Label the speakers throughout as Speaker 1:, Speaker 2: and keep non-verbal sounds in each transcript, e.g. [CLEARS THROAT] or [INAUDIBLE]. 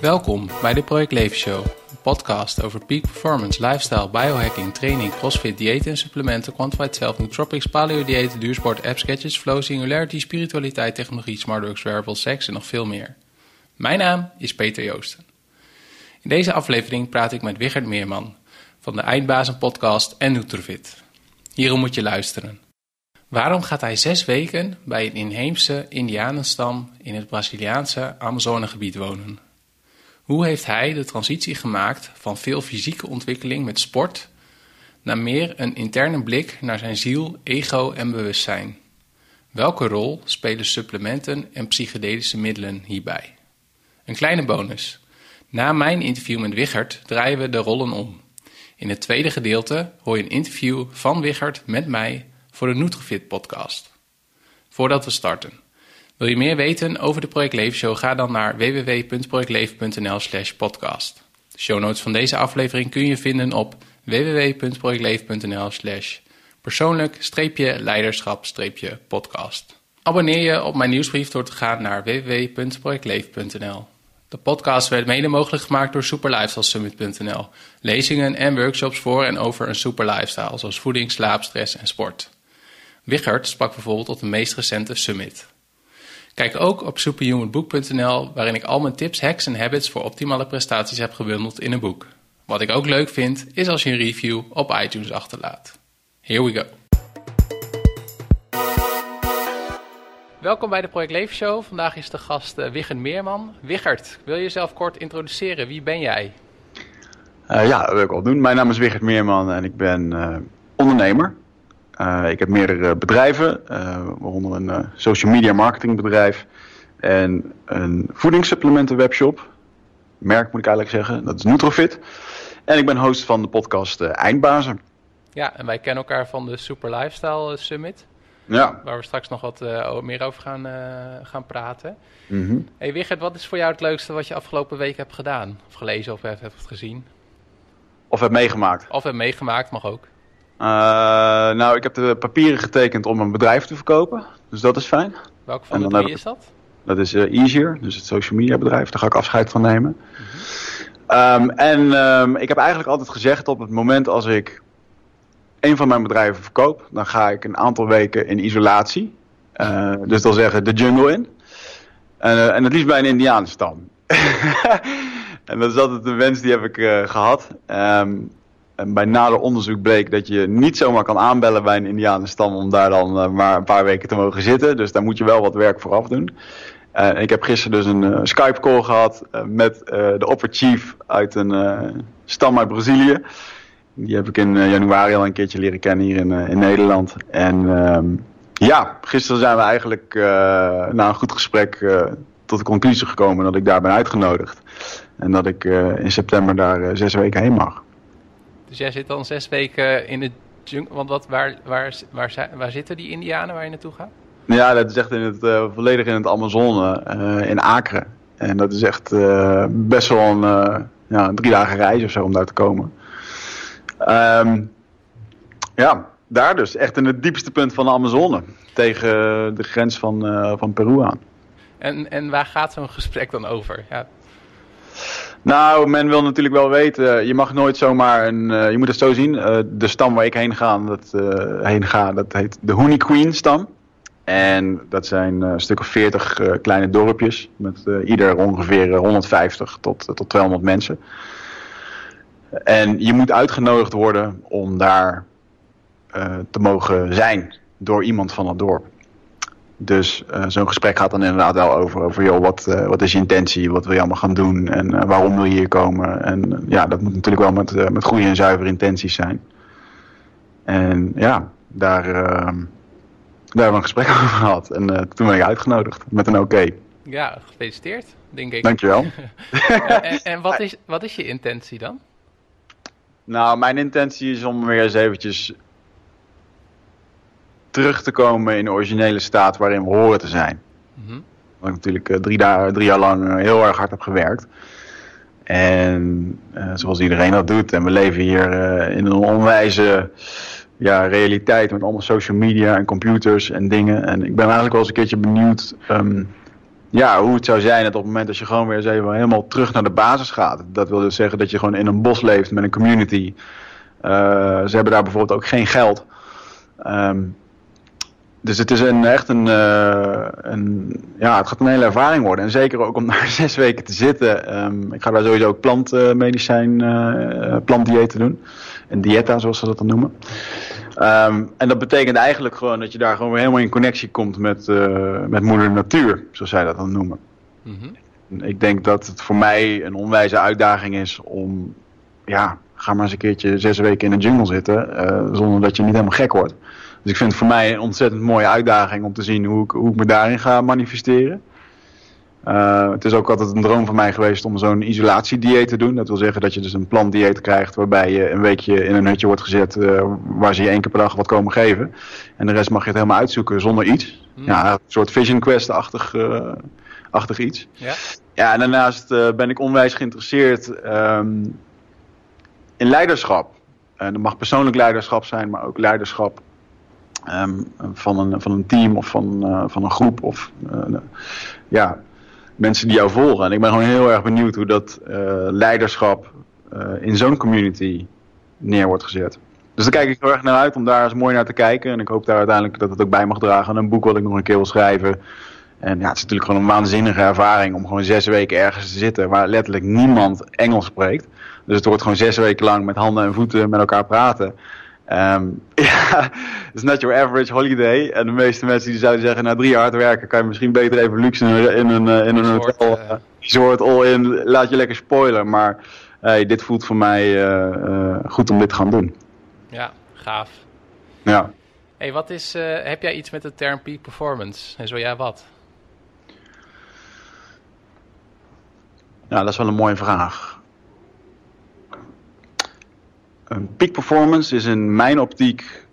Speaker 1: Welkom bij de Project Leven Show, een podcast over peak performance, lifestyle, biohacking, training, crossfit, dieet en supplementen, quantified self, nootropics, paleo dieet, duursport, apps, gadgets, flow, singularity, spiritualiteit, technologie, smartworks, wearables, seks en nog veel meer. Mijn naam is Peter Joosten. In deze aflevering praat ik met Wichert Meerman van de Eindbazen podcast en Nutrofit. Hierom moet je luisteren. Waarom gaat hij zes weken bij een inheemse Indianenstam in het Braziliaanse Amazonegebied wonen? Hoe heeft hij de transitie gemaakt van veel fysieke ontwikkeling met sport naar meer een interne blik naar zijn ziel, ego en bewustzijn? Welke rol spelen supplementen en psychedelische middelen hierbij? Een kleine bonus. Na mijn interview met Wichert draaien we de rollen om. In het tweede gedeelte hoor je een interview van Wichert met mij voor de Nutrifit podcast. Voordat we starten. Wil je meer weten over de Project Leven Show? Ga dan naar www.projectleven.nl slash podcast. De show notes van deze aflevering kun je vinden op www.projectleven.nl slash persoonlijk-leiderschap-podcast. Abonneer je op mijn nieuwsbrief door te gaan naar www.projectleven.nl. De podcast werd mede mogelijk gemaakt door superlifestylesummit.nl. Lezingen en workshops voor en over een super lifestyle, zoals voeding, slaap, stress en sport. Wichert sprak bijvoorbeeld op de meest recente summit. Kijk ook op superhumanbook.nl, waarin ik al mijn tips, hacks en habits voor optimale prestaties heb gebundeld in een boek. Wat ik ook leuk vind, is als je een review op iTunes achterlaat. Here we go. Welkom bij de Project Leven Show. Vandaag is de gast uh, Wiggen Meerman. Wiggert, wil je jezelf kort introduceren? Wie ben jij?
Speaker 2: Uh, ja, dat wil ik wel doen. Mijn naam is Wiggert Meerman en ik ben uh, ondernemer. Ik heb meerdere bedrijven, waaronder een social media marketing bedrijf en een voedingssupplementen webshop. Merk moet ik eigenlijk zeggen, dat is Nutrofit. En ik ben host van de podcast Eindbazen.
Speaker 1: Ja, en wij kennen elkaar van de Super Lifestyle Summit.
Speaker 2: Ja.
Speaker 1: Waar we straks nog wat uh, meer over gaan, uh, gaan praten.
Speaker 2: Mm -hmm.
Speaker 1: Hey Wigert, wat is voor jou het leukste wat je afgelopen week hebt gedaan? Of gelezen of hebt, hebt gezien?
Speaker 2: Of hebt meegemaakt.
Speaker 1: Of hebt meegemaakt, mag ook.
Speaker 2: Uh, nou, ik heb de papieren getekend om een bedrijf te verkopen. Dus dat is fijn.
Speaker 1: Welke van de drie is dat?
Speaker 2: Dat is Easier, dus het social media bedrijf. Daar ga ik afscheid van nemen. Mm -hmm. um, en um, ik heb eigenlijk altijd gezegd op het moment als ik een van mijn bedrijven verkoop, dan ga ik een aantal weken in isolatie. Uh, dus dat wil zeggen de jungle in. En, uh, en het liefst bij een indianenstam. [LAUGHS] en dat is altijd een wens die heb ik uh, gehad. Um, bij nader onderzoek bleek dat je niet zomaar kan aanbellen bij een indianenstam om daar dan maar een paar weken te mogen zitten. Dus daar moet je wel wat werk voor af doen. ik heb gisteren dus een Skype call gehad met de opper chief uit een stam uit Brazilië. Die heb ik in januari al een keertje leren kennen hier in, in Nederland. En uh, ja, gisteren zijn we eigenlijk na een goed gesprek tot de conclusie gekomen dat ik daar ben uitgenodigd. En dat ik in september daar zes weken heen mag.
Speaker 1: Dus jij zit dan zes weken in de jungle. Want wat, waar, waar, waar, waar zitten die Indianen waar je naartoe gaat?
Speaker 2: Ja, dat is echt in het, volledig in het Amazone, in Acre. En dat is echt best wel een, ja, drie dagen reis of zo om daar te komen. Um, ja, daar dus. Echt in het diepste punt van de Amazone. Tegen de grens van, van Peru aan.
Speaker 1: En, en waar gaat zo'n gesprek dan over? Ja.
Speaker 2: Nou, men wil natuurlijk wel weten, je mag nooit zomaar een, uh, je moet het zo zien, uh, de stam waar ik heen ga, dat, heen ga, dat heet de Honey Queen stam. En dat zijn een stuk of 40 kleine dorpjes met ieder ongeveer 150 tot, tot 200 mensen. En je moet uitgenodigd worden om daar te mogen zijn door iemand van het dorp. Dus uh, zo'n gesprek gaat dan inderdaad wel over, over joh, wat, uh, wat is je intentie, wat wil je allemaal gaan doen en waarom wil je hier komen. En ja, dat moet natuurlijk wel met, met goede en zuivere intenties zijn. En ja, daar, daar hebben we een gesprek [LAUGHS] over gehad en toen ben ik uitgenodigd met een oké. Okay.
Speaker 1: Ja, gefeliciteerd, denk ik.
Speaker 2: Dankjewel. [LAUGHS]
Speaker 1: en en wat, is, wat is je intentie dan?
Speaker 2: Nou, mijn intentie is om weer eens eventjes terug te komen in de originele staat waarin we horen te zijn. Mm -hmm. Waar ik natuurlijk uh, drie, dagen, drie jaar lang uh, heel erg hard heb gewerkt. En uh, zoals iedereen dat doet. En we leven hier in een onwijze ja, realiteit met allemaal social media en computers en dingen. En ik ben eigenlijk wel eens een keertje benieuwd um, ja, hoe het zou zijn dat op het moment dat je gewoon weer eens even helemaal terug naar de basis gaat. Dat wil dus zeggen dat je gewoon in een bos leeft met een community. Uh, ze hebben daar bijvoorbeeld ook geen geld. Um, dus het is een, echt een, uh, een, ja, het gaat een hele ervaring worden. En zeker ook om daar [LAUGHS] zes weken te zitten. Um, ik ga daar sowieso ook plantmedicijn, uh, plantdieet doen. Een dieta, zoals ze dat dan noemen. Um, en dat betekent eigenlijk gewoon dat je daar gewoon weer helemaal in connectie komt met, uh, met moeder natuur, zoals zij dat dan noemen. Mm -hmm. Ik denk dat het voor mij een onwijze uitdaging is om, ja, ga maar eens een keertje zes weken in de jungle zitten, uh, zonder dat je niet helemaal gek wordt. Dus ik vind het voor mij een ontzettend mooie uitdaging om te zien hoe ik, hoe ik me daarin ga manifesteren. Uh, het is ook altijd een droom van mij geweest om zo'n isolatiedieet te doen. Dat wil zeggen dat je dus een plantdieet krijgt waarbij je een weekje in een hutje wordt gezet uh, waar ze je één keer per dag wat komen geven. En de rest mag je het helemaal uitzoeken zonder iets. Mm. Ja, een soort Vision Quest-achtig uh, achtig iets. Ja. ja, en daarnaast ben ik onwijs geïnteresseerd um, in leiderschap. En dat mag persoonlijk leiderschap zijn, maar ook leiderschap um, van, een, van een team of van, van een groep. Of ja, mensen die jou volgen. En ik ben gewoon heel erg benieuwd hoe dat uh, leiderschap in zo'n community neer wordt gezet. Dus daar kijk ik heel erg naar uit om daar eens mooi naar te kijken. En ik hoop daar uiteindelijk dat het ook bij mag dragen aan een boek wat ik nog een keer wil schrijven. En ja, het is natuurlijk gewoon een waanzinnige ervaring om gewoon zes weken ergens te zitten waar letterlijk niemand Engels spreekt. Dus het wordt gewoon zes weken lang met handen en voeten met elkaar praten. Um, [LAUGHS] ja, it's not your average holiday. En de meeste mensen die zouden zeggen, na drie jaar hard werken kan je misschien beter even luxe in een, in een hotel, uh, resort all in, laat je lekker spoilen. Maar hey, dit voelt voor mij uh, goed om dit te gaan doen.
Speaker 1: Ja, gaaf.
Speaker 2: Ja.
Speaker 1: Hey, wat is, heb jij iets met de term peak performance? En zo ja, wat?
Speaker 2: Ja, dat is wel een mooie vraag. Een peak performance is in mijn optiek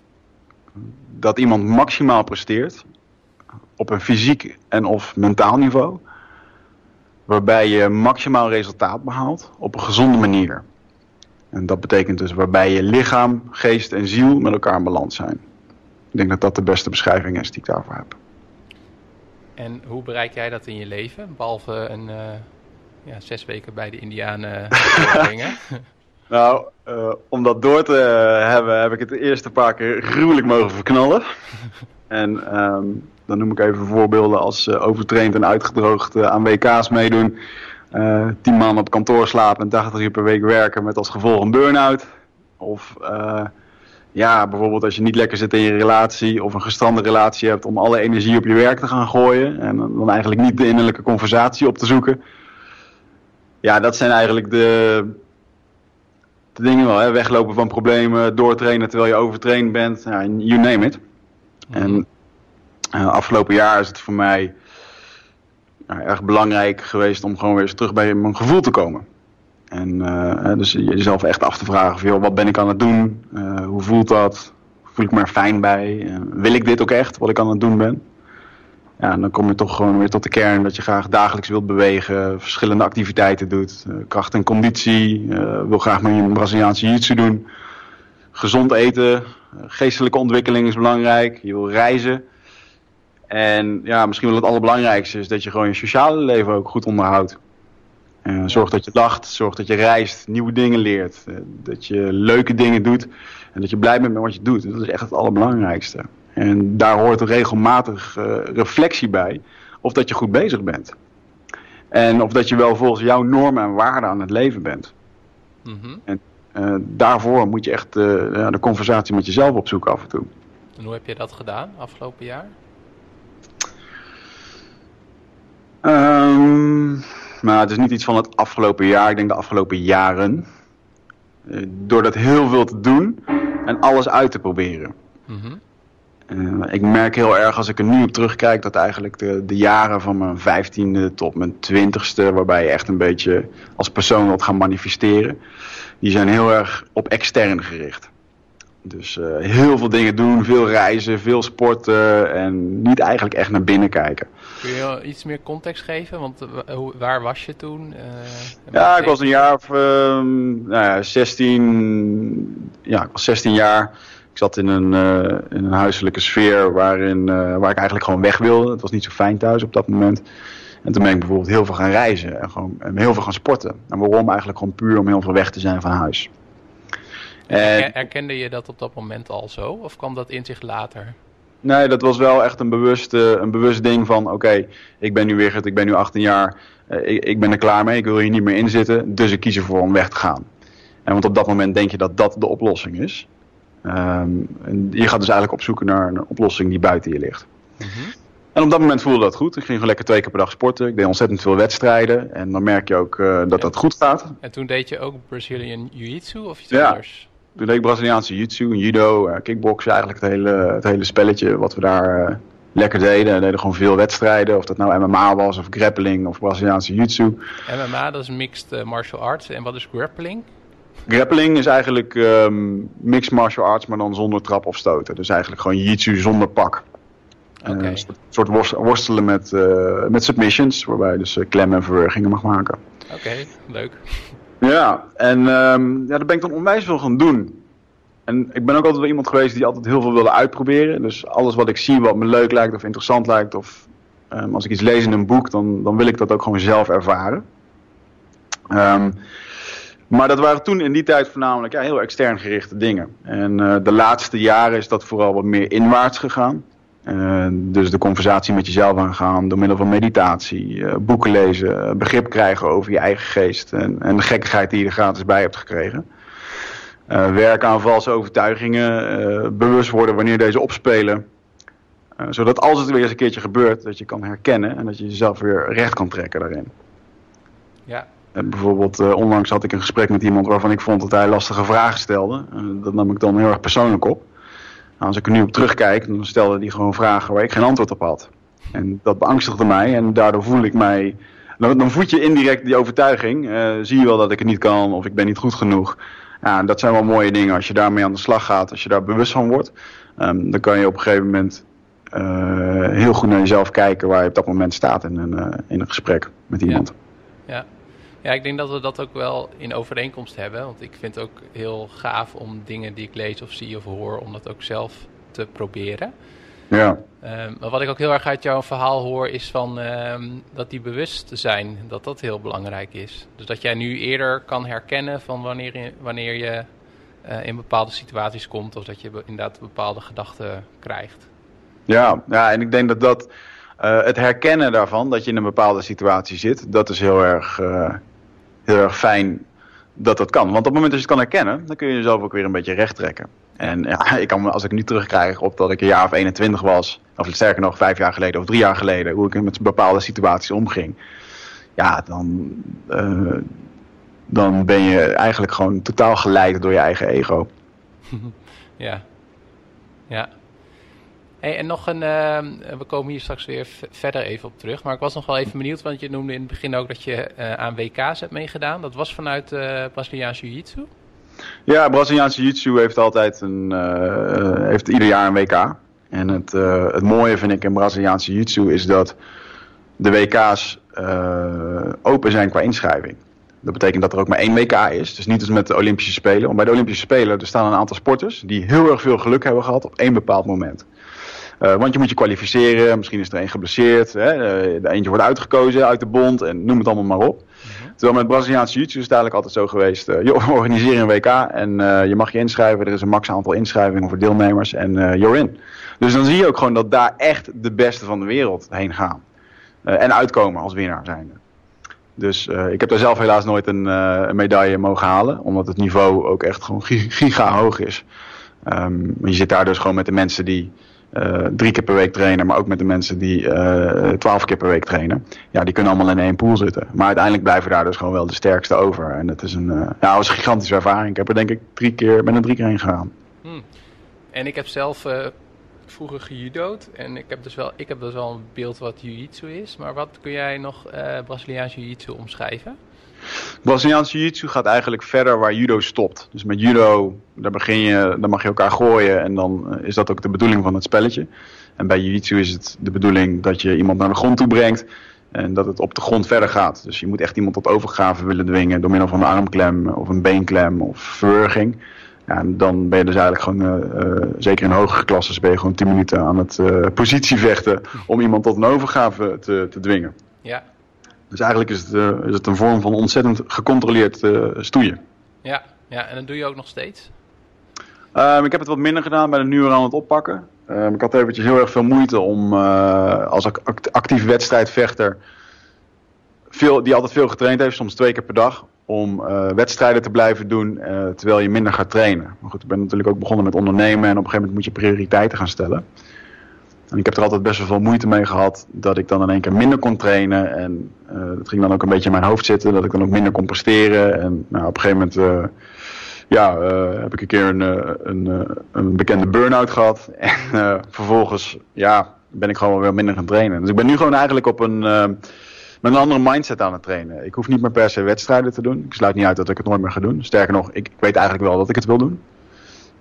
Speaker 2: dat iemand maximaal presteert op een fysiek en of mentaal niveau, waarbij je maximaal resultaat behaalt op een gezonde manier. En dat betekent dus waarbij je lichaam, geest en ziel met elkaar in balans zijn. Ik denk dat dat de beste beschrijving is die ik daarvoor heb.
Speaker 1: En hoe bereik jij dat in je leven, behalve een uh, ja, zes weken bij de Indianen [LAUGHS] brengen?
Speaker 2: Nou, uh, om dat door te hebben, heb ik het de eerste paar keer gruwelijk mogen verknallen. [LAUGHS] en um, dan noem ik even voorbeelden als uh, overtraind en uitgedroogd uh, aan WK's meedoen. tien maanden op kantoor slapen en 80 uur per week werken met als gevolg een burn-out. Of ja, bijvoorbeeld als je niet lekker zit in je relatie of een gestrande relatie hebt om alle energie op je werk te gaan gooien. En dan eigenlijk niet de innerlijke conversatie op te zoeken. Ja, dat zijn eigenlijk de, de dingen wel. Hè? Weglopen van problemen, doortrainen terwijl je overtraind bent. Ja, you name it. Mhm. En uh, afgelopen jaar is het voor mij nou, erg belangrijk geweest om gewoon weer eens terug bij mijn gevoel te komen. En uh, dus jezelf echt af te vragen van, joh, wat ben ik aan het doen? Uh, hoe voelt dat? Voel ik me er fijn bij? wil ik dit ook echt, wat ik aan het doen ben? Ja, dan kom je toch gewoon weer tot de kern dat je graag dagelijks wilt bewegen, verschillende activiteiten doet, uh, kracht en conditie, uh, wil graag met een Braziliaanse jiu doen, gezond eten, uh, geestelijke ontwikkeling is belangrijk, je wil reizen. En ja, misschien wel het allerbelangrijkste is dat je gewoon je sociale leven ook goed onderhoudt. zorg dat je lacht, zorg dat je reist, nieuwe dingen leert, dat je leuke dingen doet en dat je blij bent met wat je doet. Dat is echt het allerbelangrijkste. En daar hoort regelmatig uh, reflectie bij of dat je goed bezig bent. En of dat je wel volgens jouw normen en waarden aan het leven bent. Mm -hmm. En uh, daarvoor moet je echt uh, de conversatie met jezelf opzoeken af en toe.
Speaker 1: En hoe heb je dat gedaan afgelopen jaar?
Speaker 2: Um, nou, het is niet iets van het afgelopen jaar, ik denk de afgelopen jaren. door dat heel veel te doen en alles uit te proberen. Mm -hmm. Uh, ik merk heel erg als ik er nu op terugkijk dat eigenlijk de, de jaren van mijn vijftiende tot mijn twintigste, waarbij je echt een beetje als persoon wilt gaan manifesteren, die zijn heel erg op extern gericht. Dus uh, heel veel dingen doen, veel reizen, veel sporten en niet eigenlijk echt naar binnen kijken.
Speaker 1: Kun je iets meer context geven? Want uh, waar was je toen?
Speaker 2: ja, ik was een jaar of nou ja, 16. Ja, ik was 16 jaar. Ik zat in een, uh, in een huiselijke sfeer waarin, uh, waar ik eigenlijk gewoon weg wilde. Het was niet zo fijn thuis op dat moment. En toen ben ik bijvoorbeeld heel veel gaan reizen en gewoon en heel veel gaan sporten. En waarom? Eigenlijk gewoon puur om heel veel weg te zijn van huis.
Speaker 1: En... Herkende je dat op dat moment al zo? Of kwam dat in zich later?
Speaker 2: Nee, dat was wel echt een bewust, een bewust ding van... oké, ik ben nu weer, ik ben nu 18 jaar, ik, ik, ben er klaar mee, ik wil hier niet meer in zitten... dus ik kies ervoor om weg te gaan. En want op dat moment denk je dat dat de oplossing is. Um, en je gaat dus eigenlijk op zoek naar een oplossing die buiten je ligt. Mm En op dat moment voelde dat goed. Ik ging gewoon lekker twee keer per dag sporten. Ik deed ontzettend veel wedstrijden. En dan merk je ook uh, dat dat goed gaat.
Speaker 1: En toen deed je ook Brazilian Jiu-Jitsu of iets
Speaker 2: ja.
Speaker 1: anders?
Speaker 2: Toen deed ik Braziliaanse Jiu-Jitsu, judo, uh, kickboksen. Eigenlijk het hele, het hele spelletje wat we daar uh, lekker deden. We deden gewoon veel wedstrijden. Of dat nou MMA was of grappling of Braziliaanse Jiu-Jitsu.
Speaker 1: MMA dat is mixed martial arts. En wat is grappling?
Speaker 2: Grappling is eigenlijk um, mixed martial arts, maar dan zonder trap of stoten. Dus eigenlijk gewoon jiu-jitsu zonder pak. Okay. Uh, een soort, worstelen met, uh, met submissions, waarbij je dus uh, klemmen en verwergingen mag maken.
Speaker 1: Oké, okay, leuk.
Speaker 2: Ja, en um, ja, daar ben ik dan onwijs veel gaan doen. En ik ben ook altijd wel iemand geweest die altijd heel veel wilde uitproberen. Dus alles wat ik zie wat me leuk lijkt of interessant lijkt, of um, als ik iets lees in een boek, dan, dan wil ik dat ook gewoon zelf ervaren. Um, maar dat waren toen in die tijd voornamelijk ja, heel extern gerichte dingen. En uh, de laatste jaren is dat vooral wat meer inwaarts gegaan. Uh, dus de conversatie met jezelf aangaan door middel van meditatie, uh, boeken lezen, begrip krijgen over je eigen geest en, en de gekkigheid die je er gratis bij hebt gekregen. werken aan valse overtuigingen, bewust worden wanneer deze opspelen. zodat als het weer eens een keertje gebeurt, dat je kan herkennen en dat je jezelf weer recht kan trekken daarin.
Speaker 1: Ja,
Speaker 2: bijvoorbeeld uh, onlangs had ik een gesprek met iemand waarvan ik vond dat hij lastige vragen stelde. Uh, dat nam ik dan heel erg persoonlijk op. Nou, als ik er nu op terugkijk, dan stelde hij gewoon vragen waar ik geen antwoord op had. En dat beangstigde mij en daardoor voel ik mij... Dan, dan voed je indirect die overtuiging. Uh, zie je wel dat ik het niet kan of ik ben niet goed genoeg. Ja, dat zijn wel mooie dingen. Als je daarmee aan de slag gaat, als je daar bewust van wordt... Um, dan kan je op een gegeven moment heel goed naar jezelf kijken waar je op dat moment staat in een, in een gesprek met iemand.
Speaker 1: Ja. ja. Ja, ik denk dat we dat ook wel in overeenkomst hebben. Want ik vind het ook heel gaaf om dingen die ik lees of zie of hoor, om dat ook zelf te proberen.
Speaker 2: Ja.
Speaker 1: Um, maar wat ik ook heel erg uit jouw verhaal hoor, is van um, dat die bewustzijn, dat dat heel belangrijk is. Dus dat jij nu eerder kan herkennen van wanneer je, wanneer je uh, in bepaalde situaties komt, of dat je inderdaad bepaalde gedachten krijgt.
Speaker 2: Ja, ja, en ik denk dat dat uh, het herkennen daarvan, dat je in een bepaalde situatie zit, dat is heel erg, uh, heel erg fijn dat dat kan. Want op het moment dat je het kan herkennen, dan kun je jezelf ook weer een beetje recht trekken. En ja, [LAUGHS] ik kan, als ik nu terugkrijg op dat ik een jaar of 21 was, of sterker nog vijf jaar geleden of drie jaar geleden, hoe ik met bepaalde situaties omging. Ja, dan, uh, dan ben je eigenlijk gewoon totaal geleid door je eigen ego. [LAUGHS]
Speaker 1: ja, ja. En nog een, uh, we komen hier straks weer verder even op terug. Maar ik was nog wel even benieuwd, want je noemde in het begin ook dat je uh, aan WK's hebt meegedaan. Dat was vanuit uh, Braziliaans Jiu-Jitsu?
Speaker 2: Ja, Braziliaans Jiu-Jitsu heeft altijd een, heeft ieder jaar een WK. En het, het mooie vind ik in Braziliaans Jiu-Jitsu is dat de WK's open zijn qua inschrijving. Dat betekent dat er ook maar één WK is. Dus niet als met de Olympische Spelen. Want bij de Olympische Spelen er staan een aantal sporters die heel erg veel geluk hebben gehad op één bepaald moment. Uh, want je moet je kwalificeren, misschien is er een geblesseerd, hè, uh, de eentje wordt uitgekozen uit de bond en noem het allemaal maar op. Mm-hmm. Terwijl met Braziliaanse jiu-jitsu is het eigenlijk altijd zo geweest, uh, je [LAUGHS] organiseert een WK en je mag je inschrijven, er is een max aantal inschrijvingen voor deelnemers en you're in. Dus dan zie je ook gewoon dat daar echt de beste van de wereld heen gaan. en uitkomen als winnaar zijnde. Dus uh, ik heb daar zelf helaas nooit een, uh, een, medaille mogen halen. Omdat het niveau ook echt gewoon giga hoog is. Um, je zit daar dus gewoon met de mensen die uh, drie keer per week trainen, maar ook met de mensen die uh, twaalf keer per week trainen. Ja, die kunnen allemaal in één pool zitten. Maar uiteindelijk blijven daar dus gewoon wel de sterkste over. En het is een, uh, ja, was een gigantische ervaring. Ik heb er denk ik drie keer, ben er drie keer heen gegaan.
Speaker 1: Hmm. En ik heb zelf vroeger gejudood. En ik heb dus wel, ik heb dus wel een beeld wat jiu-jitsu is. Maar wat kun jij nog Braziliaans jiu-jitsu omschrijven?
Speaker 2: Braziliaans jiu-jitsu gaat eigenlijk verder waar judo stopt. Dus met judo, daar begin je, dan mag je elkaar gooien en dan is dat ook de bedoeling van het spelletje. En bij jiu-jitsu is het de bedoeling dat je iemand naar de grond toe brengt en dat het op de grond verder gaat. Dus je moet echt iemand tot overgave willen dwingen door middel van een armklem of een beenklem of verwerging. Ja, en dan ben je dus eigenlijk gewoon, uh, uh, zeker in hogere klassen, ben je gewoon 10 minuten aan het positievechten om iemand tot een overgave te, te dwingen.
Speaker 1: Ja,
Speaker 2: Dus eigenlijk is het, is het een vorm van ontzettend gecontroleerd stoeien.
Speaker 1: Ja, ja, en dat doe je ook nog steeds?
Speaker 2: Um, ik heb het wat minder gedaan, ben er nu aan het oppakken. Um, ik had eventjes heel erg veel moeite om uh, als actief wedstrijdvechter, veel, die altijd veel getraind heeft, soms twee keer per dag, om uh, wedstrijden te blijven doen uh, terwijl je minder gaat trainen. Maar goed, ik ben natuurlijk ook begonnen met ondernemen en op een gegeven moment moet je prioriteiten gaan stellen. En ik heb er altijd best wel veel moeite mee gehad dat ik dan in één keer minder kon trainen. En dat ging dan ook een beetje in mijn hoofd zitten, dat ik dan ook minder kon presteren. En nou, op een gegeven moment ja, uh, heb ik een keer een, eh, een, eh, een bekende burn-out gehad. [LAUGHS] En vervolgens ja, ben ik gewoon weer minder gaan trainen. Dus ik ben nu gewoon eigenlijk op een, met een andere mindset aan het trainen. Ik hoef niet meer per se wedstrijden te doen. Ik sluit niet uit dat ik het nooit meer ga doen. Sterker nog, ik weet eigenlijk wel dat ik het wil doen.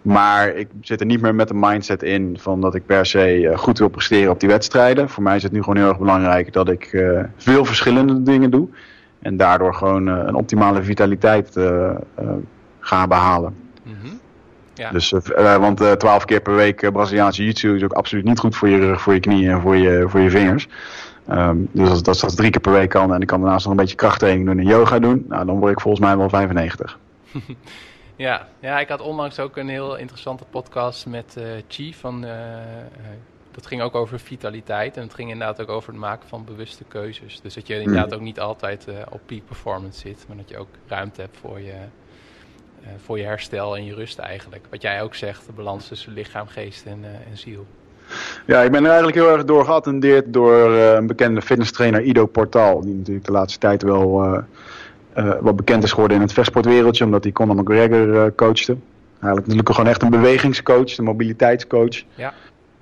Speaker 2: Maar ik zit er niet meer met een mindset in van dat ik per se goed wil presteren op die wedstrijden. Voor mij is het nu gewoon heel erg belangrijk dat ik uh, veel verschillende dingen doe. En daardoor gewoon uh, een optimale vitaliteit uh, ga behalen. Mm ja. Dus, want 12 keer per week Braziliaanse jiu-jitsu is ook absoluut niet goed voor je rug, voor je knieën en voor je, voor je vingers. Um, dus als dat, dat drie keer per week kan en ik kan daarnaast nog een beetje krachttraining doen en yoga doen, nou, dan word ik volgens mij wel 95. [LAUGHS]
Speaker 1: ja, ja, ik had onlangs ook een heel interessante podcast met uh, Chi van... dat ging ook over vitaliteit en het ging inderdaad ook over het maken van bewuste keuzes. Dus dat je inderdaad mm. ook niet altijd op peak performance zit, maar dat je ook ruimte hebt voor je, eh, voor je herstel en je rust eigenlijk. Wat jij ook zegt, de balans tussen lichaam, geest en, en ziel.
Speaker 2: Ja, ik ben er eigenlijk heel erg door geattendeerd door een bekende fitnesstrainer Ido Portal. Die natuurlijk de laatste tijd wel, uh, wel bekend is geworden in het vechtsportwereldje, omdat hij Conor McGregor coachte. Eigenlijk natuurlijk gewoon echt een bewegingscoach, een mobiliteitscoach. Ja.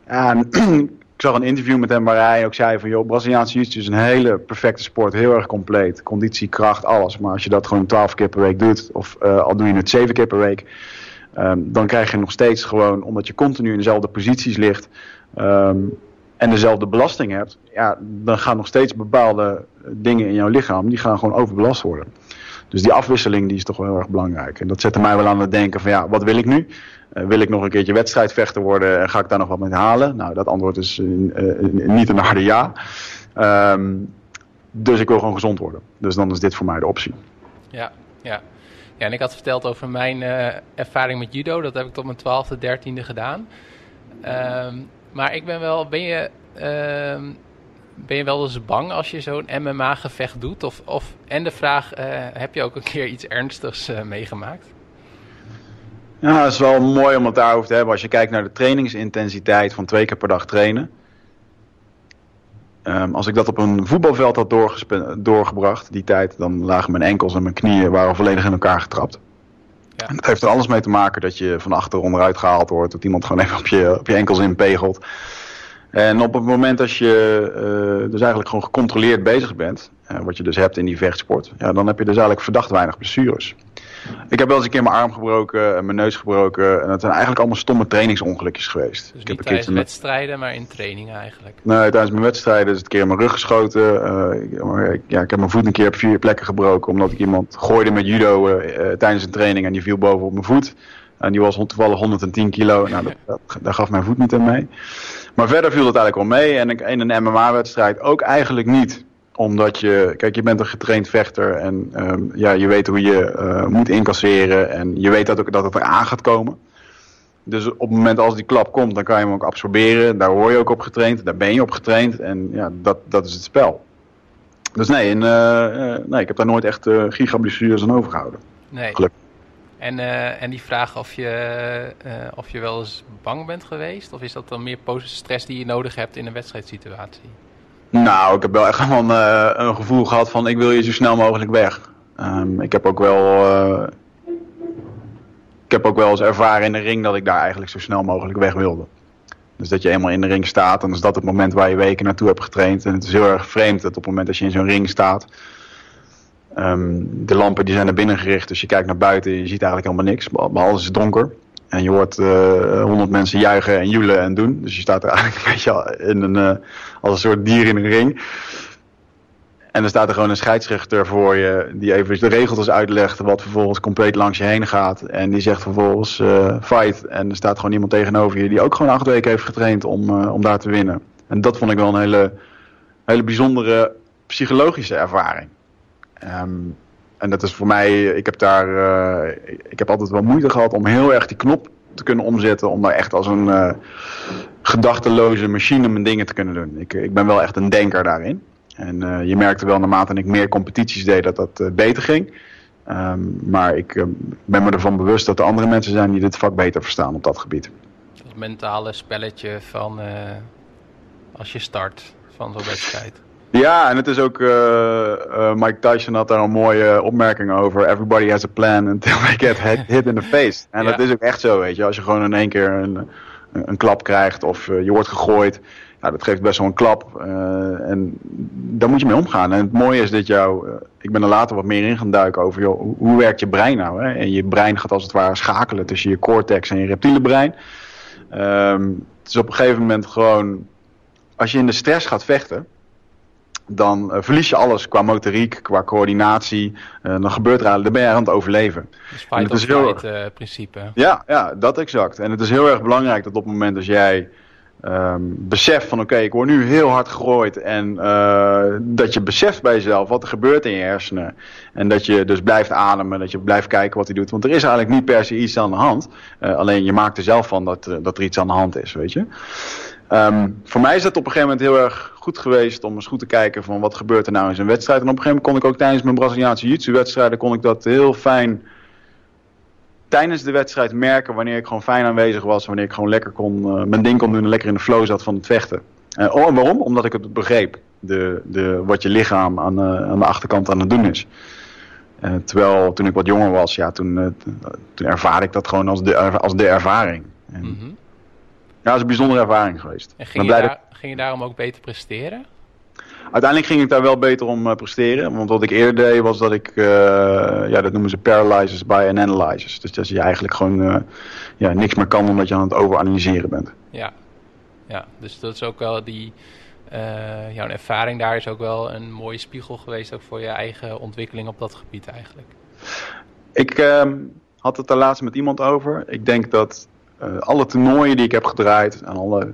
Speaker 2: En [CLEARS THROAT] zag een interview met hem waar hij ook zei van... joh, Braziliaanse jiu-jitsu is een hele perfecte sport. Heel erg compleet. Conditie, kracht, alles. Maar als je dat gewoon twaalf keer per week doet... of uh, al doe je het zeven keer per week... Um, dan krijg je nog steeds gewoon... omdat je continu in dezelfde posities ligt... Um, en dezelfde belasting hebt... ja, dan gaan nog steeds bepaalde dingen in jouw lichaam... die gaan gewoon overbelast worden. Dus die afwisseling die is toch wel heel erg belangrijk. En dat zette mij wel aan het denken van ja, wat wil ik nu? Uh, wil ik nog een keertje wedstrijdvechter worden en ga ik daar nog wat mee halen? Nou, dat antwoord is uh, niet een harde ja. Um, dus ik wil gewoon gezond worden. Dus dan is dit voor mij de optie.
Speaker 1: Ja, ja. Ja, en ik had verteld over mijn ervaring met judo. Dat heb ik tot mijn twaalfde, dertiende gedaan. Um, maar ik ben wel, ben je... Uh, ben je wel eens bang als je zo'n MMA-gevecht doet? Of, of, en de vraag, uh, heb je ook een keer iets ernstigs uh, meegemaakt?
Speaker 2: Ja, het is wel mooi om het daarover te hebben. Als je kijkt naar de trainingsintensiteit van twee keer per dag trainen. Um, als ik dat op een voetbalveld had doorgebracht, die tijd, dan lagen mijn enkels en mijn knieën waren volledig in elkaar getrapt. Ja. En dat heeft er alles mee te maken dat je van achter onderuit gehaald wordt, dat iemand gewoon even op je, op je enkels inpegelt. En op het moment dat je uh, dus eigenlijk gewoon gecontroleerd bezig bent, uh, wat je dus hebt in die vechtsport, ja, dan heb je dus eigenlijk verdacht weinig blessures. Ik heb wel eens een keer mijn arm gebroken en mijn neus gebroken. En dat zijn eigenlijk allemaal stomme trainingsongelukjes geweest.
Speaker 1: Dus
Speaker 2: ik
Speaker 1: heb tijdens een wedstrijden, maar in trainingen eigenlijk?
Speaker 2: Nee, tijdens mijn wedstrijden is het een keer in mijn rug geschoten. Uh, ja, ik heb mijn voet een keer op vier plekken gebroken. Omdat ik iemand gooide met judo uh, tijdens een training en die viel boven op mijn voet. En die was toevallig 110 kilo. [LAUGHS] Nou, dat, dat, daar gaf mijn voet niet aan mee. Maar verder viel het eigenlijk wel mee. En in een MMA-wedstrijd ook eigenlijk niet. Omdat je, kijk, je bent een getraind vechter. En um, ja, je weet hoe je uh, moet incasseren. En je weet dat, ook, dat het eraan gaat komen. Dus op het moment als die klap komt, dan kan je hem ook absorberen. Daar hoor je ook op getraind. Daar ben je op getraind. En ja, dat, dat is het spel. Dus nee, en, uh, nee ik heb daar nooit echt uh, gigablessures aan overgehouden.
Speaker 1: Nee. Gelukkig. En, uh, en die vraag of je, uh, of je wel eens bang bent geweest? Of is dat dan meer stress die je nodig hebt in een wedstrijdsituatie?
Speaker 2: Nou, ik heb wel echt gewoon uh, een gevoel gehad van ik wil je zo snel mogelijk weg. Um, ik heb ook wel... ik heb ook wel eens ervaren in de ring dat ik daar eigenlijk zo snel mogelijk weg wilde. Dus dat je eenmaal in de ring staat, dan is dat het moment waar je weken naartoe hebt getraind. En het is heel erg vreemd dat op het moment dat je in zo'n ring staat, Um, de lampen die zijn naar binnen gericht, dus je kijkt naar buiten en je ziet eigenlijk helemaal niks. Behalve is het donker. En je hoort uh, honderd mensen juichen en joelen en doen. Dus je staat er [LAUGHS] eigenlijk een beetje in een, uh, als een soort dier in een ring. En er staat er gewoon een scheidsrechter voor je die even de regels uitlegt, wat vervolgens compleet langs je heen gaat. En die zegt vervolgens uh, fight. En er staat gewoon iemand tegenover je die ook gewoon acht weken heeft getraind om, om daar te winnen. En dat vond ik wel een hele, hele bijzondere psychologische ervaring. Ehm, en dat is voor mij, ik heb daar, uh, ik heb altijd wel moeite gehad om heel erg die knop te kunnen omzetten. Om daar echt als een uh, gedachteloze machine mijn dingen te kunnen doen. Ik, ik ben wel echt een denker daarin. En uh, je merkte wel naarmate ik meer competities deed dat dat beter ging. Um, maar ik ben me ervan bewust dat er andere mensen zijn die dit vak beter verstaan op dat gebied.
Speaker 1: Dat mentale spelletje van als je start van zo'n wedstrijd.
Speaker 2: Ja, en het is ook, uh, uh, Mike Tyson had daar een mooie opmerking over. Everybody has a plan until they get hit [LAUGHS] in the face. En ja. dat is ook echt zo, weet je. Als je gewoon in één keer een, een klap krijgt of uh, je wordt gegooid. Ja, dat geeft best wel een klap. en daar moet je mee omgaan. En het mooie is dat jou, ik ben er later wat meer in gaan duiken over, joh, hoe, hoe werkt je brein nou? Hè? En je brein gaat als het ware schakelen tussen je cortex en je reptiele brein. Um, het is op een gegeven moment gewoon, als je in de stress gaat vechten dan uh, verlies je alles qua motoriek, qua coördinatie. Uh, dan gebeurt er eigenlijk, dan ben je aan het overleven.
Speaker 1: Dus fight of flight uh, principe.
Speaker 2: Ja, ja, dat exact. En het is heel erg belangrijk dat op het moment dat jij um, beseft van oké, okay, ik word nu heel hard gegooid. En dat je beseft bij jezelf wat er gebeurt in je hersenen. En dat je dus blijft ademen, dat je blijft kijken wat hij doet. Want er is eigenlijk niet per se iets aan de hand. alleen je maakt er zelf van dat, dat er iets aan de hand is, weet je. Um, voor mij is het op een gegeven moment heel erg goed geweest om eens goed te kijken van wat gebeurt er nou in zo'n wedstrijd. En op een gegeven moment kon ik ook tijdens mijn Braziliaanse jiu-jitsu wedstrijden kon ik dat heel fijn tijdens de wedstrijd merken wanneer ik gewoon fijn aanwezig was. Wanneer ik gewoon lekker kon, uh, mijn ding kon doen en lekker in de flow zat van het vechten. Uh, oh, waarom? Omdat ik het begreep. De, de, wat je lichaam aan, uh, aan de achterkant aan het doen is. terwijl toen ik wat jonger was, ja, toen, toen ervaarde ik dat gewoon als de, als de ervaring. En, -hmm. Ja, dat is een bijzondere ervaring geweest.
Speaker 1: En ging, je, daar, ging je daarom ook beter presteren?
Speaker 2: Uiteindelijk ging ik daar wel beter om uh, presteren. Want wat ik eerder deed was dat ik, uh, ja, dat noemen ze paralyzes by an analysis. Dus dat je eigenlijk gewoon uh, ja, niks meer kan omdat je aan het overanalyseren bent.
Speaker 1: Ja, ja dus dat is ook wel die, jouw ervaring daar is ook wel een mooie spiegel geweest ook voor je eigen ontwikkeling op dat gebied eigenlijk.
Speaker 2: Ik ehm, had het daar laatst met iemand over. Ik denk dat alle toernooien die ik heb gedraaid en alle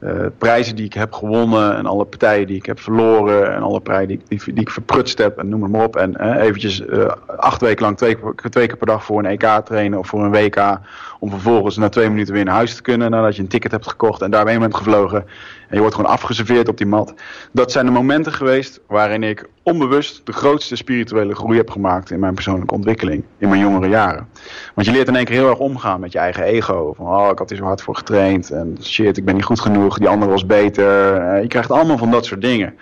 Speaker 2: uh, prijzen die ik heb gewonnen en alle partijen die ik heb verloren en alle prijzen die, die, die ik verprutst heb en noem maar op. En uh, eventjes acht weken lang twee, twee keer per dag voor een EK trainen of voor een WK om vervolgens na twee minuten weer naar huis te kunnen nadat je een ticket hebt gekocht en daarmee bent gevlogen. En je wordt gewoon afgeserveerd op die mat. Dat zijn de momenten geweest waarin ik onbewust de grootste spirituele groei heb gemaakt in mijn persoonlijke ontwikkeling. In mijn jongere jaren. Want je leert in één keer heel erg omgaan met je eigen ego. Van oh, ik had hier zo hard voor getraind. En shit, ik ben niet goed genoeg. Die ander was beter. Uh, je krijgt allemaal van dat soort dingen.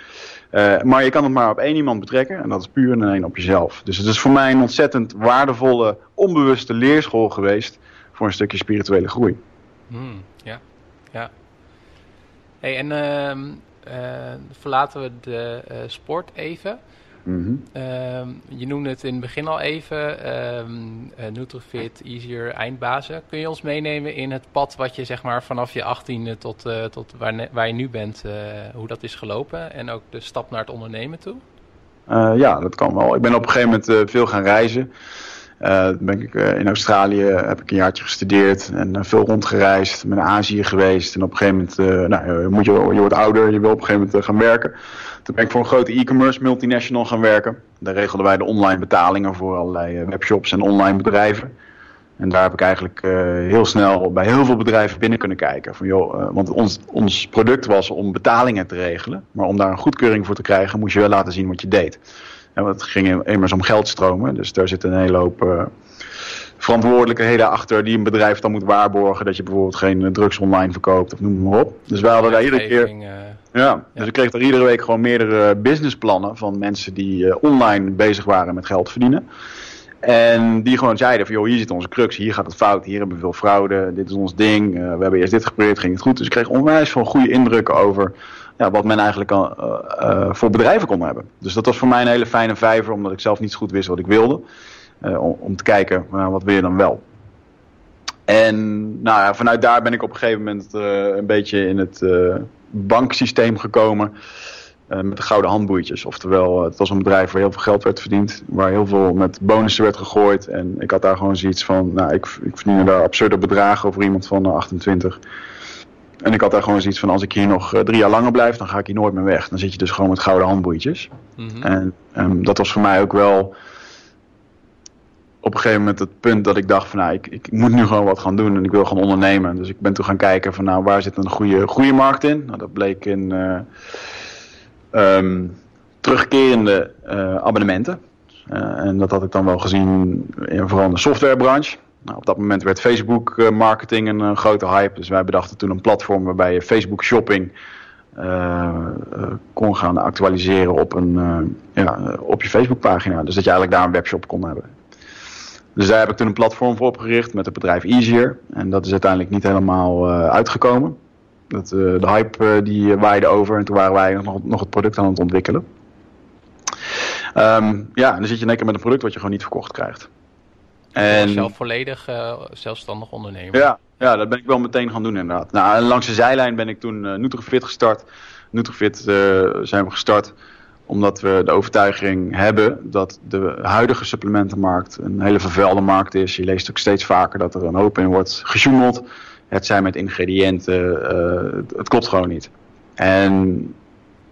Speaker 2: Uh, maar je kan het maar op één iemand betrekken. En dat is puur en alleen op jezelf. Dus het is voor mij een ontzettend waardevolle, onbewuste leerschool geweest. Voor een stukje spirituele groei.
Speaker 1: Hmm, ja, ja. Hey, en uh, uh, verlaten we de uh, sport even. Mm -hmm. je noemde het in het begin al even, um, Nutrifit, Easier, Eindbazen. Kun je ons meenemen in het pad wat je zeg maar vanaf je achttiende tot, tot waar, waar, je nu bent, hoe dat is gelopen en ook de stap naar het ondernemen toe?
Speaker 2: ja, dat kan wel. Ik ben op een gegeven moment veel gaan reizen. Uh, ben ik, uh, in Australië heb ik een jaartje gestudeerd en uh, veel rondgereisd, ben naar Azië geweest. En op een gegeven moment, nou, moet je, je wordt ouder, je wil op een gegeven moment gaan werken. Toen ben ik voor een grote e-commerce multinational gaan werken. Daar regelden wij de online betalingen voor allerlei webshops en online bedrijven. En daar heb ik eigenlijk heel snel bij heel veel bedrijven binnen kunnen kijken. Van, joh, want ons, ons product was om betalingen te regelen. Maar om daar een goedkeuring voor te krijgen, moest je wel laten zien wat je deed. En het ging immers om geldstromen. Dus daar zit een hele hoop uh, verantwoordelijkheden achter die een bedrijf dan moet waarborgen. Dat je bijvoorbeeld geen drugs online verkoopt of noem maar op. Dus wij hadden daar iedere keer. Uh, ja, dus ik kreeg daar iedere week gewoon meerdere businessplannen van mensen die uh, online bezig waren met geld verdienen. En die gewoon zeiden van, joh, hier zit onze crux, hier gaat het fout, hier hebben we veel fraude, dit is ons ding, uh, we hebben eerst dit geprobeerd, ging het goed. Dus ik kreeg onwijs veel goede indrukken over ja, wat men eigenlijk uh, voor bedrijven kon hebben. Dus dat was voor mij een hele fijne vijver, omdat ik zelf niet zo goed wist wat ik wilde. Uh, om, om, te kijken, nou, wat wil je dan wel? En nou ja, vanuit daar ben ik op een gegeven moment een beetje in het banksysteem gekomen. met de gouden handboeitjes. Oftewel, het was een bedrijf waar heel veel geld werd verdiend. Waar heel veel met bonussen werd gegooid. En ik had daar gewoon zoiets van, nou, ik, ik daar absurde bedragen over iemand van 28. En ik had daar gewoon zoiets van, als ik hier nog drie jaar langer blijf, dan ga ik hier nooit meer weg. Dan zit je dus gewoon met gouden handboeitjes. Mhm. En um, dat was voor mij ook wel op een gegeven moment het punt dat ik dacht van nou, ik, ik moet nu gewoon wat gaan doen en ik wil gaan ondernemen. Dus ik ben toen gaan kijken van nou, waar zit een goede, goede markt in? Nou, dat bleek in uh, um, terugkerende uh, abonnementen. Uh, en dat had ik dan wel gezien in vooral de softwarebranche. Nou, op dat moment werd Facebook marketing een grote hype. Dus wij bedachten toen een platform waarbij je Facebook shopping kon gaan actualiseren op, een, ja, op je Facebook pagina. Dus dat je eigenlijk daar een webshop kon hebben. Dus daar heb ik toen een platform voor opgericht met het bedrijf Easier. En dat is uiteindelijk niet helemaal uh, uitgekomen. Dat, uh, de hype uh, die waaide over en toen waren wij nog, nog het product aan het ontwikkelen. Um, ja, en dan zit je in één keer met een product wat je gewoon niet verkocht krijgt.
Speaker 1: En zelf volledig zelfstandig ondernemer.
Speaker 2: Ja, ja, dat ben ik wel meteen gaan doen inderdaad. Nou, langs de zijlijn ben ik toen Nutrifit gestart. Nutrifit zijn we gestart omdat we de overtuiging hebben dat de huidige supplementenmarkt een hele vervuilde markt is. Je leest ook steeds vaker dat er een hoop in wordt gesjoemeld. Het zijn met ingrediënten, uh, het klopt gewoon niet. En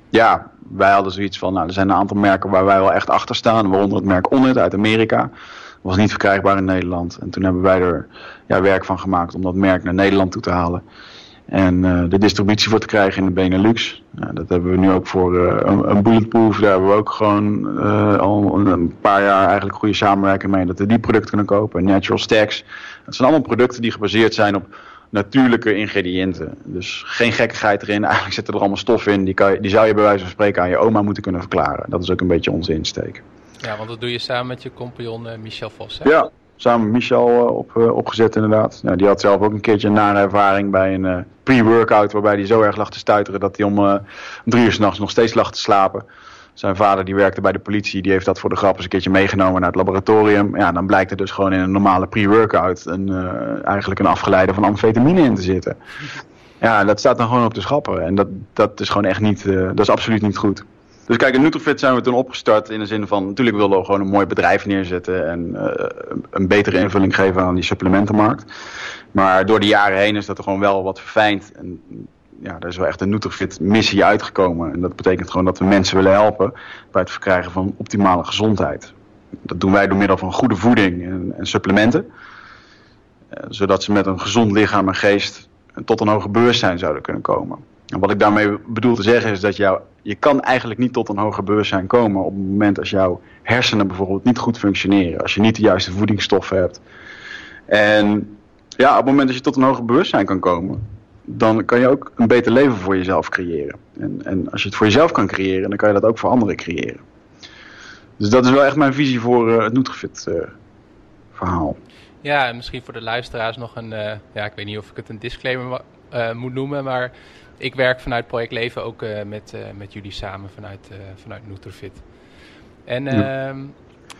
Speaker 2: ja, wij hadden zoiets van, nou, er zijn een aantal merken waar wij wel echt achter staan. Waaronder het merk Onnit uit Amerika. Was niet verkrijgbaar in Nederland. En toen hebben wij er ja, werk van gemaakt om dat merk naar Nederland toe te halen. En uh, de distributie voor te krijgen in de Benelux. Dat hebben we nu ook voor uh, een, een, Bulletproof. Daar hebben we ook gewoon al een paar jaar eigenlijk goede samenwerking mee. Dat we die producten kunnen kopen. Natural Stacks. Dat zijn allemaal producten die gebaseerd zijn op natuurlijke ingrediënten. Dus geen gekkigheid erin. Eigenlijk zitten er allemaal stoffen in. Die, kan je, die zou je bij wijze van spreken aan je oma moeten kunnen verklaren. Dat is ook een beetje onze insteek.
Speaker 1: Ja, want dat doe je samen met je compagnon Michel Vos. Hè?
Speaker 2: Ja, samen met Michel eh, op, eh, opgezet inderdaad. Nou, die had zelf ook een keertje een nare ervaring bij een pre-workout waarbij hij zo erg lag te stuiteren dat hij om drie uur s'nachts nog steeds lag te slapen. Zijn vader die werkte bij de politie, die heeft dat voor de grap eens een keertje meegenomen naar het laboratorium. Ja, dan blijkt er dus gewoon in een normale pre-workout een, eigenlijk een afgeleide van amfetamine in te zitten. Ja, dat staat dan gewoon op de schappen en dat, dat is gewoon echt niet, dat is absoluut niet goed. Dus kijk, in Nutrofit zijn we toen opgestart in de zin van... natuurlijk wilden we gewoon een mooi bedrijf neerzetten... en uh, een betere invulling geven aan die supplementenmarkt. Maar door de jaren heen is dat er gewoon wel wat verfijnd. En ja, er is wel echt een Nutrofit missie uitgekomen. En dat betekent gewoon dat we mensen willen helpen... bij het verkrijgen van optimale gezondheid. Dat doen wij door middel van goede voeding en, en supplementen. Uh, zodat ze met een gezond lichaam en geest... tot een hoger bewustzijn zouden kunnen komen. En wat ik daarmee bedoel te zeggen is dat jou, je kan eigenlijk niet tot een hoger bewustzijn komen op het moment als jouw hersenen bijvoorbeeld niet goed functioneren. Als je niet de juiste voedingsstoffen hebt. En ja, op het moment dat je tot een hoger bewustzijn kan komen, dan kan je ook een beter leven voor jezelf creëren. En, en als je het voor jezelf kan creëren, dan kan je dat ook voor anderen creëren. Dus dat is wel echt mijn visie voor uh, het Nutrifit uh, verhaal.
Speaker 1: Ja, en misschien voor de luisteraars nog een, uh, ja, ik weet niet of ik het een disclaimer moet noemen, maar ik werk vanuit Project Leven ook uh, met, uh, met jullie samen vanuit, uh, vanuit Nutrifit. En ja. Ehm,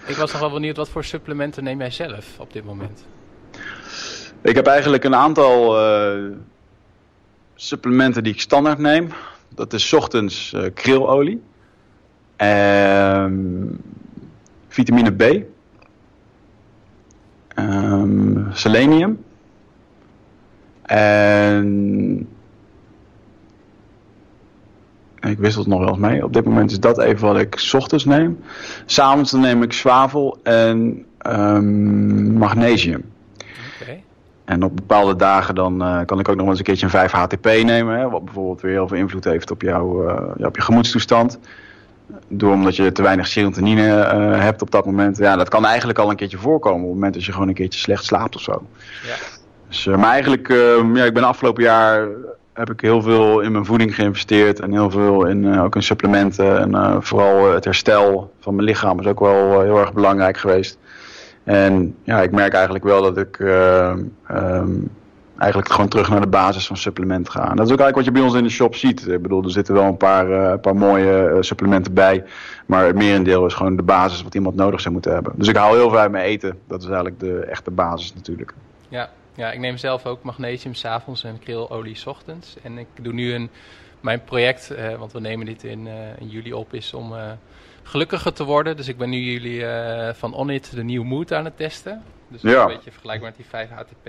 Speaker 1: ik was nog wel benieuwd, wat voor supplementen neem jij zelf op dit moment?
Speaker 2: Ik heb eigenlijk een aantal supplementen die ik standaard neem. Dat is ochtends krilolie. Um, vitamine B. Um, selenium. En ik wissel het nog wel eens mee. Op dit moment is dat even wat ik s ochtends neem. S'avonds dan neem ik zwavel en um, magnesium. Okay. En op bepaalde dagen dan uh, kan ik ook nog eens een keertje een 5 HTP nemen. Hè, wat bijvoorbeeld weer heel veel invloed heeft op, jou, uh, ja, op je gemoedstoestand. Door omdat je te weinig serotonine uh, hebt op dat moment. Ja, dat kan eigenlijk al een keertje voorkomen. Op het moment dat je gewoon een keertje slecht slaapt of zo. Ja. Dus, maar eigenlijk, ja, ik ben afgelopen jaar heb ik heel veel in mijn voeding geïnvesteerd en heel veel in, uh, ook in supplementen. En uh, vooral het herstel van mijn lichaam is ook wel heel erg belangrijk geweest. En ja, ik merk eigenlijk wel dat ik um, eigenlijk gewoon terug naar de basis van supplementen ga. En dat is ook eigenlijk wat je bij ons in de shop ziet. Ik bedoel, er zitten wel een paar, een paar mooie supplementen bij. Maar het merendeel is gewoon de basis wat iemand nodig zou moeten hebben. Dus ik haal heel veel uit mijn eten. Dat is eigenlijk de echte basis natuurlijk.
Speaker 1: Ja, ja, ik neem zelf ook magnesium s'avonds en krilolie s ochtends. En ik doe nu een, mijn project, uh, want we nemen dit in, uh, in juli op, is om uh, gelukkiger te worden. Dus ik ben nu jullie van Onit de nieuwe mood aan het testen. Dus ja. een beetje vergelijkbaar met die 5 HTP.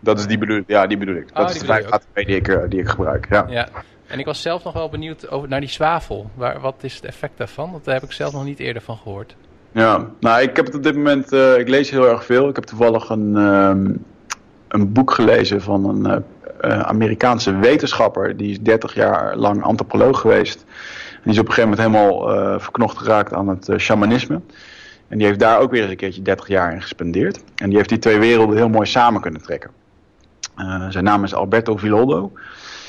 Speaker 2: Dat is die bedoel, ja, die bedoel ik. Dat
Speaker 1: Oh,
Speaker 2: is
Speaker 1: die
Speaker 2: de
Speaker 1: bedoel je
Speaker 2: vijf die ik, eh, die ik gebruik. Ja.
Speaker 1: Ja. En ik was zelf nog wel benieuwd over, naar die zwavel. Waar, wat is het effect daarvan? Want daar heb ik zelf nog niet eerder van gehoord.
Speaker 2: Ja, nou, ik heb het op dit moment, eh, ik lees heel erg veel. Ik heb toevallig een, ehm, een boek gelezen van een eh, eh, Amerikaanse wetenschapper. Die is 30 jaar lang antropoloog geweest. En die is op een gegeven moment helemaal verknocht geraakt aan het shamanisme. En die heeft daar ook weer eens een keertje 30 jaar in gespendeerd. En die heeft die twee werelden heel mooi samen kunnen trekken. Zijn naam is Alberto Villoldo.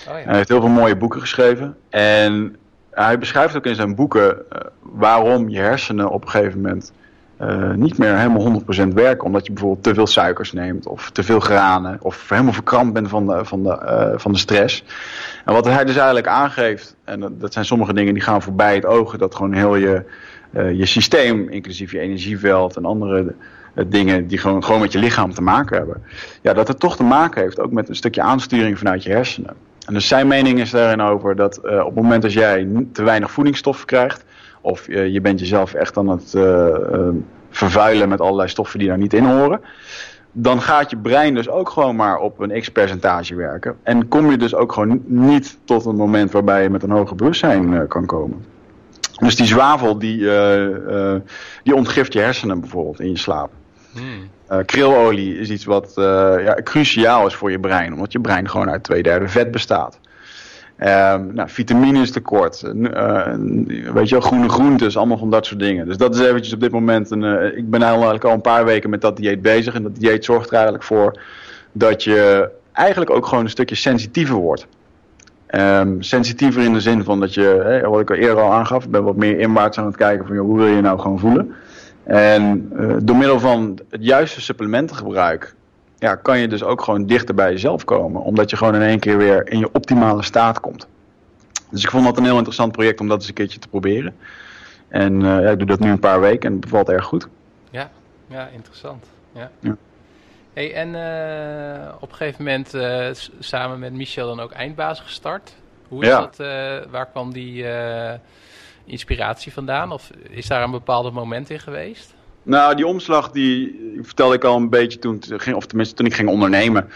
Speaker 1: Oh
Speaker 2: Hij
Speaker 1: ja.
Speaker 2: heeft heel veel mooie boeken geschreven. En hij beschrijft ook in zijn boeken eh, waarom je hersenen op een gegeven moment eh, niet meer helemaal 100% werken. Omdat je bijvoorbeeld te veel suikers neemt of te veel granen. Of helemaal verkrampt bent van de, van de, eh, van de stress. En wat hij dus eigenlijk aangeeft, en dat, zijn sommige dingen die gaan voorbij het ogen. Dat gewoon heel je, je systeem, inclusief je energieveld en andere dingen die gewoon, gewoon met je lichaam te maken hebben. Ja, dat het toch te maken heeft ook met een stukje aansturing vanuit je hersenen. En dus zijn mening is daarin over dat eh, op het moment dat jij te weinig voedingsstoffen krijgt, of eh, je bent jezelf echt aan het eh, vervuilen met allerlei stoffen die daar niet in horen, dan gaat je brein dus ook gewoon maar op een x-percentage werken. En kom je dus ook gewoon niet tot een moment waarbij je met een hoger bewustzijn kan komen. Dus die zwavel, die, die ontgift je hersenen bijvoorbeeld in je slaap.
Speaker 1: Hmm.
Speaker 2: Krilolie is iets wat eh, ja, cruciaal is voor je brein, omdat je brein gewoon uit twee derde vet bestaat. Ehm nou, vitamines tekort, eh, weet je wel, groene groentes, allemaal van dat soort dingen. Dus dat is eventjes op dit moment, een, ik ben eigenlijk al een paar weken met dat dieet bezig. En dat dieet zorgt er eigenlijk voor dat je eigenlijk ook gewoon een stukje sensitiever wordt. Ehm, sensitiever in de zin van dat je, hè, wat ik al eerder al aangaf, ben wat meer inwaarts aan het kijken van hoe wil je nou gewoon voelen. En eh, door middel van het juiste supplementengebruik ja, kan je dus ook gewoon dichter bij jezelf komen. Omdat je gewoon in één keer weer in je optimale staat komt. Dus ik vond dat een heel interessant project om dat eens een keertje te proberen. En eh, ja, ik doe dat nu een paar weken en het bevalt erg goed.
Speaker 1: Ja, ja, interessant. Ja.
Speaker 2: Ja.
Speaker 1: Hey, en eh, op een gegeven moment samen met Michel dan ook eindbaas gestart. Hoe is
Speaker 2: Ja.
Speaker 1: dat? waar kwam die inspiratie vandaan? Of is daar een bepaald moment in geweest?
Speaker 2: Nou, die omslag die vertelde ik al een beetje toen, of tenminste toen ik ging ondernemen.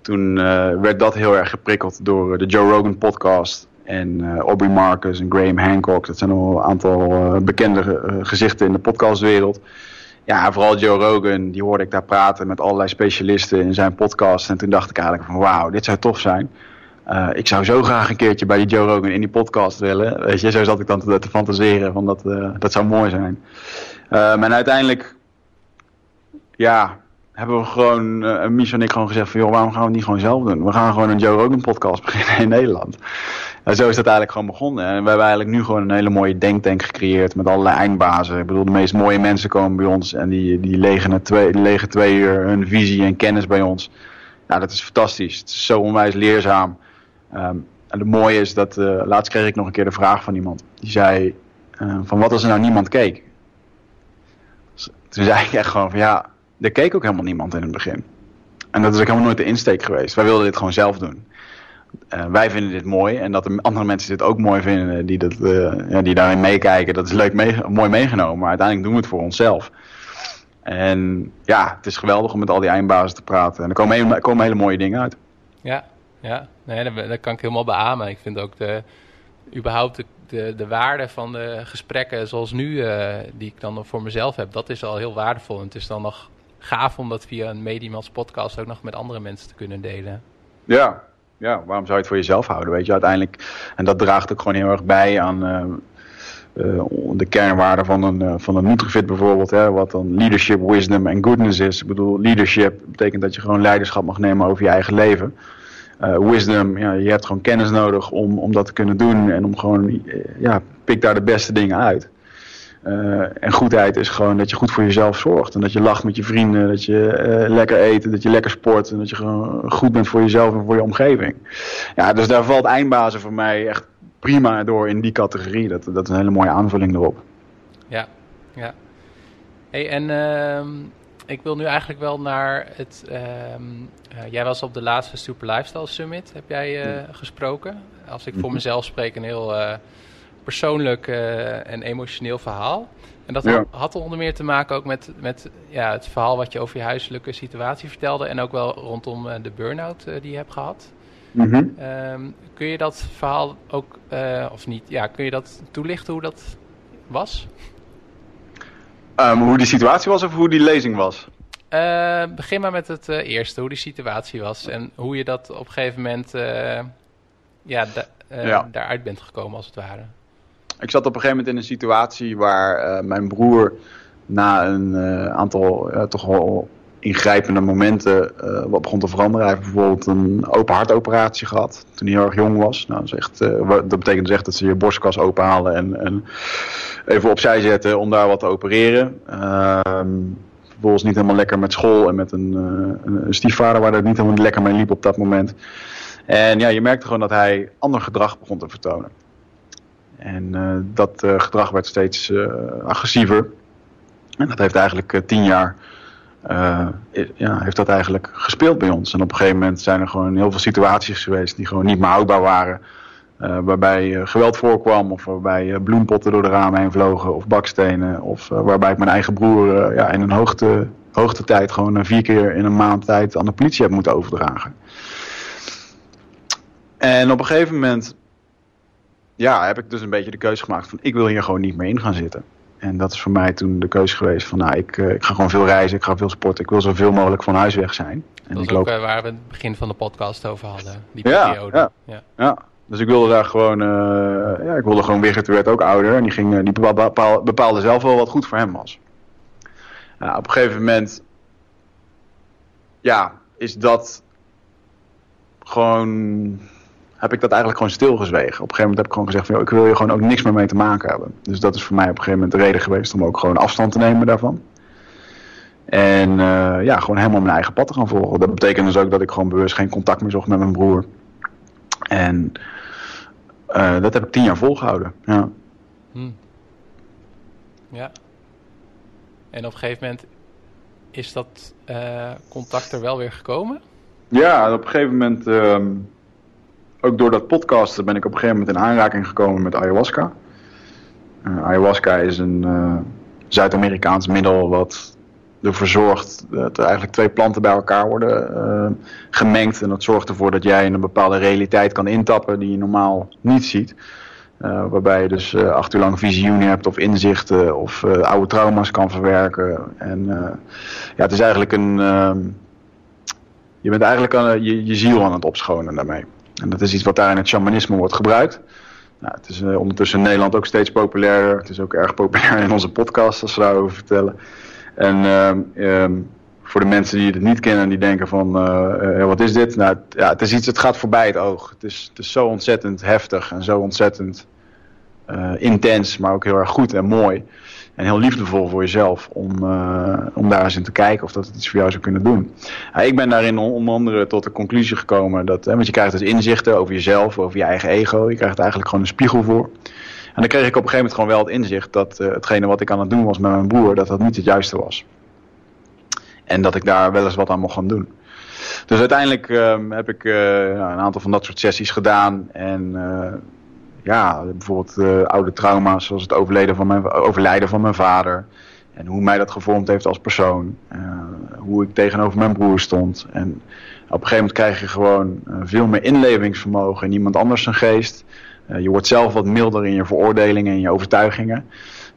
Speaker 2: Toen eh, werd dat heel erg geprikkeld door de Joe Rogan podcast. En eh Aubrey Marcus en Graham Hancock. Dat zijn al een aantal eh, bekende eh, gezichten in de podcastwereld. Ja, vooral Joe Rogan, die hoorde ik daar praten met allerlei specialisten in zijn podcast. En toen dacht ik eigenlijk van wauw, dit zou tof zijn. Eh, ik zou zo graag een keertje bij die Joe Rogan in die podcast willen. Weet je, zo zat ik dan te, fantaseren van dat, eh, dat zou mooi zijn. Ehm, en uiteindelijk, ja, hebben we gewoon, Michel en ik gewoon gezegd van, joh, waarom gaan we het niet gewoon zelf doen? We gaan gewoon een Joe Rogan podcast [LAUGHS] beginnen in Nederland. En zo is dat eigenlijk gewoon begonnen. En we hebben eigenlijk nu gewoon een hele mooie denktank gecreëerd met allerlei eindbazen. Ik bedoel, de meest mooie mensen komen bij ons en die, die, legen, twee, legen twee uur hun visie en kennis bij ons. Ja, dat is fantastisch. Het is zo onwijs leerzaam. Ehm, en het mooie is dat, eh, laatst kreeg ik nog een keer de vraag van iemand. Die zei, eh, van wat als er nou niemand keek? Toen zei ik echt gewoon van ja, er keek ook helemaal niemand in het begin. En dat is ook helemaal nooit de insteek geweest. Wij wilden dit gewoon zelf doen. Eh, wij vinden dit mooi en dat de andere mensen dit ook mooi vinden, die, dat, eh, ja, die daarin meekijken, dat is leuk mee, mooi meegenomen. Maar uiteindelijk doen we het voor onszelf. En ja, het is geweldig om met al die eindbazen te praten. En er komen, er komen hele mooie dingen uit.
Speaker 1: Ja, ja. Nee, dat, kan ik helemaal beamen. Ik vind ook de, überhaupt de, de, de waarde van de gesprekken zoals nu, eh, die ik dan voor mezelf heb, dat is al heel waardevol. En het is dan nog gaaf om dat via een medium als podcast ook nog met andere mensen te kunnen delen.
Speaker 2: Ja, ja, waarom zou je het voor jezelf houden, weet je, uiteindelijk. En dat draagt ook gewoon heel erg bij aan eh, eh, de kernwaarden van een, van een Nutrifit bijvoorbeeld. Hè, wat dan leadership, wisdom en goodness is. Ik bedoel, leadership betekent dat je gewoon leiderschap mag nemen over je eigen leven. Eh, wisdom, ja, je hebt gewoon kennis nodig om, om dat te kunnen doen. En om gewoon, eh, ja, pik daar de beste dingen uit. Eh, en goedheid is gewoon dat je goed voor jezelf zorgt. En dat je lacht met je vrienden, dat je lekker eet, dat je lekker sport. En dat je gewoon goed bent voor jezelf en voor je omgeving. Ja, dus daar valt eindbazen voor mij echt prima door in die categorie. Dat, dat is een hele mooie aanvulling erop.
Speaker 1: Ja, ja. Hey, en ehm, ik wil nu eigenlijk wel naar het. ehm, eh, jij was op de laatste Super Lifestyle Summit, heb jij eh, gesproken? Als ik voor
Speaker 2: Mhm.
Speaker 1: mezelf spreek, een heel eh, persoonlijk en emotioneel verhaal. En dat
Speaker 2: Ja.
Speaker 1: had onder meer te maken ook met, met ja, het verhaal wat je over je huiselijke situatie vertelde. En ook wel rondom de burn-out die je hebt gehad.
Speaker 2: Mhm.
Speaker 1: Ehm, kun je dat verhaal ook, of niet, ja, kun je dat toelichten hoe dat was?
Speaker 2: Ehm, hoe die situatie was of hoe die lezing was?
Speaker 1: Eh, begin maar met het eh, eerste, hoe die situatie was. En hoe je dat op een gegeven moment eh, ja, da-
Speaker 2: Ja.
Speaker 1: daaruit bent gekomen als het ware.
Speaker 2: Ik zat op een gegeven moment in een situatie waar mijn broer na een aantal toch wel ingrijpende momenten eh, wat begon te veranderen. Hij heeft bijvoorbeeld een open hartoperatie gehad toen hij heel erg jong was. Nou, dat, is eh, dat betekent dus echt dat ze je borstkas openhalen en, en even opzij zetten om daar wat te opereren. Ehm vervolgens niet helemaal lekker met school en met een, eh, een- een stiefvader waar het niet helemaal lekker mee liep op dat moment. En ja, je merkte gewoon dat hij ander gedrag begon te vertonen. En dat gedrag werd steeds agressiever. En dat heeft eigenlijk tien jaar eh, ja, heeft dat eigenlijk gespeeld bij ons. En op een gegeven moment zijn er gewoon heel veel situaties geweest die gewoon niet meer houdbaar waren. Eh, waarbij eh, geweld voorkwam, of waarbij bloempotten door de ramen heen vlogen, of bakstenen. Of waarbij ik mijn eigen broer ja, in een hoogte, hoogtetijd gewoon vier keer in een maand tijd aan de politie heb moeten overdragen. En op een gegeven moment ja, heb ik dus een beetje de keuze gemaakt van ik wil hier gewoon niet meer in gaan zitten. En dat is voor mij toen de keuze geweest van nou, ik, eh, ik ga gewoon veel reizen, ik ga veel sporten, ik wil zoveel mogelijk van huis weg zijn. En
Speaker 1: Dat is ook
Speaker 2: loop,
Speaker 1: waar we het begin van de podcast over hadden, die
Speaker 2: Ja,
Speaker 1: periode.
Speaker 2: ja.
Speaker 1: ja.
Speaker 2: ja, dus ik wilde daar gewoon, eh, ja, ik wilde gewoon Wigert werd ook ouder en die, ging, eh, die bepaal- bepaal- bepaalde zelf wel wat goed voor hem was. Nou, op een gegeven moment, ja, is dat gewoon, heb ik dat eigenlijk gewoon stilgezwegen. Op een gegeven moment heb ik gewoon gezegd van, joh, ik wil hier gewoon ook niks meer mee te maken hebben. Dus dat is voor mij op een gegeven moment de reden geweest om ook gewoon afstand te nemen daarvan. En eh, ja, gewoon helemaal mijn eigen pad te gaan volgen. Dat betekent dus ook dat ik gewoon bewust geen contact meer zocht met mijn broer. En eh, dat heb ik tien jaar volgehouden. Ja.
Speaker 1: Hm. Ja. En op een gegeven moment is dat eh, contact er wel weer gekomen?
Speaker 2: Ja, op een gegeven moment, ehm, ook door dat podcasten, ben ik op een gegeven moment in aanraking gekomen met ayahuasca. Eh, ayahuasca is een eh, Zuid-Amerikaans middel wat ervoor zorgt dat er eigenlijk twee planten bij elkaar worden eh, gemengd. En dat zorgt ervoor dat jij in een bepaalde realiteit kan intappen die je normaal niet ziet. Waarbij je dus acht uur lang visioenen hebt of inzichten of oude trauma's kan verwerken. En ja, het is eigenlijk een. ehm, je bent eigenlijk aan, je ziel aan het opschonen daarmee. En dat is iets wat daar in het shamanisme wordt gebruikt. Nou, het is eh, ondertussen in Nederland ook steeds populairder. Het is ook erg populair in onze podcast, als we daarover vertellen. En ehm, ehm, voor de mensen die het niet kennen, die denken van, eh, eh, wat is dit? Nou, het- ja, het is iets, het gaat voorbij het oog. Het is, het is zo ontzettend heftig en zo ontzettend intens, maar ook heel erg goed en mooi. En heel liefdevol voor jezelf om, eh, om daar eens in te kijken of dat het iets voor jou zou kunnen doen. Ik ben daarin on- onder andere tot de conclusie gekomen dat, want je krijgt dus inzichten over jezelf, over je eigen ego. Je krijgt eigenlijk gewoon een spiegel voor. En dan kreeg ik op een gegeven moment gewoon wel het inzicht dat eh, hetgene wat ik aan het doen was met mijn broer, dat dat niet het juiste was. En dat ik daar wel eens wat aan mocht gaan doen. Dus uiteindelijk ehm, heb ik eh, nou, een aantal van dat soort sessies gedaan. En ja, bijvoorbeeld eh, oude trauma's zoals het overleden van mijn, overlijden van mijn vader. En hoe mij dat gevormd heeft als persoon. Eh, hoe ik tegenover mijn broer stond. En op een gegeven moment krijg je gewoon eh, veel meer inlevingsvermogen in iemand anders zijn geest. Je wordt zelf wat milder in je veroordelingen en je overtuigingen.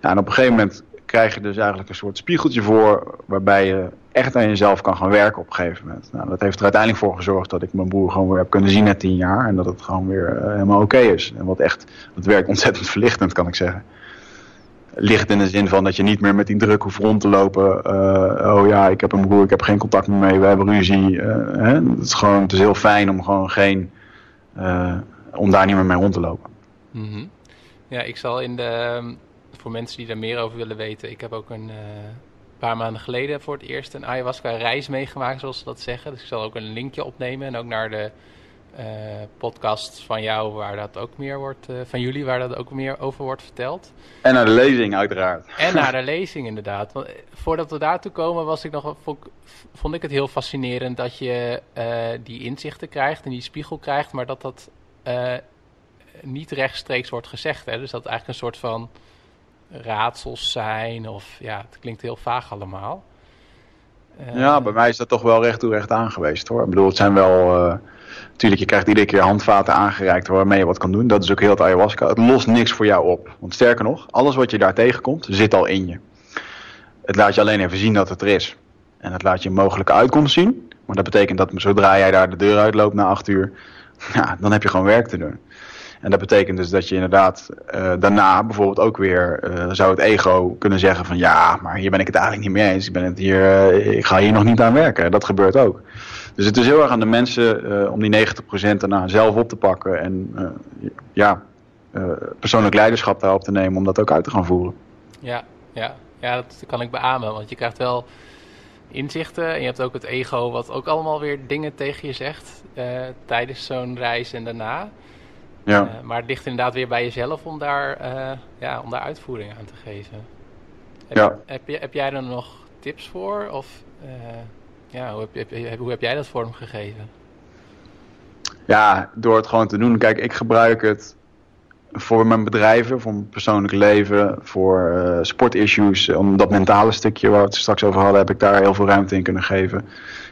Speaker 2: Ja, en op een gegeven moment krijg je dus eigenlijk een soort spiegeltje voor. Waarbij je echt aan jezelf kan gaan werken op een gegeven moment. Nou, dat heeft er uiteindelijk voor gezorgd dat ik mijn broer gewoon weer heb kunnen zien na tien jaar. En dat het gewoon weer eh, helemaal oké is. En wat echt, het werkt ontzettend verlichtend kan ik zeggen. Licht in de zin van dat je niet meer met die druk hoeft rond te lopen. Eh, oh ja, ik heb een broer, ik heb geen contact meer mee, we hebben ruzie. Eh, hè? Het, is gewoon, het is heel fijn om gewoon geen, om daar niet meer mee rond te lopen.
Speaker 1: Mhm. Ja, ik zal in de. Voor mensen die daar meer over willen weten, ik heb ook een eh, paar maanden geleden voor het eerst een ayahuasca-reis meegemaakt, zoals ze dat zeggen. Dus ik zal ook een linkje opnemen en ook naar de eh podcast van jou, waar dat ook meer wordt, eh, van jullie, waar dat ook meer over wordt verteld.
Speaker 2: En naar de lezing uiteraard.
Speaker 1: En naar de [LAUGHS] lezing inderdaad. Want voordat we daartoe komen, was ik nog, vond, ik- vond ik het heel fascinerend dat je die inzichten krijgt en die spiegel krijgt, maar dat dat niet rechtstreeks wordt gezegd. Hè? Dus dat eigenlijk een soort van raadsels zijn. Of ja, het klinkt heel vaag allemaal.
Speaker 2: Uh, ja, bij mij is dat toch wel recht toe recht aan geweest hoor. Ik bedoel, het zijn wel. Uh, Tuurlijk, je krijgt iedere keer handvaten aangereikt waarmee je wat kan doen. Dat is ook heel het ayahuasca. Het lost niks voor jou op. Want sterker nog, alles wat je daar tegenkomt, zit al in je. Het laat je alleen even zien dat het er is. En het laat je een mogelijke uitkomst zien. Maar dat betekent dat zodra jij daar de deur uitloopt na acht uur, [LAUGHS] ja, dan heb je gewoon werk te doen. En dat betekent dus dat je inderdaad uh, daarna bijvoorbeeld ook weer uh, zou het ego kunnen zeggen van ja, maar hier ben ik het eigenlijk niet mee eens. Ik, ben het hier, uh, ik ga hier nog niet aan werken. Dat gebeurt ook. Dus het is heel erg aan de mensen om die 90% daarna zelf op te pakken en ja, persoonlijk leiderschap daarop te nemen om dat ook uit te gaan voeren.
Speaker 1: Ja, ja. ja dat kan ik beamen, want je krijgt wel inzichten en je hebt ook het ego wat ook allemaal weer dingen tegen je zegt tijdens zo'n reis en daarna. Ja. Uh, maar het ligt inderdaad weer bij jezelf om daar, uh, ja, om daar uitvoering aan te geven. Heb, ja. heb, je, heb jij er nog tips voor? Of uh, ja, hoe heb, heb, hoe heb jij dat vorm gegeven?
Speaker 2: Ja, door het gewoon te doen. Kijk, ik gebruik het voor mijn bedrijven, voor mijn persoonlijk leven, voor uh, sportissues. Om dat mentale stukje waar we het straks over hadden, heb ik daar heel veel ruimte in kunnen geven.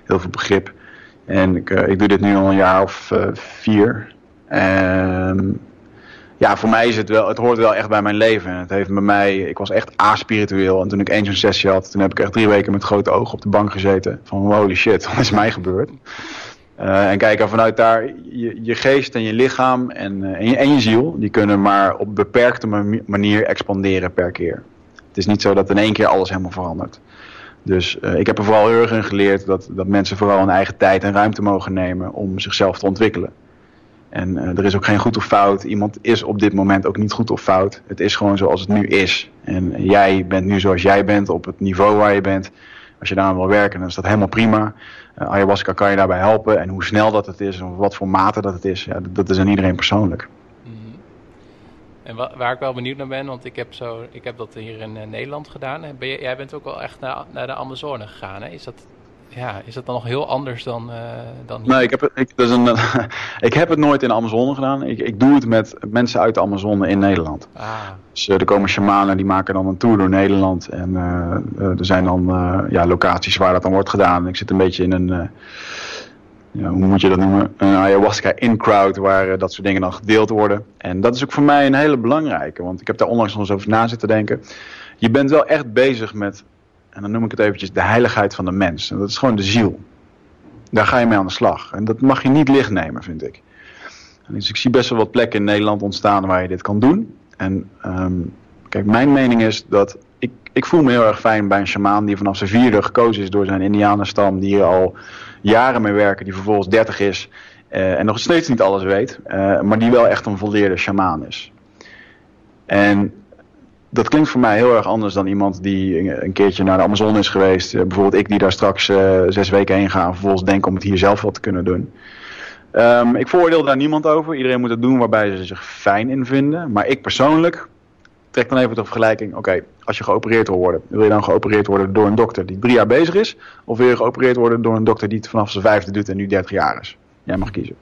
Speaker 2: Heel veel begrip. En ik, uh, ik doe dit nu al een jaar of uh, vier. En ja, voor mij is het wel, het hoort wel echt bij mijn leven. Het heeft bij mij, ik was echt aspiritueel. En toen ik eens een sessie had, toen heb ik echt drie weken met grote ogen op de bank gezeten. Van holy shit, [LAUGHS] wat is mij gebeurd? Uh, en kijk, vanuit daar, je, je, geest en je lichaam en, uh, en, je, en, je, ziel, die kunnen maar op beperkte manier expanderen per keer. Het is niet zo dat in één keer alles helemaal verandert. Dus uh, ik heb er vooral heel erg in geleerd dat, dat mensen vooral hun eigen tijd en ruimte mogen nemen om zichzelf te ontwikkelen. En uh, er is ook geen goed of fout. Iemand is op dit moment ook niet goed of fout. Het is gewoon zoals het nu is. En jij bent nu zoals jij bent, op het niveau waar je bent. Als je daar wil werken, dan is dat helemaal prima. Uh, ayahuasca kan je daarbij helpen. En hoe snel dat het is, en wat voor mate dat het is, ja, dat, dat is aan iedereen persoonlijk.
Speaker 1: -hmm. En wa waar ik wel benieuwd naar ben, want ik heb, zo, ik heb dat hier in uh, Nederland gedaan. Ben je, jij bent ook wel echt naar, naar de Amazone gegaan. Hè? Is dat ja, is dat dan nog heel anders dan, uh, dan
Speaker 2: hier? Nee, ik heb, ik, dus een, [LAUGHS] ik heb het nooit in de Amazone gedaan. Ik, ik doe het met mensen uit de Amazone in Nederland. Ah. Dus uh, er komen shamanen die maken dan een tour door Nederland. En uh, er zijn dan ja, locaties waar dat dan wordt gedaan. Ik zit een beetje in een, ja, hoe moet je dat noemen? Een ayahuasca in-crowd waar dat soort dingen dan gedeeld worden. En dat is ook voor mij een hele belangrijke. Want ik heb daar onlangs nog eens over na zitten denken. Je bent wel echt bezig met en dan noem ik het eventjes de heiligheid van de mens. En dat is gewoon de ziel. Daar ga je mee aan de slag. En dat mag je niet licht nemen, vind ik. En dus ik zie best wel wat plekken in Nederland ontstaan waar je dit kan doen. En um, kijk, mijn mening is dat ik, ik voel me heel erg fijn bij een shamaan die vanaf zijn vierde gekozen is door zijn indianenstam. Die hier al jaren mee werken, die vervolgens 30 is. Uh, en nog steeds niet alles weet. Uh, maar die wel echt een volleerde shamaan is. En dat klinkt voor mij heel erg anders dan iemand die een keertje naar de Amazon is geweest. Uh, bijvoorbeeld ik die daar straks uh, zes weken heen ga en vervolgens denk om het hier zelf wel te kunnen doen. Um, ik vooroordeel daar niemand over. Iedereen moet het doen waarbij ze zich fijn in vinden. Maar ik persoonlijk trek dan even de vergelijking. Oké, als je geopereerd wil worden, wil je dan geopereerd worden door een dokter die drie jaar bezig is? Of wil je geopereerd worden door een dokter die het vanaf zijn vijfde doet en nu 30 jaar is? Jij mag kiezen.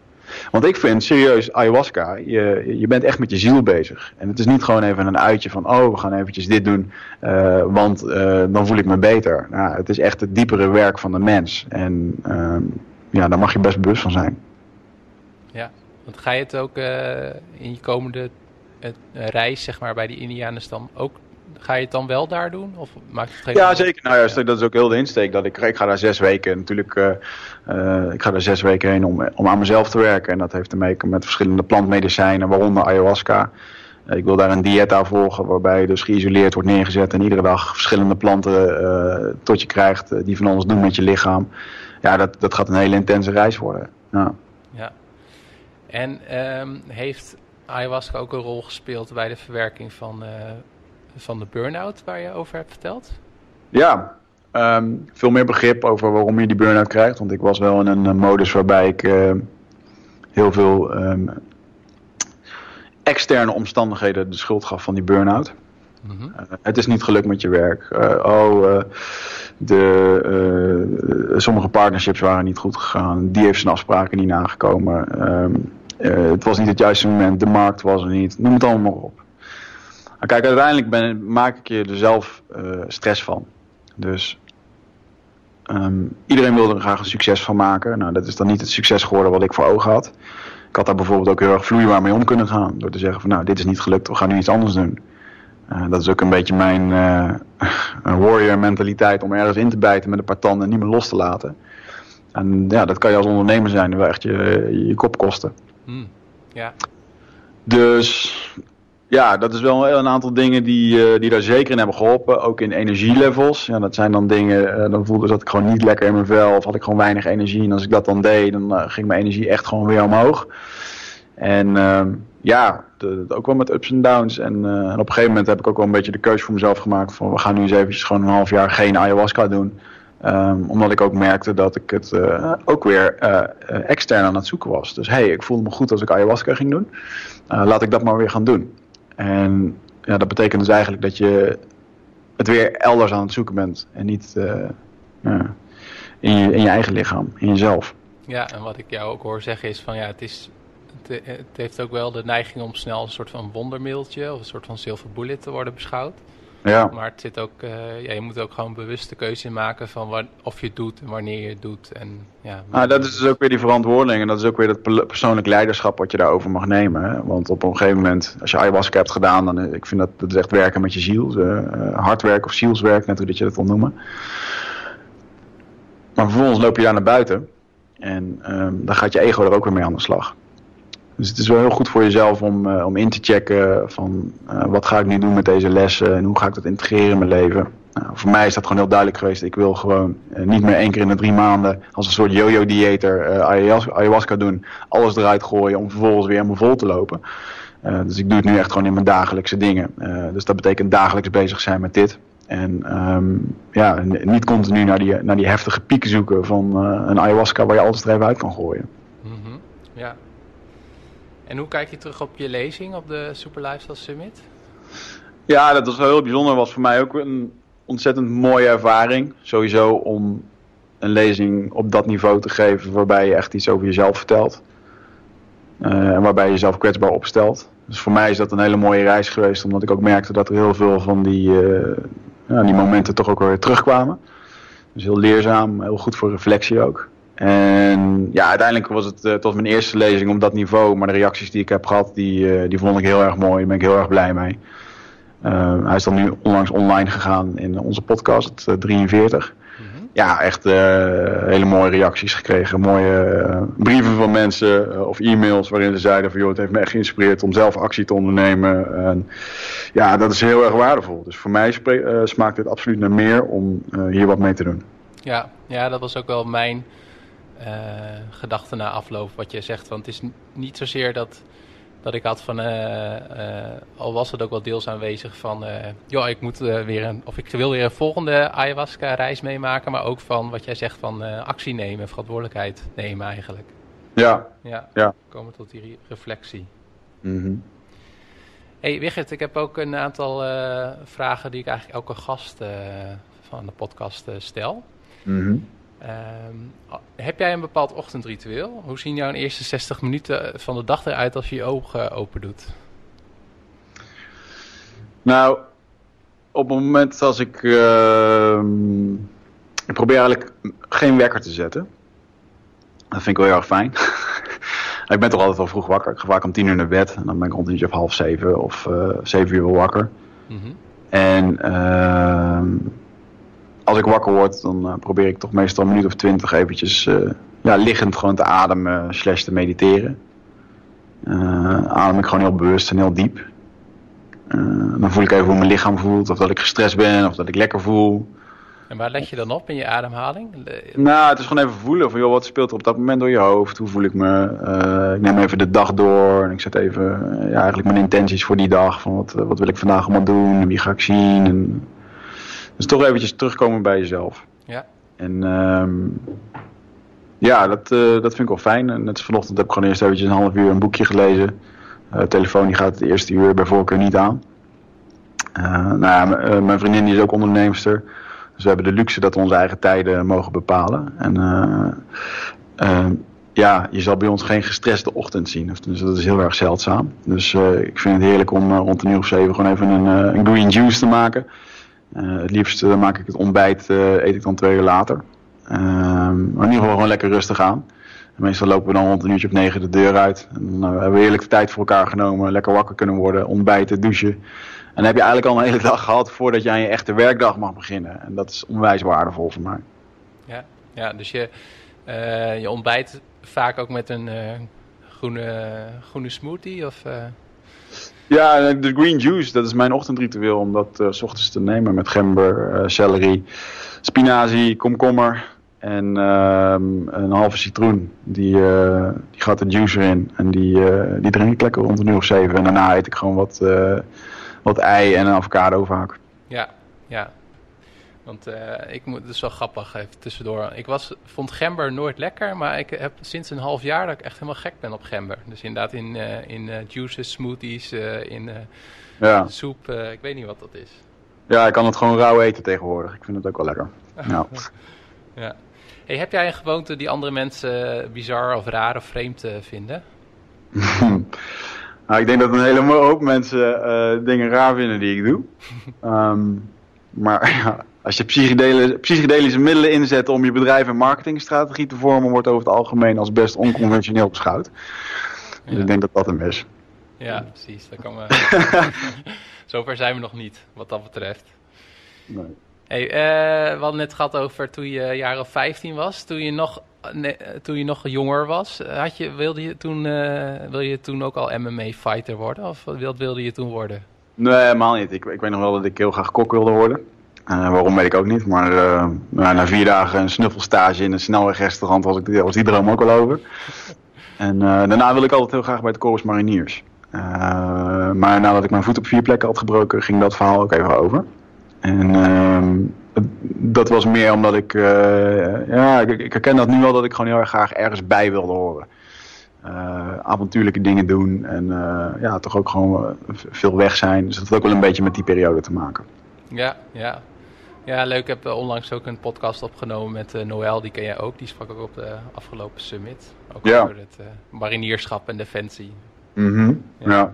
Speaker 2: Want ik vind serieus ayahuasca, je, je bent echt met je ziel bezig. En het is niet gewoon even een uitje van, oh we gaan eventjes dit doen, uh, want uh, dan voel ik me beter. Nou, het is echt het diepere werk van de mens. En uh, ja, daar mag je best bewust van zijn.
Speaker 1: Ja, want ga je het ook uh, in je komende reis, zeg maar, bij die Indianenstam ook Ga je het dan wel daar doen? Of maakt het geen
Speaker 2: ja, zeker. Nou ja, dat is ook heel de insteek. Dat ik, ik ga daar zes weken natuurlijk. Uh, uh, ik ga daar zes weken heen om, om aan mezelf te werken. En dat heeft te maken met verschillende plantmedicijnen, waaronder ayahuasca. Uh, ik wil daar een dieta volgen waarbij je dus geïsoleerd wordt neergezet en iedere dag verschillende planten tot je krijgt die van alles doen met je lichaam. Ja, dat, dat gaat een hele intense reis worden. Ja.
Speaker 1: ja. En um, heeft ayahuasca ook een rol gespeeld bij de verwerking van van de burn-out waar je over hebt verteld?
Speaker 2: Ja, um, veel meer begrip over waarom je die burn-out krijgt. Want ik was wel in een modus waarbij ik uh, heel veel um, externe omstandigheden de schuld gaf van die burn-out. Mm -hmm. uh, het is niet gelukt met je werk. Oh, de, sommige partnerships waren niet goed gegaan. Die heeft zijn afspraken niet nagekomen. Um, het was niet het juiste moment, de markt was er niet, noem het allemaal maar op. Maar kijk, uiteindelijk ben, maak ik je er zelf stress van. Dus ehm, iedereen wilde er graag een succes van maken. Nou, dat is dan niet het succes geworden wat ik voor ogen had. Ik had daar bijvoorbeeld ook heel erg vloeibaar mee om kunnen gaan. Door te zeggen van nou, dit is niet gelukt, we gaan nu iets anders doen. Uh, dat is ook een beetje mijn [LAUGHS] uh, warrior mentaliteit om ergens in te bijten met een paar tanden en niet meer los te laten. En ja, dat kan je als ondernemer zijn wel echt je, je kop kosten. Hmm. Ja. Dus ja, dat is wel een aantal dingen die, uh, die daar zeker in hebben geholpen. Ook in energielevels. Ja, dat zijn dan dingen, dan voelde dat ik gewoon niet lekker in mijn vel of had ik gewoon weinig energie. En als ik dat dan deed, dan ging mijn energie echt gewoon weer omhoog. En ehm, ja, ook wel met ups en downs. En, op een gegeven moment heb ik ook wel een beetje de keuze voor mezelf gemaakt. Van we gaan nu eens eventjes gewoon een half jaar geen ayahuasca doen. Um, omdat ik ook merkte dat ik het ook weer extern aan het zoeken was. Dus hey, ik voelde me goed als ik ayahuasca ging doen. Laat ik dat maar weer gaan doen. En ja, dat betekent dus eigenlijk dat je het weer elders aan het zoeken bent. En niet in, je, in je eigen lichaam, in jezelf.
Speaker 1: Ja, en wat ik jou ook hoor zeggen is van ja, het is het, heeft ook wel de neiging om snel een soort van wondermiddeltje of een soort van silver bullet te worden beschouwd. Ja. Maar het zit ook, uh, ja, je moet ook gewoon bewuste keuze maken van wat, of je het doet en wanneer je het doet. En, ja,
Speaker 2: ah, dat is dus ook weer die verantwoording en dat is ook weer het persoonlijk leiderschap wat je daarover mag nemen. Hè? Want op een gegeven moment, als je ayahuasca hebt gedaan, dan eh, ik vind dat, dat is echt werken met je ziel. Uh, hardwerk of zielswerk, net hoe dat je dat wil noemen. Maar vervolgens loop je daar naar buiten en um, dan gaat je ego er ook weer mee aan de slag. Dus het is wel heel goed voor jezelf om, uh, om in te checken van uh, wat ga ik nu doen met deze lessen en hoe ga ik dat integreren in mijn leven. Nou, voor mij is dat gewoon heel duidelijk geweest. Ik wil gewoon uh, niet meer één keer in de drie maanden als een soort yo-yo dieter ayahuasca doen. Alles eruit gooien om vervolgens weer helemaal vol te lopen. dus ik doe het nu echt gewoon in mijn dagelijkse dingen. dus dat betekent dagelijks bezig zijn met dit. En um, ja, niet continu naar die, naar die heftige pieken zoeken van een ayahuasca waar je alles er even uit kan gooien. Mm.
Speaker 1: Ja, en hoe kijk je terug op je lezing op de Super Lifestyle Summit?
Speaker 2: Ja, dat was wel heel bijzonder. Was voor mij ook een ontzettend mooie ervaring. Sowieso om een lezing op dat niveau te geven waarbij je echt iets over jezelf vertelt. Uh, en waarbij je jezelf kwetsbaar opstelt. Dus voor mij is dat een hele mooie reis geweest, omdat ik ook merkte dat er heel veel van die, uh, ja, die momenten toch ook weer terugkwamen. Dus heel leerzaam, heel goed voor reflectie ook. En ja, uiteindelijk was het uh, tot mijn eerste lezing op dat niveau. Maar de reacties die ik heb gehad, die, uh, die vond ik heel erg mooi. Daar ben ik heel erg blij mee. Uh, hij is dan nu onlangs online gegaan in onze podcast, 43. Mm -hmm. Ja, echt hele mooie reacties gekregen. Mooie brieven van mensen of e-mails waarin ze zeiden van... joh, het heeft me echt geïnspireerd om zelf actie te ondernemen. En ja, dat is heel erg waardevol. Dus voor mij smaakt het absoluut naar meer om hier wat mee te doen.
Speaker 1: Ja, ja, dat was ook wel mijn gedachten na afloop wat je zegt. Want het is niet zozeer dat, dat ik had van, uh, uh, al was het ook wel deels aanwezig van, joh, ik moet weer een, of ik wil weer een volgende ayahuasca reis meemaken, maar ook van wat jij zegt van actie nemen, verantwoordelijkheid nemen eigenlijk.
Speaker 2: Ja.
Speaker 1: Ja, ja. komen tot die reflectie. Mm -hmm. Hey Wigert, ik heb ook een aantal vragen die ik eigenlijk elke gast van de podcast stel. Mm -hmm. Um, heb jij een bepaald ochtendritueel? Hoe zien jouw eerste 60 minuten van de dag eruit als je je ogen open doet?
Speaker 2: Nou, op het moment als ik. Uh, ik probeer eigenlijk geen wekker te zetten. Dat vind ik wel heel erg fijn. [LAUGHS] ik ben toch altijd wel vroeg wakker. Ik ga vaak om tien uur naar bed. En dan ben ik rond een uurtje of half zeven of uh, zeven uur wel wakker. Mm -hmm. En. Uh, als ik wakker word, dan uh, probeer ik toch meestal een minuut of twintig eventjes uh, ja, liggend gewoon te ademen slash te mediteren. Uh, adem ik gewoon heel bewust en heel diep. dan voel ik even hoe mijn lichaam voelt, of dat ik gestrest ben, of dat ik lekker voel.
Speaker 1: En waar let je dan op in je ademhaling?
Speaker 2: Nou, het is gewoon even voelen van, joh, wat speelt er op dat moment door je hoofd? Hoe voel ik me? ik neem even de dag door en ik zet even ja, eigenlijk mijn intenties voor die dag. Van wat, wat wil ik vandaag allemaal doen? Wie ga ik zien? En, dus toch eventjes terugkomen bij jezelf.
Speaker 1: Ja.
Speaker 2: En um, ja, dat, uh, dat vind ik wel fijn. Net vanochtend heb ik gewoon eerst eventjes een half uur een boekje gelezen. Uh, telefoon die gaat het eerste uur bij voorkeur niet aan. Uh, nou ja, mijn vriendin die is ook onderneemster. Dus we hebben de luxe dat we onze eigen tijden mogen bepalen. En ja, je zal bij ons geen gestreste ochtend zien. Dus dat is heel erg zeldzaam. Dus ik vind het heerlijk om rond een uur of zeven gewoon even een, een green juice te maken. Het liefst maak ik het ontbijt, eet ik dan twee uur later. Ehm, maar in ieder geval gewoon lekker rustig aan. meestal lopen we dan rond een uurtje op negen de deur uit. En dan hebben we heerlijk tijd voor elkaar genomen. Lekker wakker kunnen worden, ontbijten, douchen. En dan heb je eigenlijk al een hele dag gehad voordat je aan je echte werkdag mag beginnen. En dat is onwijs waardevol voor mij.
Speaker 1: Ja, ja dus je, je ontbijt vaak ook met een groene, groene smoothie? Of.
Speaker 2: Ja, de green juice, dat is mijn ochtendritueel om dat uh, s ochtends te nemen met gember, celery, spinazie, komkommer en ehm, een halve citroen. Die, die gaat de juice erin en die, die drink ik lekker rond een uur of zeven. En daarna eet ik gewoon wat, wat ei en een avocado vaak.
Speaker 1: Ja, ja. Want uh, ik moet, het is wel grappig, even tussendoor. Ik was, vond gember nooit lekker, maar ik heb sinds een half jaar dat ik echt helemaal gek ben op gember. Dus inderdaad in, uh, in uh, juices, smoothies, in ja. soep, ik weet niet wat dat is.
Speaker 2: Ja, ik kan het gewoon rauw eten tegenwoordig. Ik vind het ook wel lekker. [LAUGHS] ja.
Speaker 1: ja. Hey, heb jij een gewoonte die andere mensen bizar of raar of vreemd vinden? [LAUGHS]
Speaker 2: nou, ik denk dat een hele hoop mensen dingen raar vinden die ik doe. um, [LAUGHS] maar ja, als je psychedelische, middelen inzet om je bedrijf en marketingstrategie te vormen, wordt over het algemeen als best onconventioneel beschouwd. Dus ik denk dat dat hem is.
Speaker 1: Ja, precies. Dat kan we... [LAUGHS] Zover zijn we nog niet, wat dat betreft. Nee. Hey, uh, we hadden net gehad over toen je jaar of 15 was, toen je nog, nee, toen je nog jonger was. Had je, wilde, je toen, uh, wil je toen ook al MMA-fighter worden? Of wat wilde je toen worden?
Speaker 2: Nee, helemaal niet. Ik, ik weet nog wel dat ik heel graag kok wilde worden. Uh, waarom weet ik ook niet. Maar uh, na vier dagen een snuffelstage in een snelwegrestaurant was, ik, was die droom ook al over. En uh, daarna wil ik altijd heel graag bij de Corps Mariniers. maar nadat ik mijn voet op vier plekken had gebroken, ging dat verhaal ook even over. En ehm, dat was meer omdat ik, ja, ik, ik, herken dat nu wel dat ik gewoon heel erg graag ergens bij wilde horen. avontuurlijke dingen doen en ja, toch ook gewoon veel weg zijn. Dus dat had ook wel een beetje met die periode te maken.
Speaker 1: Ja, ja. Ja, leuk. Ik heb uh, onlangs ook een podcast opgenomen met uh, Noël, die ken jij ook. Die sprak ook op de afgelopen summit. Ook ja. over het uh, marinierschap en defensie.
Speaker 2: Mm ja. ja.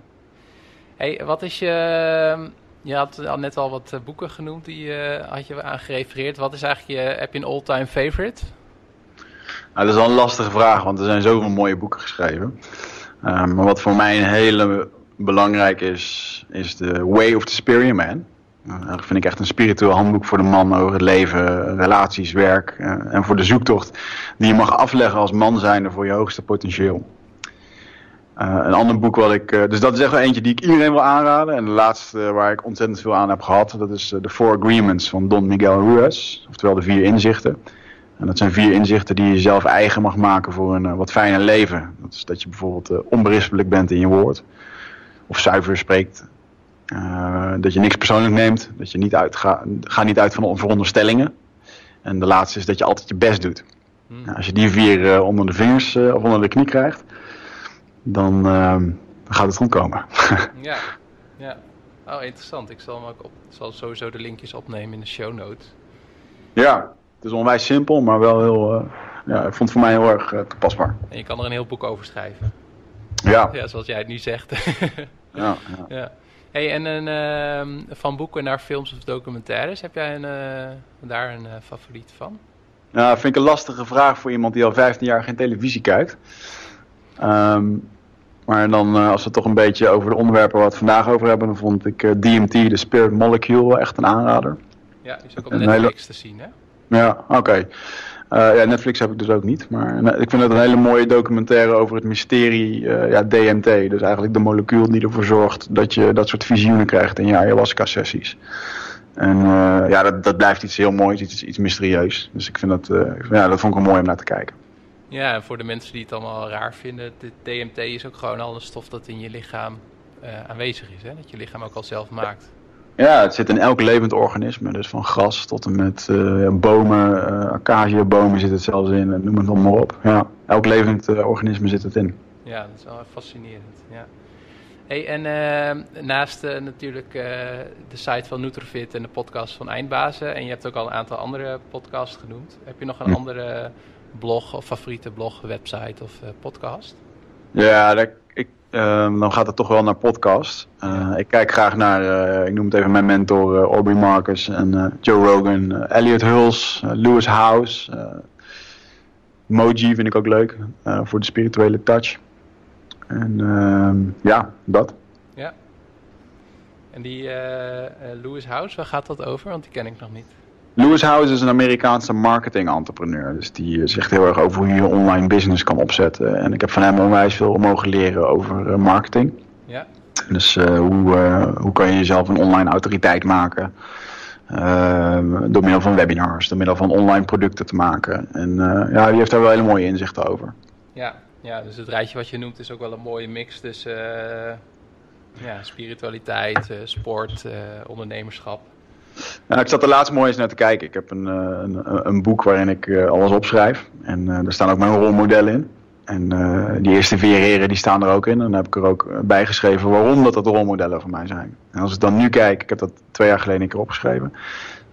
Speaker 1: Hey, wat is je... Je had net al wat boeken genoemd, die had je aan gerefereerd. Wat is eigenlijk je... Heb je een all-time favorite?
Speaker 2: Nou, dat is wel een lastige vraag, want er zijn zoveel mooie boeken geschreven. maar wat voor mij een hele belangrijk is, is The Way of the Superior Man. Nou, dat vind ik echt een spiritueel handboek voor de man over het leven, relaties, werk uh, en voor de zoektocht die je mag afleggen als man zijnde voor je hoogste potentieel. Uh, een ander boek wat ik, dus dat is echt wel eentje die ik iedereen wil aanraden. En de laatste waar ik ontzettend veel aan heb gehad, dat is The Four Agreements van Don Miguel Ruiz. Oftewel de vier inzichten. En dat zijn vier inzichten die je zelf eigen mag maken voor een wat fijner leven. Dat is dat je bijvoorbeeld onberispelijk bent in je woord. Of zuiver spreekt. Uh, dat je niks persoonlijk neemt. Dat je niet uitgaat. Ga niet uit van veronderstellingen. En de laatste is dat je altijd je best doet. Hmm. als je die vier uh, onder de vingers uh, of onder de knie krijgt, dan, dan gaat het goed komen. [LAUGHS]
Speaker 1: ja, ja. Oh, interessant. Ik zal, hem ook op, zal sowieso de linkjes opnemen in de show notes.
Speaker 2: Ja, het is onwijs simpel, maar wel heel. ja, ik vond het voor mij heel erg toepasbaar.
Speaker 1: En je kan er een heel boek over schrijven.
Speaker 2: Ja.
Speaker 1: Ja, zoals jij het nu zegt. [LAUGHS]
Speaker 2: ja. ja.
Speaker 1: ja. Hey, en een, uh, van boeken naar films of documentaires, heb jij een, uh, daar een uh, favoriet van?
Speaker 2: Nou, vind ik een lastige vraag voor iemand die al 15 jaar geen televisie kijkt. Um, maar dan, als we toch een beetje over de onderwerpen waar we het vandaag over hebben, dan vond ik DMT, de Spirit Molecule, echt een aanrader.
Speaker 1: Ja, die is ook op Netflix hele... te zien, hè?
Speaker 2: Ja, oké. Ja, Netflix heb ik dus ook niet. Maar ik vind het een hele mooie documentaire over het mysterie uh, ja, DMT. Dus eigenlijk de molecuul die ervoor zorgt dat je dat soort visioenen krijgt in je ayahuasca-sessies. En uh, ja, dat, dat blijft iets heel moois, iets, iets mysterieus. Dus ik vind dat, ja, dat vond ik wel mooi om naar te kijken.
Speaker 1: Ja, en voor de mensen die het allemaal raar vinden, dit DMT is ook gewoon al een stof dat in je lichaam aanwezig is. Hè? Dat je lichaam ook al zelf maakt.
Speaker 2: Ja, het zit in elk levend organisme. Dus van gras tot en met uh, bomen, uh, acaciabomen zit het zelfs in. Noem het dan maar op. Ja, elk levend uh, organisme zit het in.
Speaker 1: Ja, dat is wel fascinerend. Ja. Hey, en uh, naast natuurlijk de site van Nutrofit en de podcast van Eindbazen... en je hebt ook al een aantal andere podcasts genoemd... heb je nog een hm. andere blog of favoriete blog, website of podcast?
Speaker 2: Ja, dat, ehm, dan gaat het toch wel naar podcast. Ik kijk graag naar, ik noem het even mijn mentor, Aubrey Marcus en Joe Rogan, Elliot Hulse, Lewis House. Moji vind ik ook leuk, voor de spirituele touch. En ehm, ja, dat.
Speaker 1: Ja. En die uh, Lewis House, waar gaat dat over? Want die ken ik nog niet.
Speaker 2: Lewis House is een Amerikaanse marketing-entrepreneur. Dus die zegt heel erg over hoe je online business kan opzetten. En ik heb van hem onwijs veel mogen leren over uh, marketing.
Speaker 1: Ja.
Speaker 2: Dus uh, hoe, hoe kan je jezelf een online autoriteit maken? Ehm, door middel van webinars, door middel van online producten te maken. En ja, die heeft daar wel hele mooie inzichten over.
Speaker 1: Ja, ja, dus het rijtje wat je noemt is ook wel een mooie mix tussen ja, spiritualiteit, sport, ondernemerschap.
Speaker 2: Nou, ik zat er laatst mooi eens naar te kijken. Ik heb een, een, een boek waarin ik alles opschrijf. En daar staan ook mijn rolmodellen in. En die eerste vier heren die staan er ook in. En dan heb ik er ook bij geschreven waarom dat, dat rolmodellen voor mij zijn. En als ik dan nu kijk, ik heb dat twee jaar geleden een keer opgeschreven.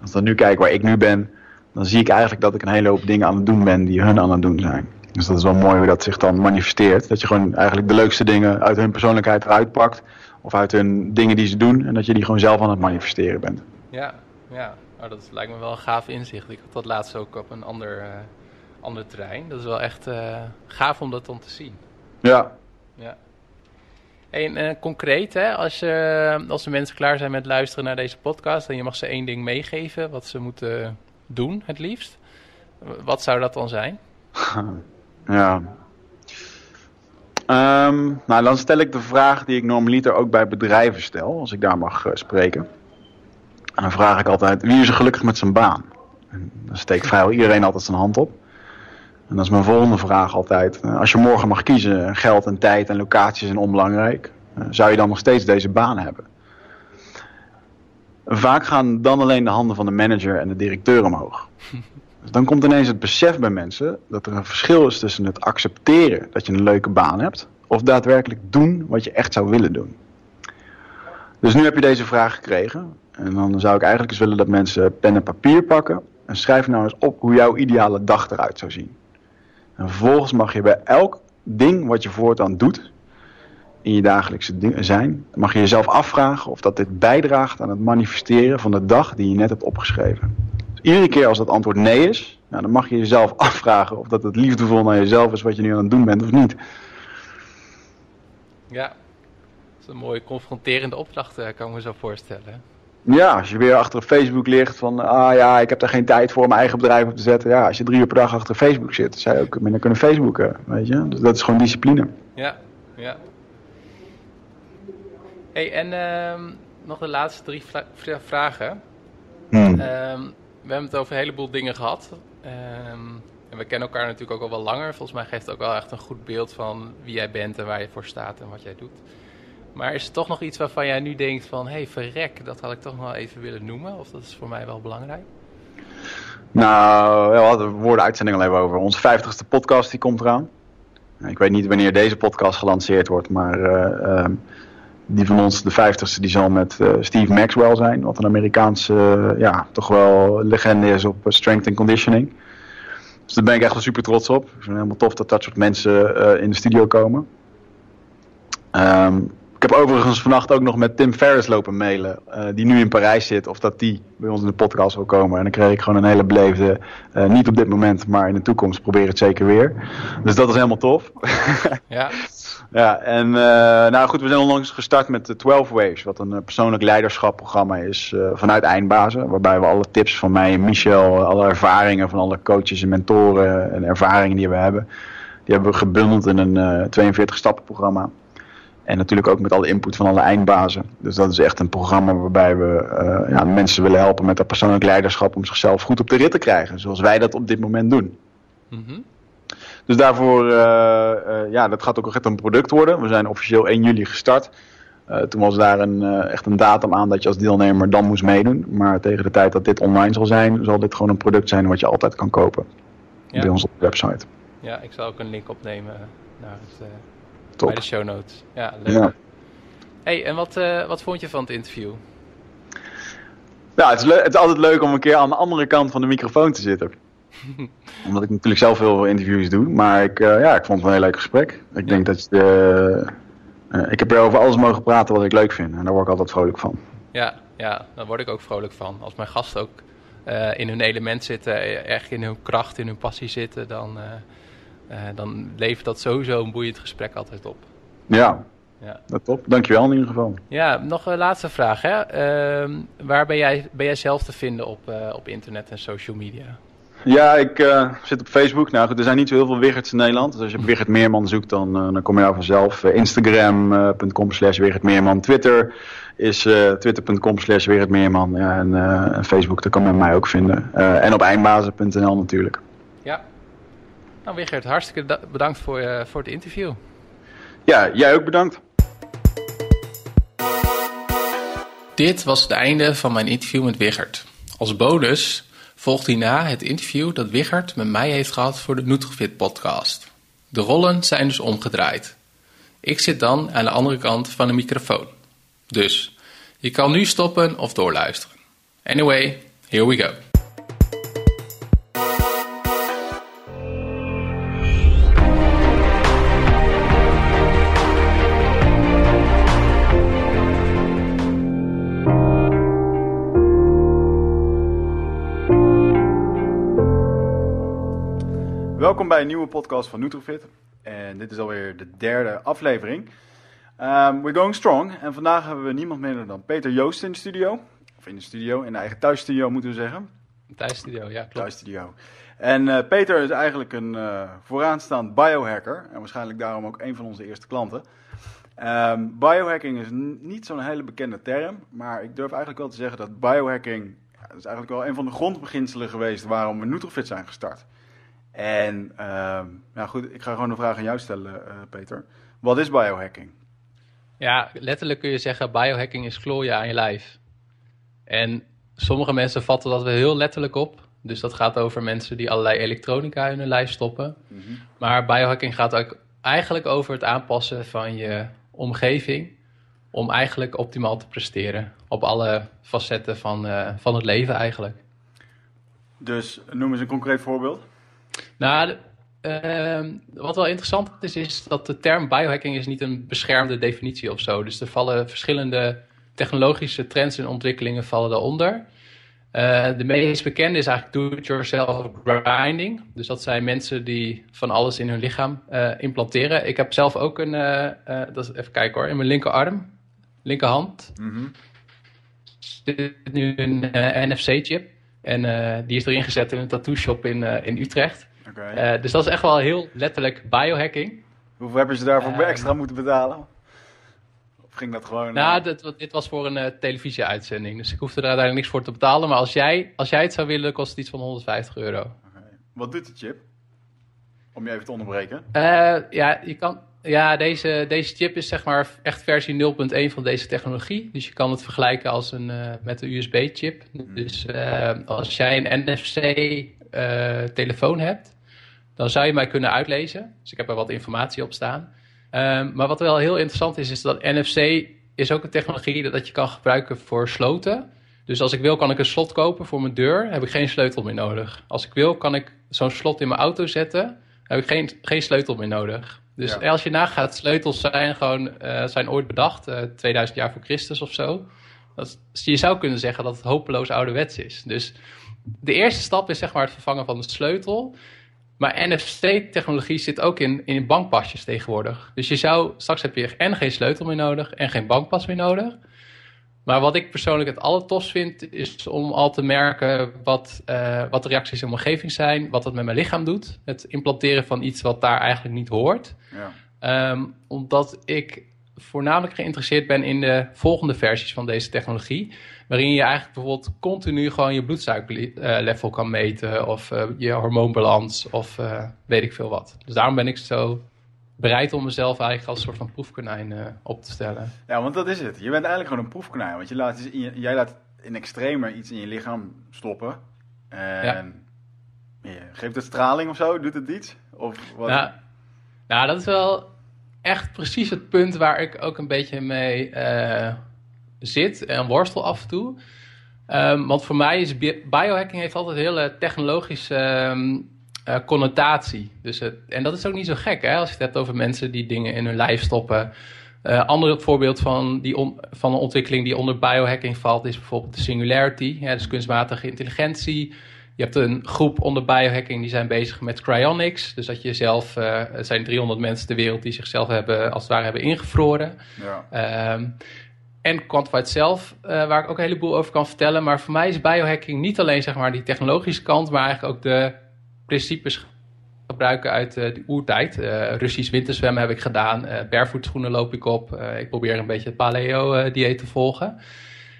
Speaker 2: Als ik dan nu kijk waar ik nu ben, dan zie ik eigenlijk dat ik een hele hoop dingen aan het doen ben die hun aan het doen zijn. Dus dat is wel mooi hoe dat zich dan manifesteert. Dat je gewoon eigenlijk de leukste dingen uit hun persoonlijkheid eruit pakt. Of uit hun dingen die ze doen. En dat je die gewoon zelf aan het manifesteren bent.
Speaker 1: Ja, ja. Oh, dat lijkt me wel een gaaf inzicht. Ik had dat laatst ook op een ander, uh, ander terrein. Dat is wel echt uh, gaaf om dat dan te zien.
Speaker 2: Ja.
Speaker 1: ja. En uh, concreet, hè, als, je, als de mensen klaar zijn met luisteren naar deze podcast... en je mag ze één ding meegeven wat ze moeten doen het liefst. Wat zou dat dan zijn? [LAUGHS]
Speaker 2: Ja. Um, nou, dan stel ik de vraag die ik normaliter ook bij bedrijven stel, als ik daar mag spreken. En dan vraag ik altijd, wie is er gelukkig met zijn baan? En dan steekt vrijwel iedereen altijd zijn hand op. En dat is mijn volgende vraag altijd. Als je morgen mag kiezen, geld en tijd en locaties zijn onbelangrijk. Uh, zou je dan nog steeds deze baan hebben? Vaak gaan dan alleen de handen van de manager en de directeur omhoog. Dus dan komt ineens het besef bij mensen dat er een verschil is tussen het accepteren dat je een leuke baan hebt, of daadwerkelijk doen wat je echt zou willen doen. Dus nu heb je deze vraag gekregen. En dan zou ik eigenlijk eens willen dat mensen pen en papier pakken. En schrijf nou eens op hoe jouw ideale dag eruit zou zien. En vervolgens mag je bij elk ding wat je voortaan doet, in je dagelijkse zijn, mag je jezelf afvragen of dat dit bijdraagt aan het manifesteren van de dag die je net hebt opgeschreven iedere keer als dat antwoord nee is, nou, dan mag je jezelf [LAUGHS] afvragen of dat het liefdevol naar jezelf is wat je nu aan het doen bent of niet.
Speaker 1: Ja, dat is een mooie confronterende opdracht, eh, kan ik me zo voorstellen.
Speaker 2: Ja, als je weer achter Facebook ligt van, ah ja, ik heb daar geen tijd voor om mijn eigen bedrijf op te zetten. Ja, als je drie uur per dag achter Facebook zit, zou je ook minder kunnen Facebooken, weet je. Dus dat is gewoon discipline.
Speaker 1: Ja, ja. hey, en uh, nog de laatste drie vragen. Hmm. Um, we hebben het over een heleboel dingen gehad. Um, en we kennen elkaar natuurlijk ook al wel langer. Volgens mij geeft het ook wel echt een goed beeld van wie jij bent en waar je voor staat en wat jij doet. Maar is er toch nog iets waarvan jij nu denkt van... hé, hey, verrek, dat had ik toch nog wel even willen noemen? Of dat is voor mij wel belangrijk?
Speaker 2: Nou, we hadden woorden uitzending al even over. Onze vijftigste podcast die komt eraan. Ik weet niet wanneer deze podcast gelanceerd wordt, maar... Uh, die van ons, de vijftigste, die zal met uh, Steve Maxwell zijn. Wat een Amerikaanse, uh, ja, toch wel legende is op strength and conditioning. Dus daar ben ik echt wel super trots op. Ik vind het helemaal tof dat dat soort mensen in de studio komen. Um, ik heb overigens vannacht ook nog met Tim Ferriss lopen mailen, uh, die nu in Parijs zit, of dat die bij ons in de podcast wil komen. En dan kreeg ik gewoon een hele beleefde, uh, niet op dit moment, maar in de toekomst probeer het zeker weer. Dus dat is helemaal tof. [LAUGHS]
Speaker 1: ja.
Speaker 2: Ja, en uh, nou goed, we zijn onlangs gestart met de 12 Waves, wat een persoonlijk leiderschapprogramma is vanuit Eindbazen. Waarbij we alle tips van mij en Michel, alle ervaringen van alle coaches en mentoren en ervaringen die we hebben, die hebben we gebundeld in een 42 stappen programma. En natuurlijk ook met alle input van alle eindbazen. Dus dat is echt een programma waarbij we uh, ja, mensen willen helpen met dat persoonlijk leiderschap om zichzelf goed op de rit te krijgen. Zoals wij dat op dit moment doen.
Speaker 1: Mm
Speaker 2: Dus daarvoor, uh, uh, ja, dat gaat ook echt een product worden. We zijn officieel 1 juli gestart. toen was daar een, echt een datum aan dat je als deelnemer dan moest meedoen. Maar tegen de tijd dat dit online zal zijn, zal dit gewoon een product zijn wat je altijd kan kopen. Ja. Bij onze website.
Speaker 1: Ja, ik zal ook een link opnemen naar het Top. Bij de show notes. Ja, leuk. hey, en wat, uh, wat vond je van het interview?
Speaker 2: Ja, het is, het is altijd leuk om een keer aan de andere kant van de microfoon te zitten. [LAUGHS] Omdat ik natuurlijk zelf veel interviews doe. Maar ik, ja, ik vond het een heel leuk gesprek. Ik denk dat je... ik heb er over alles mogen praten wat ik leuk vind. En daar word ik altijd vrolijk van.
Speaker 1: Ja, ja, daar word ik ook vrolijk van. Als mijn gasten ook in hun element zitten, echt in hun kracht, in hun passie zitten, dan, dan levert dat sowieso een boeiend gesprek altijd op.
Speaker 2: Ja, ja. Dat top. Dankjewel in ieder geval.
Speaker 1: Ja, nog een laatste vraag. Hè? Ehm, waar ben jij, ben jij zelf te vinden op, uh, op internet en social media?
Speaker 2: Ja, ik uh, zit op Facebook. Nou goed, er zijn niet zo heel veel Wicherts in Nederland. Dus als je op Wichert Meerman zoekt, dan, dan kom je al vanzelf. Instagram.com slash Wichert Meerman. Twitter is twitter.com slash Wichert Meerman. Ja, en Facebook, daar kan men mij ook vinden. en op eindbazen.nl natuurlijk.
Speaker 1: Ja. Nou Wichert, hartstikke bedankt voor, voor het interview.
Speaker 2: Ja, jij ook bedankt.
Speaker 1: Dit was het einde van mijn interview met Wichert. Als bonus volgt hierna het interview dat Wichert met mij heeft gehad voor de Nutrifit podcast. De rollen zijn dus omgedraaid. Ik zit dan aan de andere kant van de microfoon. Dus je kan nu stoppen of doorluisteren. Anyway, here we go.
Speaker 2: Nieuwe podcast van Nutrofit. En dit is alweer de derde aflevering. Um, we're going strong. En vandaag hebben we niemand minder dan Peter Joost in de studio. Of in de studio, in de eigen thuisstudio moeten we zeggen.
Speaker 1: Thuisstudio, ja klopt.
Speaker 2: Thuisstudio. En uh, Peter is eigenlijk een uh, vooraanstaand biohacker. En waarschijnlijk daarom ook een van onze eerste klanten. Um, biohacking is niet zo'n hele bekende term. Maar ik durf eigenlijk wel te zeggen dat biohacking... Ja, dat is eigenlijk wel een van de grondbeginselen geweest waarom we Nutrofit zijn gestart. En uh, nou goed, ik ga gewoon een vraag aan jou stellen, uh, Peter. Wat is biohacking?
Speaker 1: Ja, letterlijk kun je zeggen, biohacking is klooien aan je lijf. En sommige mensen vatten dat wel heel letterlijk op. Dus dat gaat over mensen die allerlei elektronica in hun lijf stoppen. Mm -hmm. Maar biohacking gaat ook eigenlijk over het aanpassen van je omgeving. Om eigenlijk optimaal te presteren. Op alle facetten van, uh, van het leven eigenlijk.
Speaker 2: Dus noem eens een concreet voorbeeld.
Speaker 1: Nou, uh, wat wel interessant is, is dat de term biohacking is niet een beschermde definitie of zo. Dus er vallen verschillende technologische trends en ontwikkelingen vallen daaronder. Uh, de meest bekende is eigenlijk do-it-yourself grinding. Dus dat zijn mensen die van alles in hun lichaam uh, implanteren. Ik heb zelf ook een, uh, dat is, even kijken hoor, in mijn linkerarm, linkerhand. Mm -hmm. zit nu een NFC-chip. En die is erin gezet in een tattoo shop in, in Utrecht. Okay. Uh, dus dat is echt wel heel letterlijk biohacking.
Speaker 2: Hoeveel hebben ze daarvoor uh, extra moeten betalen? Of ging dat gewoon...
Speaker 1: Nou, dit, dit was voor een uh, televisieuitzending. Dus ik hoefde er uiteindelijk niks voor te betalen. Maar als jij, als jij het zou willen, kost het iets van 150 euro. Okay.
Speaker 2: Wat doet de chip? Om je even te onderbreken.
Speaker 1: ja, je kan, ja deze, deze chip is zeg maar echt versie 0.1 van deze technologie. Dus je kan het vergelijken als een, met een USB-chip. Hmm. Dus als jij een NFC-telefoon hebt dan zou je mij kunnen uitlezen. Dus ik heb er wat informatie op staan. Um, maar wat wel heel interessant is, is dat NFC is ook een technologie dat je kan gebruiken voor sloten. Dus als ik wil, kan ik een slot kopen voor mijn deur. Heb ik geen sleutel meer nodig. Als ik wil, kan ik zo'n slot in mijn auto zetten. Heb ik geen, geen sleutel meer nodig. Dus ja. als je nagaat, sleutels zijn gewoon uh, zijn ooit bedacht, uh, 2000 jaar voor Christus of zo. Dat, je zou kunnen zeggen dat het hopeloos ouderwets is. Dus de eerste stap is zeg maar het vervangen van de sleutel. Maar NFC-technologie zit ook in, in bankpasjes tegenwoordig. Dus je zou, straks heb je en geen sleutel meer nodig en geen bankpas meer nodig. Maar wat ik persoonlijk het allertofst vind, is om al te merken wat, uh, wat de reacties in mijn omgeving zijn, wat het met mijn lichaam doet. Het implanteren van iets wat daar eigenlijk niet hoort. Ja. Um, omdat ik voornamelijk geïnteresseerd ben in de volgende versies van deze technologie. Waarin je eigenlijk bijvoorbeeld continu gewoon je bloedsuikerlevel kan meten. Of uh, je hormoonbalans of uh, weet ik veel wat. Dus daarom ben ik zo bereid om mezelf eigenlijk als een soort van proefkonijn uh, op te stellen.
Speaker 2: Ja, want dat is het. Je bent eigenlijk gewoon een proefkonijn. Want je laat, in, jij laat in extremer iets in je lichaam stoppen. En. Ja, geeft het straling of zo? Doet het iets? Of wat?
Speaker 1: Nou, nou, dat is wel echt precies het punt waar ik ook een beetje mee zit en worstel af en toe. Um, want voor mij is biohacking heeft altijd hele technologische um, connotatie. Dus en dat is ook niet zo gek, hè, als je het hebt over mensen die dingen in hun lijf stoppen. Uh, ander voorbeeld van, die van een ontwikkeling die onder biohacking valt, is bijvoorbeeld de singularity, ja, dus kunstmatige intelligentie. Je hebt een groep onder biohacking die zijn bezig met cryonics. Dus dat je zelf, uh, er zijn 300 mensen ter wereld die zichzelf hebben, als het ware hebben ingevroren. Ja. Um, en Quantified zelf, uh, waar ik ook een heleboel over kan vertellen. Maar voor mij is biohacking niet alleen zeg maar, die technologische kant, maar eigenlijk ook de principes gebruiken uit uh, de oertijd. Uh, Russisch winterzwemmen heb ik gedaan. Uh, barefoot schoenen loop ik op. ik probeer een beetje het paleo-dieet te volgen.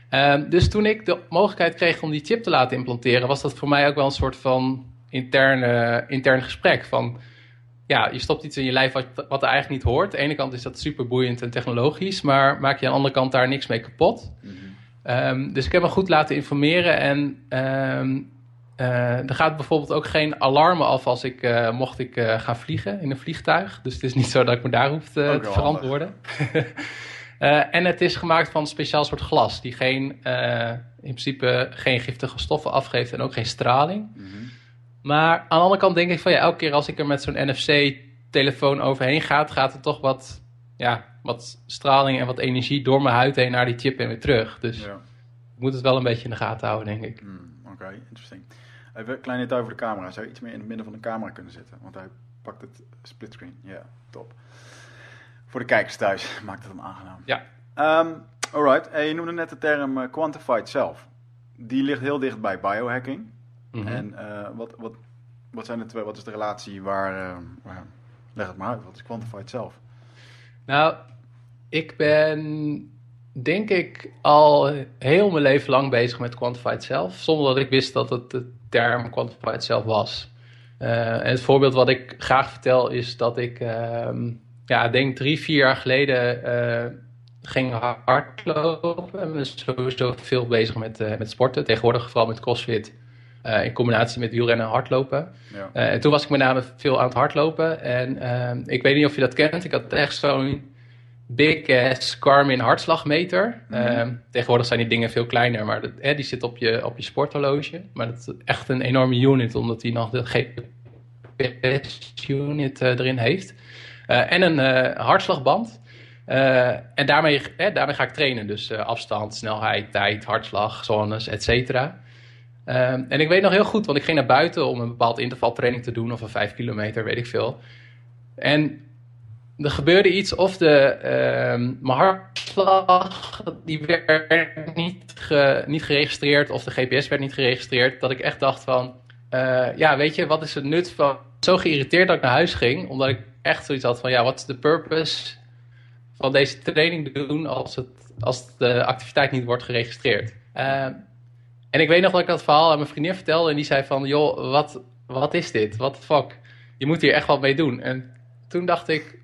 Speaker 1: Ehm, dus toen ik de mogelijkheid kreeg om die chip te laten implanteren, was dat voor mij ook wel een soort van interne, intern gesprek. Van ja, je stopt iets in je lijf wat, wat er eigenlijk niet hoort. Aan de ene kant is dat super boeiend en technologisch, maar maak je aan de andere kant daar niks mee kapot. Mhm. Ehm, dus ik heb me goed laten informeren en um, uh, er gaat bijvoorbeeld ook geen alarmen af als ik, uh, mocht ik uh, gaan vliegen in een vliegtuig. Dus het is niet zo dat ik me daar hoef te, te verantwoorden. [LAUGHS] en het is gemaakt van een speciaal soort glas die geen, in principe geen giftige stoffen afgeeft en ook geen straling. Mhm. Maar aan de andere kant denk ik van ja, elke keer als ik er met zo'n NFC-telefoon overheen ga, gaat er toch wat, ja, wat straling en wat energie door mijn huid heen naar die chip en weer terug. Dus ja. ik moet het wel een beetje in de gaten houden, denk ik.
Speaker 2: Mm, Oké, okay, interesting. Even een klein detail over de camera. Zou je iets meer in het midden van de camera kunnen zitten? Want hij pakt het splitscreen. Ja, top. Voor de kijkers thuis [LAUGHS] maakt het hem aangenaam.
Speaker 1: Ja.
Speaker 2: Um, alright. je noemde net de term uh, quantified self. Die ligt heel dicht bij biohacking. Mhm. En uh, wat, wat, wat zijn de twee? Wat is de relatie waar, uh, Leg het maar uit. Wat is quantified self?
Speaker 1: Nou, ik ben denk ik al heel mijn leven lang bezig met quantified self. Zonder dat ik wist dat het de term quantified self was. Uh, en het voorbeeld wat ik graag vertel is dat ik, uh, ja, denk drie, vier jaar geleden uh, ging hardlopen. En ben sowieso veel bezig met, met sporten. Tegenwoordig vooral met crossfit. in combinatie met wielrennen en hardlopen. Ja. en toen was ik met name veel aan het hardlopen. En ik weet niet of je dat kent. Ik had echt zo'n big ass Garmin hartslagmeter. Mm tegenwoordig zijn die dingen veel kleiner, maar dat, die zit op je, op je sporthorloge. Maar dat is echt een enorme unit, omdat die nog de GPS-unit eh, erin heeft. Uh, en een uh, hartslagband. en daarmee, daarmee ga ik trainen. Dus afstand, snelheid, tijd, hartslag, zones, et cetera. Ehm, en ik weet nog heel goed, want ik ging naar buiten om een bepaald intervaltraining te doen, of een vijf kilometer, weet ik veel. En er gebeurde iets of de, uh, mijn hartslag die werd niet, niet geregistreerd of de GPS werd niet geregistreerd. Dat ik echt dacht van, ja weet je, wat is het nut van... Zo geïrriteerd dat ik naar huis ging, omdat ik echt zoiets had van, ja, wat is de purpose van deze training te doen als, het, als de activiteit niet wordt geregistreerd. Uh, en ik weet nog dat ik dat verhaal aan mijn vriendin vertelde en die zei van, joh, wat, wat is dit? What the fuck? Je moet hier echt wat mee doen. En toen dacht ik,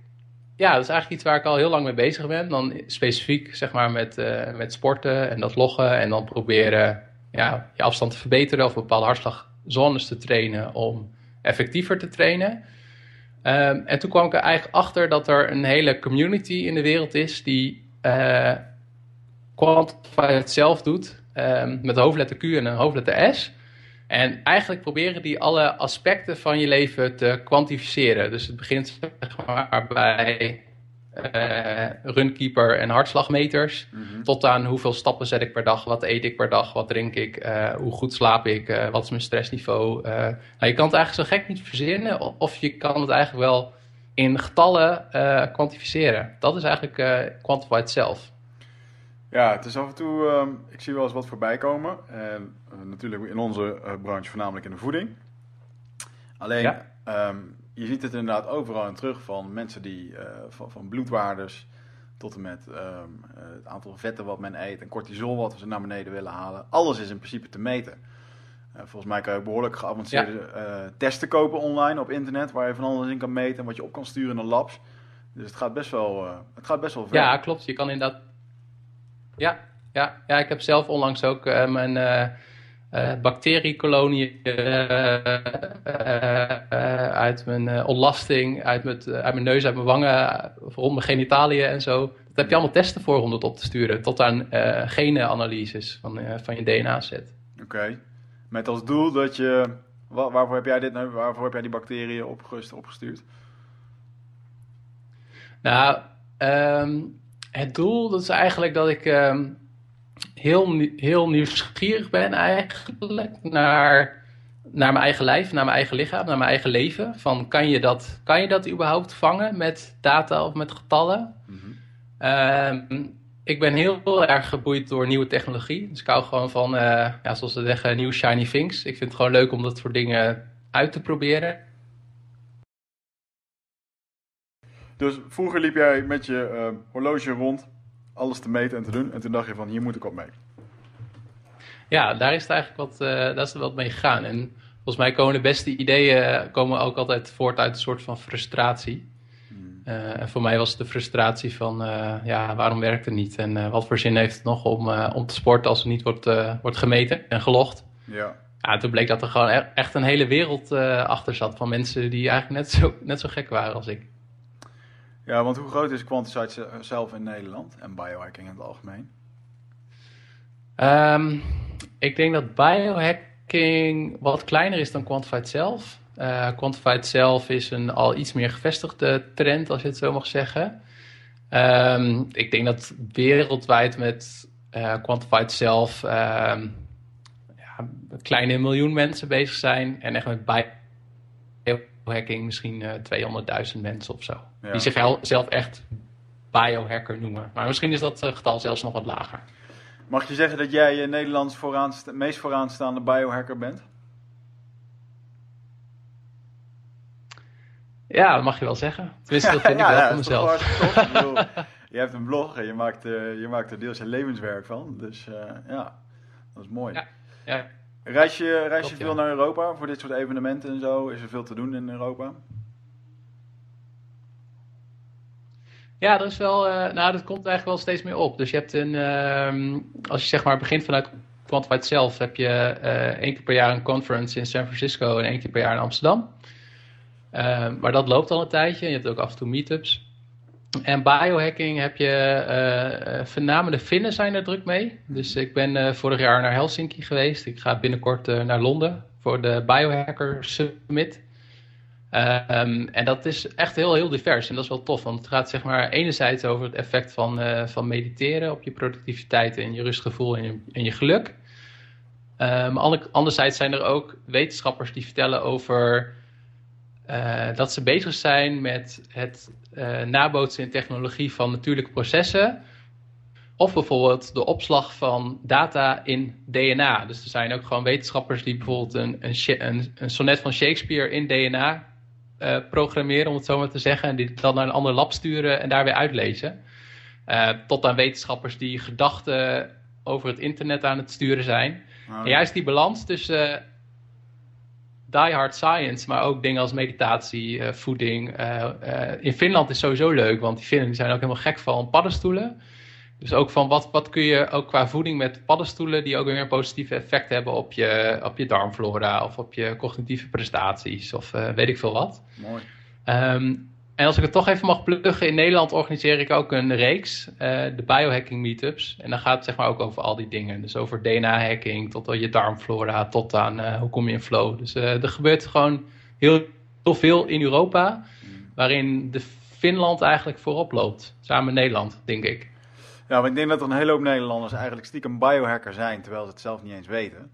Speaker 1: ja, dat is eigenlijk iets waar ik al heel lang mee bezig ben. Dan specifiek zeg maar met, uh, met sporten en dat loggen en dan proberen ja, je afstand te verbeteren of bepaalde hartslagzones te trainen om effectiever te trainen. Um, en toen kwam ik er eigenlijk achter dat er een hele community in de wereld is die uh, Quantify zelf doet um, met hoofdletter Q en een hoofdletter S. En eigenlijk proberen die alle aspecten van je leven te kwantificeren. Dus het begint zeg maar, bij uh, runkeeper en hartslagmeters. Mhm. Tot aan hoeveel stappen zet ik per dag, wat eet ik per dag, wat drink ik, uh, hoe goed slaap ik, uh, wat is mijn stressniveau. nou, je kan het eigenlijk zo gek niet verzinnen, of je kan het eigenlijk wel in getallen kwantificeren. Dat is eigenlijk quantified self.
Speaker 2: Ja, het is af en toe, ehm, ik zie wel eens wat voorbij komen. En natuurlijk in onze branche voornamelijk in de voeding. Alleen, ehm, je ziet het inderdaad overal in terug van mensen die uh, van, van, bloedwaardes tot en met um, het aantal vetten wat men eet en cortisol wat we naar beneden willen halen. Alles is in principe te meten. volgens mij kan je behoorlijk geavanceerde testen kopen online op internet waar je van alles in kan meten en wat je op kan sturen naar labs. Dus het gaat best wel, het gaat best wel ver.
Speaker 1: Ja, klopt. Je kan inderdaad ja, ja, ja, ik heb zelf onlangs ook mijn uh, uh, bacteriekolonie uit mijn ontlasting, uit, mijn, uit mijn neus, uit mijn wangen, rond mijn genitaliën en zo. Daar heb je allemaal testen voor om dat op te sturen. Tot aan genenanalyses van, van je DNA-set.
Speaker 2: Oké. Met als doel dat je waarvoor heb jij dit nou, waarvoor heb jij die bacteriën opgestuurd?
Speaker 1: Nou, ehm, het doel dat is eigenlijk dat ik ehm, heel, heel nieuwsgierig ben eigenlijk naar naar mijn eigen lijf, naar mijn eigen lichaam, naar mijn eigen leven. Van kan je dat, kan je dat überhaupt vangen met data of met getallen? Mhm. Ehm, ik ben heel erg geboeid door nieuwe technologie. Dus ik hou gewoon van, uh, ja, zoals ze zeggen, nieuwe shiny things. Ik vind het gewoon leuk om dat soort dingen uit te proberen.
Speaker 2: Dus vroeger liep jij met je uh, horloge rond, alles te meten en te doen. En toen dacht je van, hier moet ik op mee.
Speaker 1: Ja, daar is het eigenlijk wat, uh, daar is er wat mee gegaan. En volgens mij komen de beste ideeën komen ook altijd voort uit een soort van frustratie. Hmm. Uh, en voor mij was het de frustratie van, uh, ja, waarom werkt het niet? En wat voor zin heeft het nog om, om te sporten als het niet wordt, wordt gemeten en gelogd?
Speaker 2: Ja.
Speaker 1: Ja, toen bleek dat er gewoon e-, echt een hele wereld achter zat van mensen die eigenlijk net zo, net zo gek waren als ik.
Speaker 2: Ja, want hoe groot is Quantisite zelf in Nederland en biohacking in het algemeen?
Speaker 1: Um, ik denk dat biohacking wat kleiner is dan Quantified zelf. Uh, Quantified zelf is een al iets meer gevestigde trend, als je het zo mag zeggen. Um, ik denk dat wereldwijd met uh, Quantified zelf um, ja, kleine miljoen mensen bezig zijn. En echt met biohacking misschien uh, eh, 200.000 mensen of zo. Ja. Die zich zelf echt biohacker noemen. Maar misschien is dat getal zelfs nog wat lager.
Speaker 2: Mag je zeggen dat jij Nederlands vooraansta meest vooraanstaande biohacker bent?
Speaker 1: Ja, dat mag je wel zeggen. Tenminste, dat vind ik [LAUGHS] wel van mezelf. [LAUGHS]
Speaker 2: je hebt een blog en je maakt, uh, je maakt er deels je levenswerk van. Dus uh, ja, dat is mooi.
Speaker 1: Ja, ja.
Speaker 2: Reis je, reis je veel naar Europa voor dit soort evenementen en zo? Is er veel te doen in Europa?
Speaker 1: Ja, er is wel, uh, nou, dat komt eigenlijk wel steeds meer op. Dus je hebt een, uh, als je zeg maar begint vanuit Quantified zelf, heb je uh, één keer per jaar een conference in San Francisco en één keer per jaar in Amsterdam. Uh, maar dat loopt al een tijdje. Je hebt ook af en toe meetups. En biohacking heb je, uh, de Finnen zijn er druk mee. Dus ik ben vorig jaar naar Helsinki geweest. Ik ga binnenkort naar Londen voor de Biohacker Summit. Um, en dat is echt heel, heel divers en dat is wel tof, want het gaat zeg maar enerzijds over het effect van, van mediteren op je productiviteit en je rustgevoel en je, en je geluk. Um, anderzijds zijn er ook wetenschappers die vertellen over uh, dat ze bezig zijn met het uh, nabootsen in technologie van natuurlijke processen. Of bijvoorbeeld de opslag van data in DNA. Dus er zijn ook gewoon wetenschappers die bijvoorbeeld een, een, een, een sonnet van Shakespeare in DNA uh, programmeren, om het zo maar te zeggen. En die dan naar een ander lab sturen en daar weer uitlezen. Tot aan wetenschappers die gedachten over het internet aan het sturen zijn. Oh, en juist die balans tussen uh, die hard science, maar ook dingen als meditatie, voeding. in Finland is sowieso leuk, want die Finnen zijn ook helemaal gek van paddenstoelen. Dus ook van wat, wat kun je ook qua voeding met paddenstoelen die ook weer een positieve effect hebben op je, op je darmflora of op je cognitieve prestaties of weet ik veel wat.
Speaker 2: Mooi.
Speaker 1: Um, en als ik het toch even mag pluggen, in Nederland organiseer ik ook een reeks, uh, de biohacking meetups. En dan gaat het zeg maar ook over al die dingen. Dus over DNA-hacking tot je darmflora, tot aan uh, hoe kom je in flow. Dus er gebeurt gewoon heel, veel in Europa, waarin de Finland eigenlijk voorop loopt. Samen met Nederland, denk ik.
Speaker 2: Ja, maar ik denk dat er een hele hoop Nederlanders eigenlijk stiekem biohacker zijn, terwijl ze het zelf niet eens weten.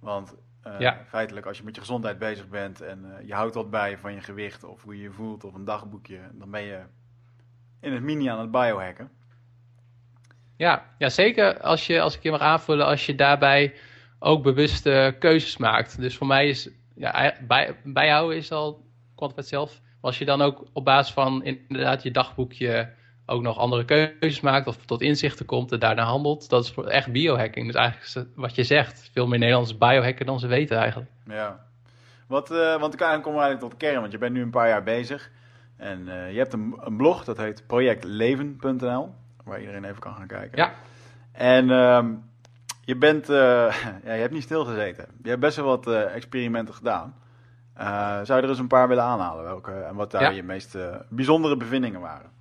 Speaker 2: Want uh, feitelijk, als je met je gezondheid bezig bent en uh, je houdt wat bij van je gewicht of hoe je je voelt of een dagboekje, dan ben je in het mini aan het biohacken.
Speaker 1: Ja, ja zeker als, je, als ik je mag aanvullen, als je daarbij ook bewuste keuzes maakt. Dus voor mij is ja, bij, bijhouden is al kwantiteit zelf. Maar als je dan ook op basis van inderdaad je dagboekje ook nog andere keuzes maakt of tot inzichten komt en daarna handelt. Dat is echt biohacking. Dus eigenlijk wat je zegt, veel meer Nederlanders biohacken dan ze weten eigenlijk.
Speaker 2: Ja, wat, uh, want ik kom eigenlijk tot de kern, want je bent nu een paar jaar bezig. En uh, je hebt een, een, blog, dat heet projectleven.nl, waar iedereen even kan gaan kijken.
Speaker 1: Ja.
Speaker 2: En um, je bent, uh, [LAUGHS] ja, je hebt niet stilgezeten. Je hebt best wel wat experimenten gedaan. zou je er eens een paar willen aanhalen? Welke, en wat daar je meest bijzondere bevindingen waren?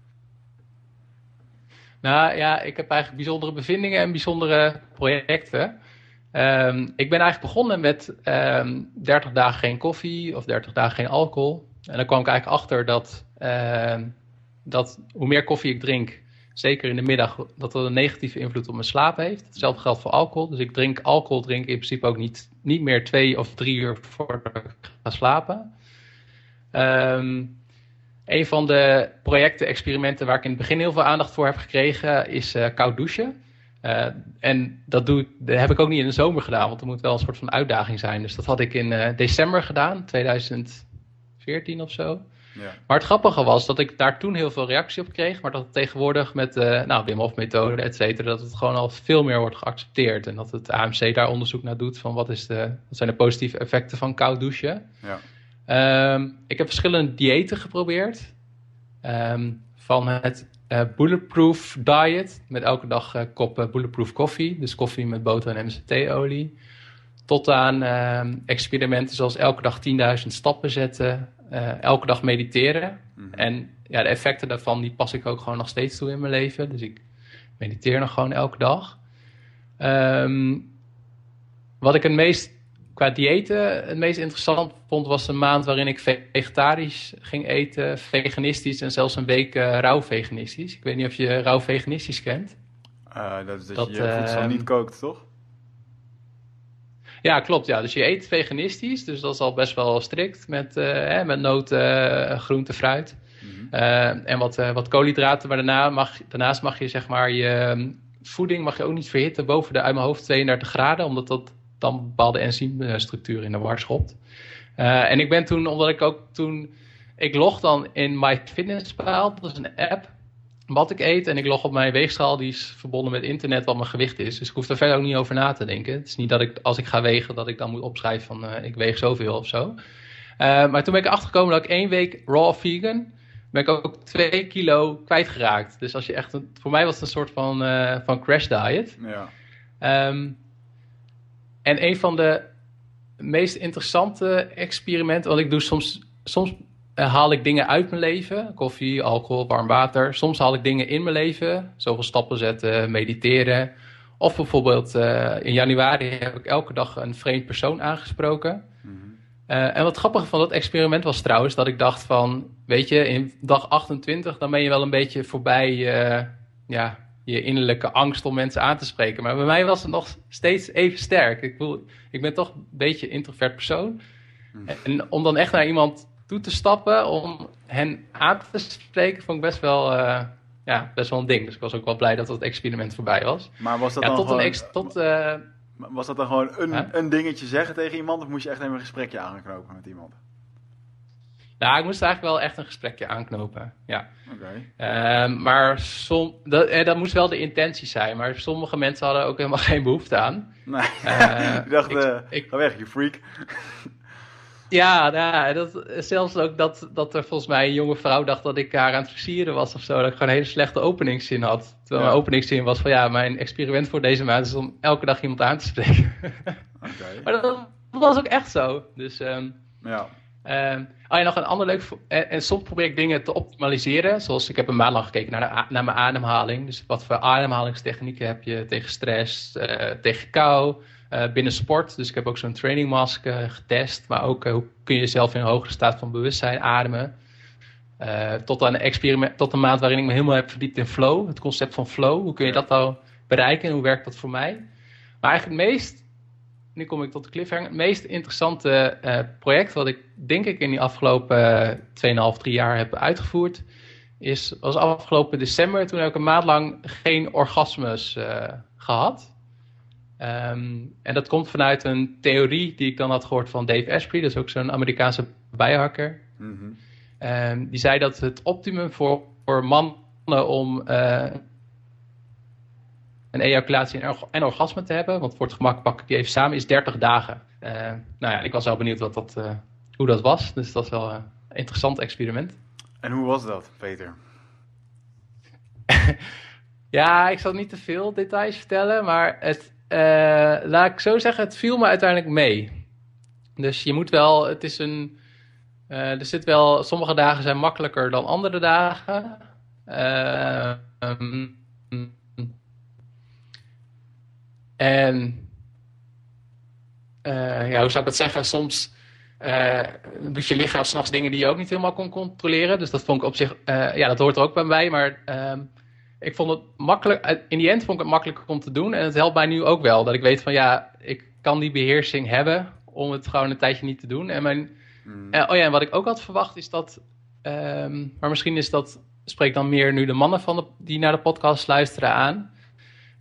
Speaker 1: Nou ja, ik heb eigenlijk bijzondere bevindingen en bijzondere projecten. Ehm, ik ben eigenlijk begonnen met um, ehm, 30 dagen geen koffie of 30 dagen geen alcohol. En dan kwam ik eigenlijk achter dat, ehm, dat hoe meer koffie ik drink, zeker in de middag, dat dat een negatieve invloed op mijn slaap heeft. Hetzelfde geldt voor alcohol. Dus ik drink alcohol drink in principe ook niet, niet meer twee of drie uur voordat ik ga slapen. Um, een van de projecten, experimenten waar ik in het begin heel veel aandacht voor heb gekregen, is uh, koud douchen. Uh, en dat, doe ik, dat heb ik ook niet in de zomer gedaan, want er moet wel een soort van uitdaging zijn. Dus dat had ik in uh, december gedaan, 2014 of zo. Ja. Maar het grappige was dat ik daar toen heel veel reactie op kreeg, maar dat het tegenwoordig met de nou, Wim Hof methode, et cetera, dat het gewoon al veel meer wordt geaccepteerd. En dat het AMC daar onderzoek naar doet van wat, is de, wat zijn de positieve effecten van koud douchen. Ja. Um, ik heb verschillende diëten geprobeerd. Um, van het uh, Bulletproof Diet, met elke dag uh, kop uh, Bulletproof koffie, dus koffie met boter en MCT-olie. Tot aan uh, experimenten zoals elke dag 10.000 stappen zetten, elke dag mediteren. Mm En ja, de effecten daarvan die pas ik ook gewoon nog steeds toe in mijn leven. Dus ik mediteer nog gewoon elke dag. Um, wat ik het meest qua diëten het meest interessant vond was een maand waarin ik vegetarisch ging eten, veganistisch en zelfs een week uh, rauw veganistisch. Ik weet niet of je rauw veganistisch kent.
Speaker 3: Uh, dat is dat, dat je je voedsel uh, niet kookt, toch?
Speaker 1: Ja, klopt. Ja. Dus je eet veganistisch, dus dat is al best wel strikt met, hè, met noten, groente, fruit. Mm -hmm. en wat, wat koolhydraten, maar daarna mag, daarnaast mag je zeg maar je voeding mag je ook niet verhitten boven de uit mijn hoofd 32 graden, omdat dat dan bepaalde enzymstructuur in de war schopt. Uh, en ik ben toen, omdat ik ook toen, ik log dan in MyFitnessPal, dat is een app, wat ik eet. En ik log op mijn weegschaal, die is verbonden met internet, wat mijn gewicht is. Dus ik hoef er verder ook niet over na te denken. Het is niet dat ik, als ik ga wegen, dat ik dan moet opschrijven van uh, ik weeg zoveel of zo. Uh, maar toen ben ik achtergekomen dat ik één week raw vegan, ben ik ook twee kilo kwijtgeraakt. Dus als je echt, een, voor mij was het een soort van, van crash diet. Ja. Um, en een van de meest interessante experimenten, want ik doe soms, soms uh, haal ik dingen uit mijn leven, koffie, alcohol, warm water. Soms haal ik dingen in mijn leven, zoveel stappen zetten, mediteren. Of bijvoorbeeld uh, in januari heb ik elke dag een vreemd persoon aangesproken. Mm -hmm. uh, en wat grappig van dat experiment was trouwens dat ik dacht van, weet je, in dag 28 dan ben je wel een beetje voorbij, ja, je innerlijke angst om mensen aan te spreken. Maar bij mij was het nog steeds even sterk. Ik, voel, ik ben toch een beetje een introvert persoon. Hmm. En om dan echt naar iemand toe te stappen, om hen aan te spreken, vond ik best wel, uh, ja, best wel een ding. Dus ik was ook wel blij dat het experiment voorbij was.
Speaker 3: Maar was dat
Speaker 1: ja,
Speaker 3: dan
Speaker 1: tot
Speaker 3: gewoon...
Speaker 1: Een ex, tot, uh,
Speaker 3: was dat dan gewoon een, huh? een dingetje zeggen tegen iemand? Of moest je echt even een gesprekje aanknopen met iemand?
Speaker 1: Nou, ik moest eigenlijk wel echt een gesprekje aanknopen. Ja. Okay. Uh, maar som, dat, eh, dat moest wel de intentie zijn. Maar sommige mensen hadden ook helemaal [LAUGHS] geen behoefte aan.
Speaker 3: Nee. Uh, [LAUGHS] ik dacht, ik, ik, ga weg, je freak.
Speaker 1: ja, nou, dat, zelfs ook dat, dat er volgens mij een jonge vrouw dacht dat ik haar aan het versieren was of zo. Dat ik gewoon een hele slechte openingszin had. Terwijl ja. mijn openingszin was van ja, mijn experiment voor deze maand is om elke dag iemand aan te spreken. okay. [LAUGHS] Maar dat, dat, was ook echt zo. Dus um, ja. Um, oh ja, nog een ander leuk... En, en, soms probeer ik dingen te optimaliseren. Zoals ik heb een maand lang gekeken naar, naar mijn ademhaling. Dus wat voor ademhalingstechnieken heb je tegen stress, uh, tegen kou, uh, binnen sport. Dus ik heb ook zo'n trainingmask uh, getest. Maar ook hoe kun je zelf in een hogere staat van bewustzijn ademen. tot, aan een experiment, tot een maand waarin ik me helemaal heb verdiept in flow. Het concept van flow. Hoe kun je dat nou bereiken en hoe werkt dat voor mij? Maar eigenlijk het meest nu kom ik tot de cliffhanger. Het meest interessante uh, project wat ik denk ik in die afgelopen uh, 2,5, 3 jaar heb uitgevoerd, is, was afgelopen december. Toen heb ik een maand lang geen orgasmes uh, gehad. Um, en dat komt vanuit een theorie die ik dan had gehoord van Dave Asprey, dat is ook zo'n Amerikaanse bijhakker. Mm -hmm. um, die zei dat het optimum voor, voor mannen om een ejaculatie en, en, orgasme te hebben. Want voor het gemak pak ik die even samen, is 30 dagen. Uh, nou ja, ik was wel benieuwd wat dat, uh, hoe dat was. Dus dat is wel een interessant experiment.
Speaker 3: En hoe was dat, Peter? [LAUGHS]
Speaker 1: ja, ik zal niet te veel details vertellen, maar het, uh, laat ik zo zeggen, het viel me uiteindelijk mee. Dus je moet wel, het is een, er zit wel, sommige dagen zijn makkelijker dan andere dagen. Um, en ja, hoe zou ik dat zeggen, soms doet je lichaam s'nachts dingen die je ook niet helemaal kon controleren. Dus dat vond ik op zich, ja, dat hoort er ook bij mij. Maar ehm, ik vond het makkelijk, in die end vond ik het makkelijk om te doen. En het helpt mij nu ook wel, dat ik weet van ja, ik kan die beheersing hebben om het gewoon een tijdje niet te doen. En mijn, mm. oh ja, en wat ik ook had verwacht is dat, ehm, maar misschien is dat, spreek dan meer nu de mannen van de, die naar de podcast luisteren aan.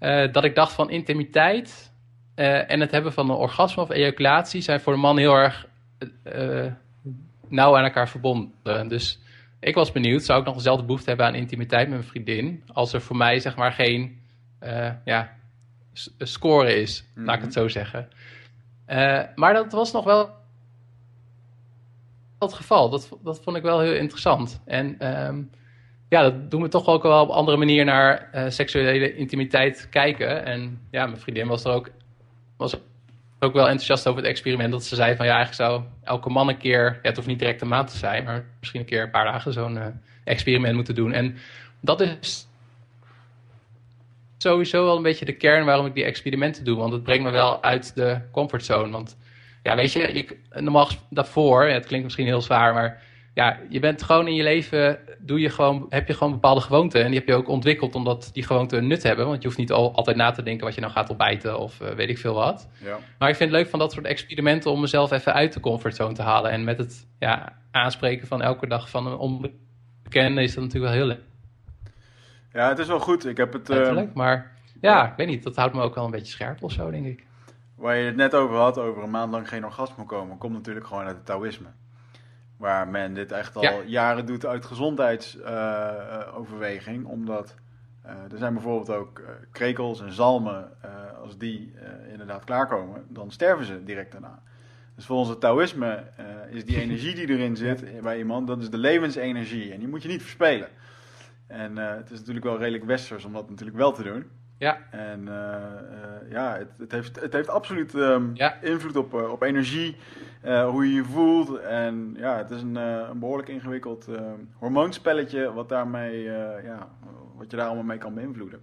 Speaker 1: Uh, dat ik dacht van intimiteit uh, en het hebben van een orgasme of ejaculatie zijn voor de man heel erg uh, nauw aan elkaar verbonden. Dus ik was benieuwd, zou ik nog dezelfde behoefte hebben aan intimiteit met mijn vriendin, als er voor mij zeg maar geen ja, score is, laat ik het zo zeggen. maar dat was nog wel het geval. Dat, dat vond ik wel heel interessant. En um, ja, dat doen we toch ook wel op andere manier naar uh, seksuele intimiteit kijken. En ja, mijn vriendin was er ook, was ook wel enthousiast over het experiment. Dat ze zei van ja, eigenlijk zou elke man een keer, het hoeft niet direct een maand te zijn, maar misschien een keer een paar dagen zo'n uh, experiment moeten doen. En dat is sowieso wel een beetje de kern waarom ik die experimenten doe. Want het brengt me wel uit de comfortzone. Want ja, weet je, ik, normaal daarvoor, het klinkt misschien heel zwaar, maar ja, je bent gewoon in je leven, doe je gewoon, heb je gewoon bepaalde gewoonten. En die heb je ook ontwikkeld omdat die gewoonten een nut hebben. Want je hoeft niet al, altijd na te denken wat je nou gaat ontbijten of uh, weet ik veel wat. Ja. Maar ik vind het leuk van dat soort experimenten om mezelf even uit de comfortzone te halen. En met het ja, aanspreken van elke dag van een onbekende is dat natuurlijk wel heel leuk.
Speaker 2: Ja, het is wel goed. Ik heb het... Uh...
Speaker 1: Maar ja, ik weet niet, dat houdt me ook wel een beetje scherp of zo, denk ik.
Speaker 2: Waar je het net over had, over een maand lang geen orgasme komen, komt natuurlijk gewoon uit het Taoïsme. Waar men dit echt al jaren doet uit gezondheidsoverweging. omdat uh, er zijn bijvoorbeeld ook krekels en zalmen. Als die inderdaad klaarkomen, dan sterven ze direct daarna. Dus volgens het Taoïsme is die [LAUGHS] energie die erin zit bij iemand, dat is de levensenergie. En die moet je niet verspelen. En het is natuurlijk wel redelijk westers om dat natuurlijk wel te doen.
Speaker 1: Ja.
Speaker 2: En ja, het, het, heeft, het heeft absoluut um, invloed op, op energie. Hoe je je voelt. En ja, het is een, een behoorlijk ingewikkeld uh, hormoonspelletje wat, daarmee, ja, wat je daar allemaal mee kan beïnvloeden.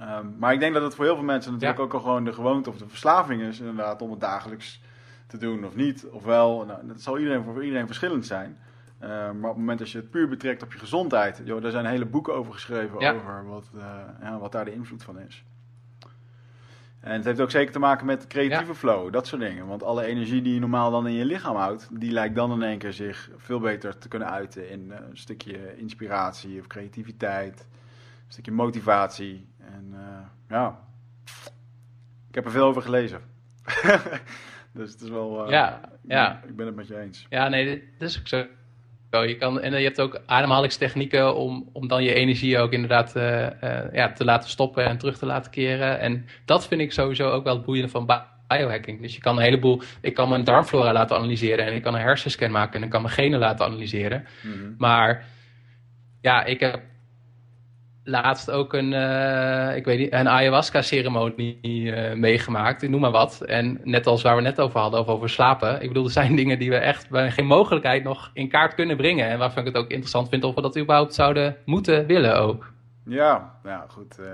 Speaker 2: Um, maar ik denk dat het voor heel veel mensen natuurlijk ook al gewoon de gewoonte of de verslaving is, inderdaad, om het dagelijks te doen of niet. Ofwel, nou, dat zal iedereen voor iedereen verschillend zijn. Maar op het moment dat je het puur betrekt op je gezondheid, joh, daar zijn hele boeken over geschreven over wat, ja, wat daar de invloed van is. En het heeft ook zeker te maken met creatieve flow, dat soort dingen. Want alle energie die je normaal dan in je lichaam houdt, die lijkt dan in één keer zich veel beter te kunnen uiten in eh, een stukje inspiratie of creativiteit, een stukje motivatie. En uh, ja, ik heb er veel over gelezen. [LAUGHS] dus het is wel.
Speaker 1: Ja, ja.
Speaker 2: Ik ben het met je eens.
Speaker 1: Ja, nee, dat is ook zo. Je kan, en je hebt ook ademhalingstechnieken om, om dan je energie ook inderdaad uh, uh, ja, te laten stoppen en terug te laten keren. En dat vind ik sowieso ook wel het boeiende van biohacking. Dus je kan een heleboel, ik kan mijn darmflora laten analyseren en ik kan een hersenscan maken en ik kan mijn genen laten analyseren. Mm Maar ja, ik heb laatst ook een, uh, ik weet niet, een ayahuasca-ceremonie uh, meegemaakt, noem maar wat. En net als waar we net over hadden, over slapen. Ik bedoel, er zijn [LAUGHS] dingen die we echt bij geen mogelijkheid nog in kaart kunnen brengen. En waarvan ik het ook interessant vind of we dat überhaupt zouden moeten willen ook.
Speaker 2: Ja, ja goed. Uh,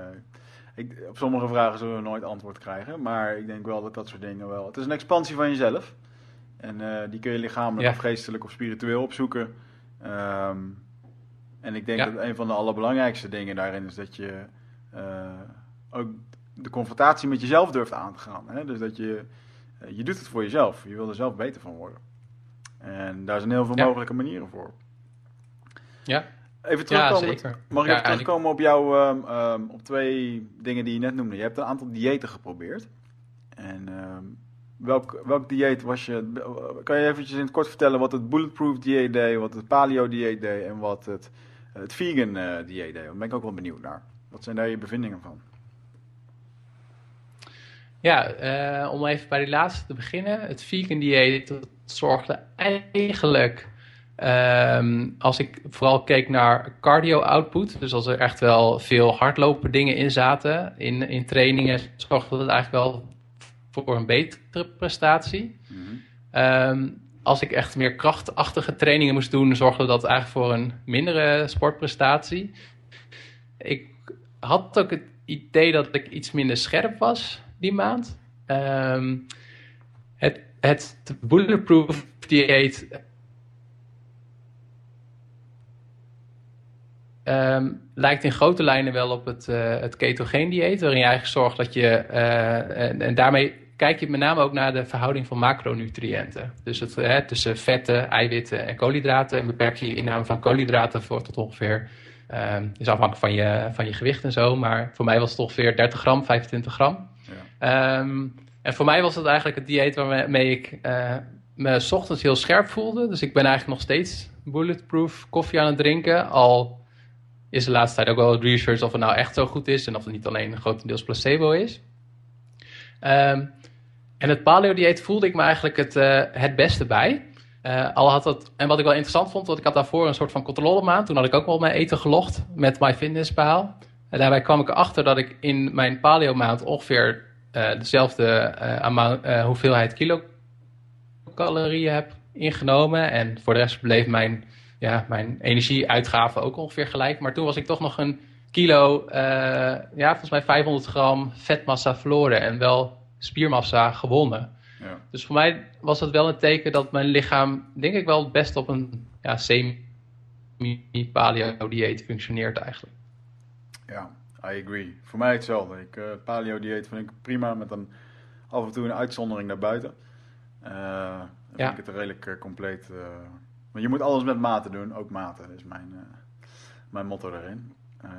Speaker 2: ik, op sommige vragen zullen we nooit antwoord krijgen. Maar ik denk wel dat dat soort dingen wel... Het is een expansie van jezelf. En die kun je lichamelijk of geestelijk of spiritueel opzoeken. Um, en ik denk dat een van de allerbelangrijkste dingen daarin is dat je uh, ook de confrontatie met jezelf durft aan te gaan. Hè? Dus dat je, uh, je doet het voor jezelf. Je wil er zelf beter van worden. En daar zijn heel veel mogelijke manieren voor.
Speaker 1: Ja.
Speaker 2: Even terugkomen. Ja, mag ik even terugkomen op jouw um, um, op twee dingen die je net noemde? Je hebt een aantal diëten geprobeerd. En um, welk, welk dieet was je? Kan je eventjes in het kort vertellen wat het bulletproof dieet deed, wat het paleo dieet deed en wat het het vegan uh, dieet Daar ben ik ook wel benieuwd naar. Wat zijn daar je bevindingen van?
Speaker 1: Ja, uh, om even bij die laatste te beginnen. Het vegan dieet zorgde eigenlijk, um, als ik vooral keek naar cardio output, dus als er echt wel veel hardlopen dingen in zaten in, in trainingen, zorgde dat eigenlijk wel voor een betere prestatie. Mm -hmm als ik echt meer krachtachtige trainingen moest doen, zorgde dat eigenlijk voor een mindere sportprestatie. Ik had ook het idee dat ik iets minder scherp was die maand. Um, het, het bulletproof dieet um, lijkt in grote lijnen wel op het, uh, het ketogeen dieet, waarin je eigenlijk zorgt dat je, en, en, daarmee kijk je met name ook naar de verhouding van macronutriënten. Dus het, uh, tussen vetten, eiwitten en koolhydraten. En beperk je je inname van koolhydraten voor tot ongeveer, um, is afhankelijk van je, van je gewicht en zo, maar voor mij was het ongeveer 30 gram, 25 gram. Ja. Um, en voor mij was het eigenlijk het dieet waarmee ik me s ochtends heel scherp voelde. Dus ik ben eigenlijk nog steeds bulletproof koffie aan het drinken, al is de laatste tijd ook wel research of het nou echt zo goed is en of het niet alleen grotendeels placebo is. Um, en het paleo-dieet voelde ik me eigenlijk het, uh, het beste bij. Uh, al had het, en wat ik wel interessant vond, want ik had daarvoor een soort van controlemaand. Toen had ik ook wel mijn eten gelogd met MyFitnessPal. En daarbij kwam ik erachter dat ik in mijn paleo-maand ongeveer uh, dezelfde hoeveelheid kilocalorieën heb ingenomen. En voor de rest bleef mijn ja, mijn energieuitgaven ook ongeveer gelijk. Maar toen was ik toch nog een kilo, ja, volgens mij 500 gram vetmassa verloren en wel spiermassa gewonnen. Ja. Dus voor mij was het wel een teken dat mijn lichaam, denk ik wel, best op een ja, semi-paleo-dieet functioneert eigenlijk.
Speaker 3: Ja, I agree. Voor mij hetzelfde. Ik, uh, paleo-dieet vind ik prima met een af en toe een uitzondering naar buiten. Uh, dan ja. vind ik het redelijk compleet maar je moet alles met mate doen, ook mate is mijn, mijn motto erin. Uh,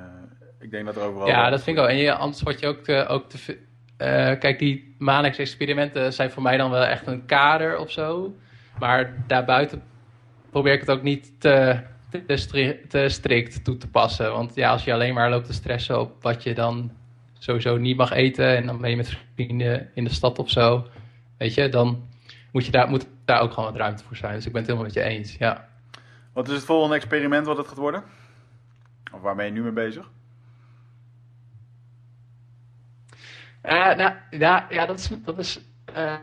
Speaker 3: ik denk dat er overal...
Speaker 1: Ja, dat vind ik ook. En je, anders word je ook te... Ook te kijk, die Manix-experimenten zijn voor mij dan wel echt een kader of zo. Maar daarbuiten probeer ik het ook niet te strikt toe te passen. Want ja, als je alleen maar loopt te stressen op wat je dan sowieso niet mag eten... en dan ben je met vrienden in de stad of zo... Weet je, dan moet, je daar, moet daar ook gewoon wat ruimte voor zijn. Dus ik ben het helemaal met je eens, ja.
Speaker 3: Wat is het volgende experiment wat het gaat worden? Of waar ben je nu mee bezig?
Speaker 1: Uh, nou, ja, ja, dat is... Dat is aan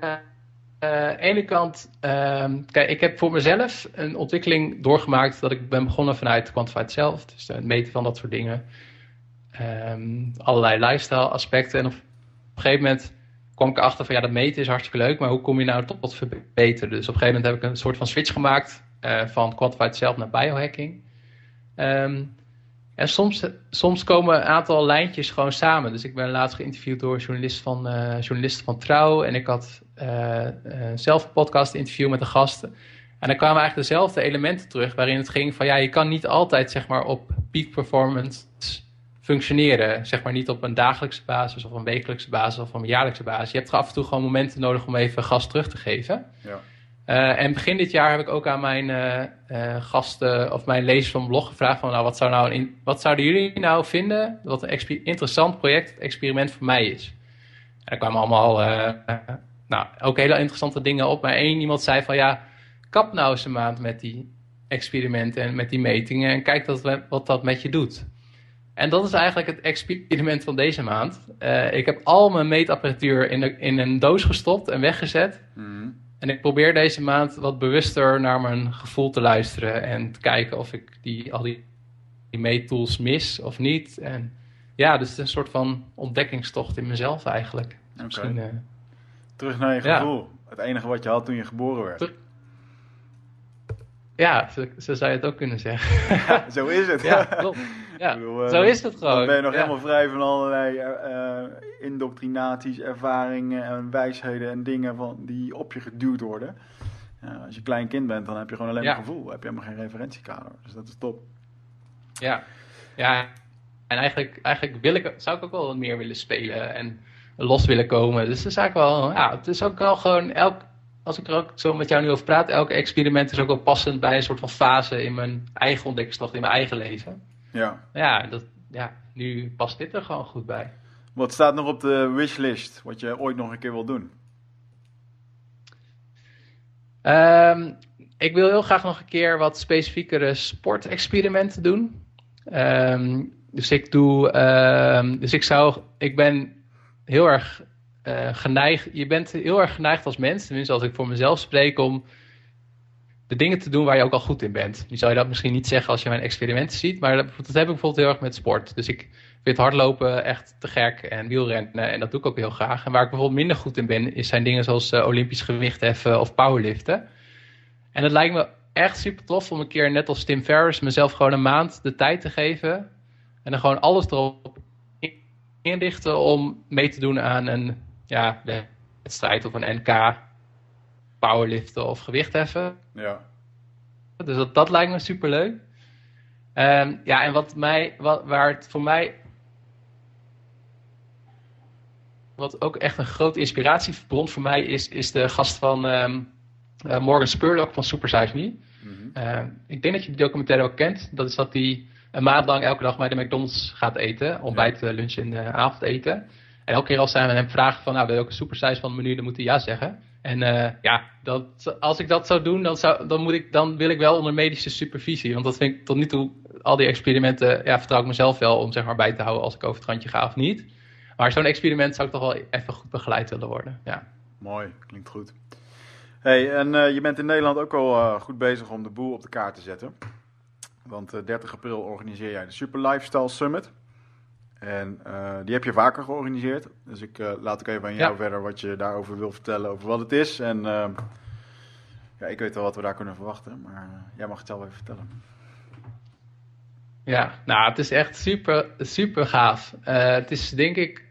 Speaker 1: de ene kant, uh, kijk, ik heb voor mezelf een ontwikkeling doorgemaakt dat ik ben begonnen vanuit Quantified Self, dus het meten van dat soort dingen, um, allerlei lifestyle aspecten. En op een gegeven moment kwam ik erachter van ja, dat meten is hartstikke leuk, maar hoe kom je nou tot verbeteren? Dus op een gegeven moment heb ik een soort van switch gemaakt van quantified self naar biohacking. Um, en soms, soms komen een aantal lijntjes gewoon samen. Dus ik ben laatst geïnterviewd door journalisten van, uh, journalisten van Trouw. En ik had uh, zelf een podcast interview met de gasten. En dan kwamen eigenlijk dezelfde elementen terug. Waarin het ging van ja, je kan niet altijd zeg maar op peak performance functioneren. Zeg maar niet op een dagelijkse basis of een wekelijkse basis of een jaarlijkse basis. Je hebt af en toe gewoon momenten nodig om even gas terug te geven. Ja. Uh, en begin dit jaar heb ik ook aan mijn uh, uh, gasten of mijn lezers van blog gevraagd van nou wat, zou nou wat zouden jullie nou vinden wat een interessant project, experiment voor mij is. En er kwamen allemaal nou, ook hele interessante dingen op. Maar één iemand zei van ja, kap nou eens een maand met die experimenten en met die metingen en kijk wat dat met je doet. En dat is eigenlijk het experiment van deze maand. Ik heb al mijn meetapparatuur in, in een doos gestopt en weggezet. Mm. En ik probeer deze maand wat bewuster naar mijn gevoel te luisteren. En te kijken of ik die, al die, die meettools mis of niet. En ja, dus het is een soort van ontdekkingstocht in mezelf eigenlijk.
Speaker 3: Okay. Uh, Terug naar je gevoel. Ja. Het enige wat je had toen je geboren werd.
Speaker 1: Ja, zo, zo, zou je het ook kunnen zeggen.
Speaker 3: Ja, zo is het. [LAUGHS]
Speaker 1: Ja, klopt. Ja, bedoel, zo is het gewoon. Dan
Speaker 3: ben je nog helemaal vrij van allerlei uh, indoctrinaties, ervaringen en wijsheden en dingen van, die op je geduwd worden. Uh, als je klein kind bent, dan heb je gewoon alleen maar gevoel. heb je helemaal geen referentiekader. Dus dat is top.
Speaker 1: Ja, ja. En eigenlijk, eigenlijk wil ik, zou ik ook wel wat meer willen spelen en los willen komen. Dus het is eigenlijk wel, ja, het is ook wel gewoon elk als ik er ook zo met jou nu over praat, elke experiment is ook wel passend bij een soort van fase in mijn eigen ontdekkingstocht, in mijn eigen leven. Ja. Ja, dat, ja, nu past dit er gewoon goed bij.
Speaker 3: Wat staat nog op de wishlist, wat je ooit nog een keer wil doen?
Speaker 1: Um, ik wil heel graag nog een keer wat specifiekere sportexperimenten doen. Um, dus ik doe, um, dus ik zou, ik ben heel erg uh, geneigd, je bent heel erg geneigd als mens, tenminste als ik voor mezelf spreek, om de dingen te doen waar je ook al goed in bent. Nu zou je dat misschien niet zeggen als je mijn experimenten ziet, maar dat, heb ik bijvoorbeeld heel erg met sport. Dus ik vind hardlopen echt te gek en wielrennen en dat doe ik ook heel graag. En waar ik bijvoorbeeld minder goed in ben, is zijn dingen zoals uh, olympisch gewichtheffen of powerliften. En het lijkt me echt super tof om een keer, net als Tim Ferriss, mezelf gewoon een maand de tijd te geven. En dan gewoon alles erop inrichten om mee te doen aan een ja, wedstrijd of een NK, powerliften of gewichtheffen.
Speaker 2: Ja.
Speaker 1: Dus dat, dat lijkt me super leuk. Um, ja, en wat mij, wat, waar het voor mij. Wat ook echt een grote inspiratiebron voor mij is, is de gast van um, uh, Morgan Spurlock van Super Size Me. -hmm. uh, ik denk dat je die documentaire ook kent. Dat is dat hij een maand lang elke dag bij de McDonald's gaat eten. Ontbijt, ja. lunch en uh, avondeten. En elke keer als zij hem vragen van, nou, wil je ook een super size van het menu, dan moet hij ja zeggen. En uh, ja, dat, als ik dat zou doen, dan, zou, dan, moet ik, dan wil ik wel onder medische supervisie. Want dat vind ik tot nu toe, al die experimenten, ja, vertrouw ik mezelf wel om zeg maar bij te houden als ik over het randje ga of niet. Maar zo'n experiment zou ik toch wel even goed begeleid willen worden. Ja.
Speaker 2: Mooi, klinkt goed. Hey, en uh, je bent in Nederland ook al uh, goed bezig om de boel op de kaart te zetten. Want 30 april organiseer jij de Super Lifestyle Summit. En uh, die heb je vaker georganiseerd. Dus ik uh, laat ook even aan jou ja. verder wat je daarover wil vertellen, over wat het is. En uh, ja, ik weet wel wat we daar kunnen verwachten, maar jij mag het zelf even vertellen.
Speaker 1: Ja, nou, het is echt super, super gaaf. het is denk ik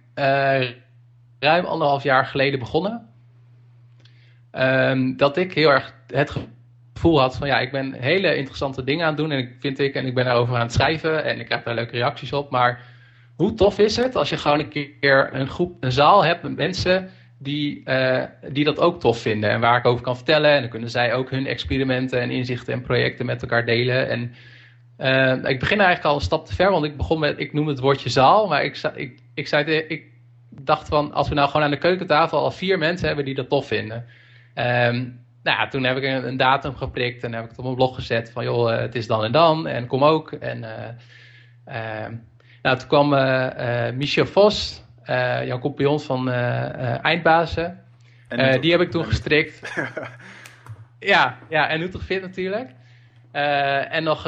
Speaker 1: ruim anderhalf jaar geleden begonnen. Um, dat ik heel erg het gevoel had van ja, ik ben hele interessante dingen aan het doen en ik vind ik en ik ben daarover aan het schrijven en ik krijg daar leuke reacties op, maar hoe tof is het als je gewoon een keer een groep, een zaal hebt met mensen die, uh, die dat ook tof vinden en waar ik over kan vertellen. En dan kunnen zij ook hun experimenten en inzichten en projecten met elkaar delen. En uh, ik begin eigenlijk al een stap te ver, want ik begon met, ik noem het woordje zaal, maar ik, ik, ik, zei, ik dacht van, als we nou gewoon aan de keukentafel al vier mensen hebben die dat tof vinden. Um, nou ja, toen heb ik een, datum geprikt en heb ik het op mijn blog gezet van, joh, het is dan en dan en kom ook. En uh, nou, toen kwam uh, uh, Michel Vos, uh, jouw compagnon van Eindbazen. die heb ik toen gestrikt. [LAUGHS] ja, ja, en toch fit natuurlijk. en nog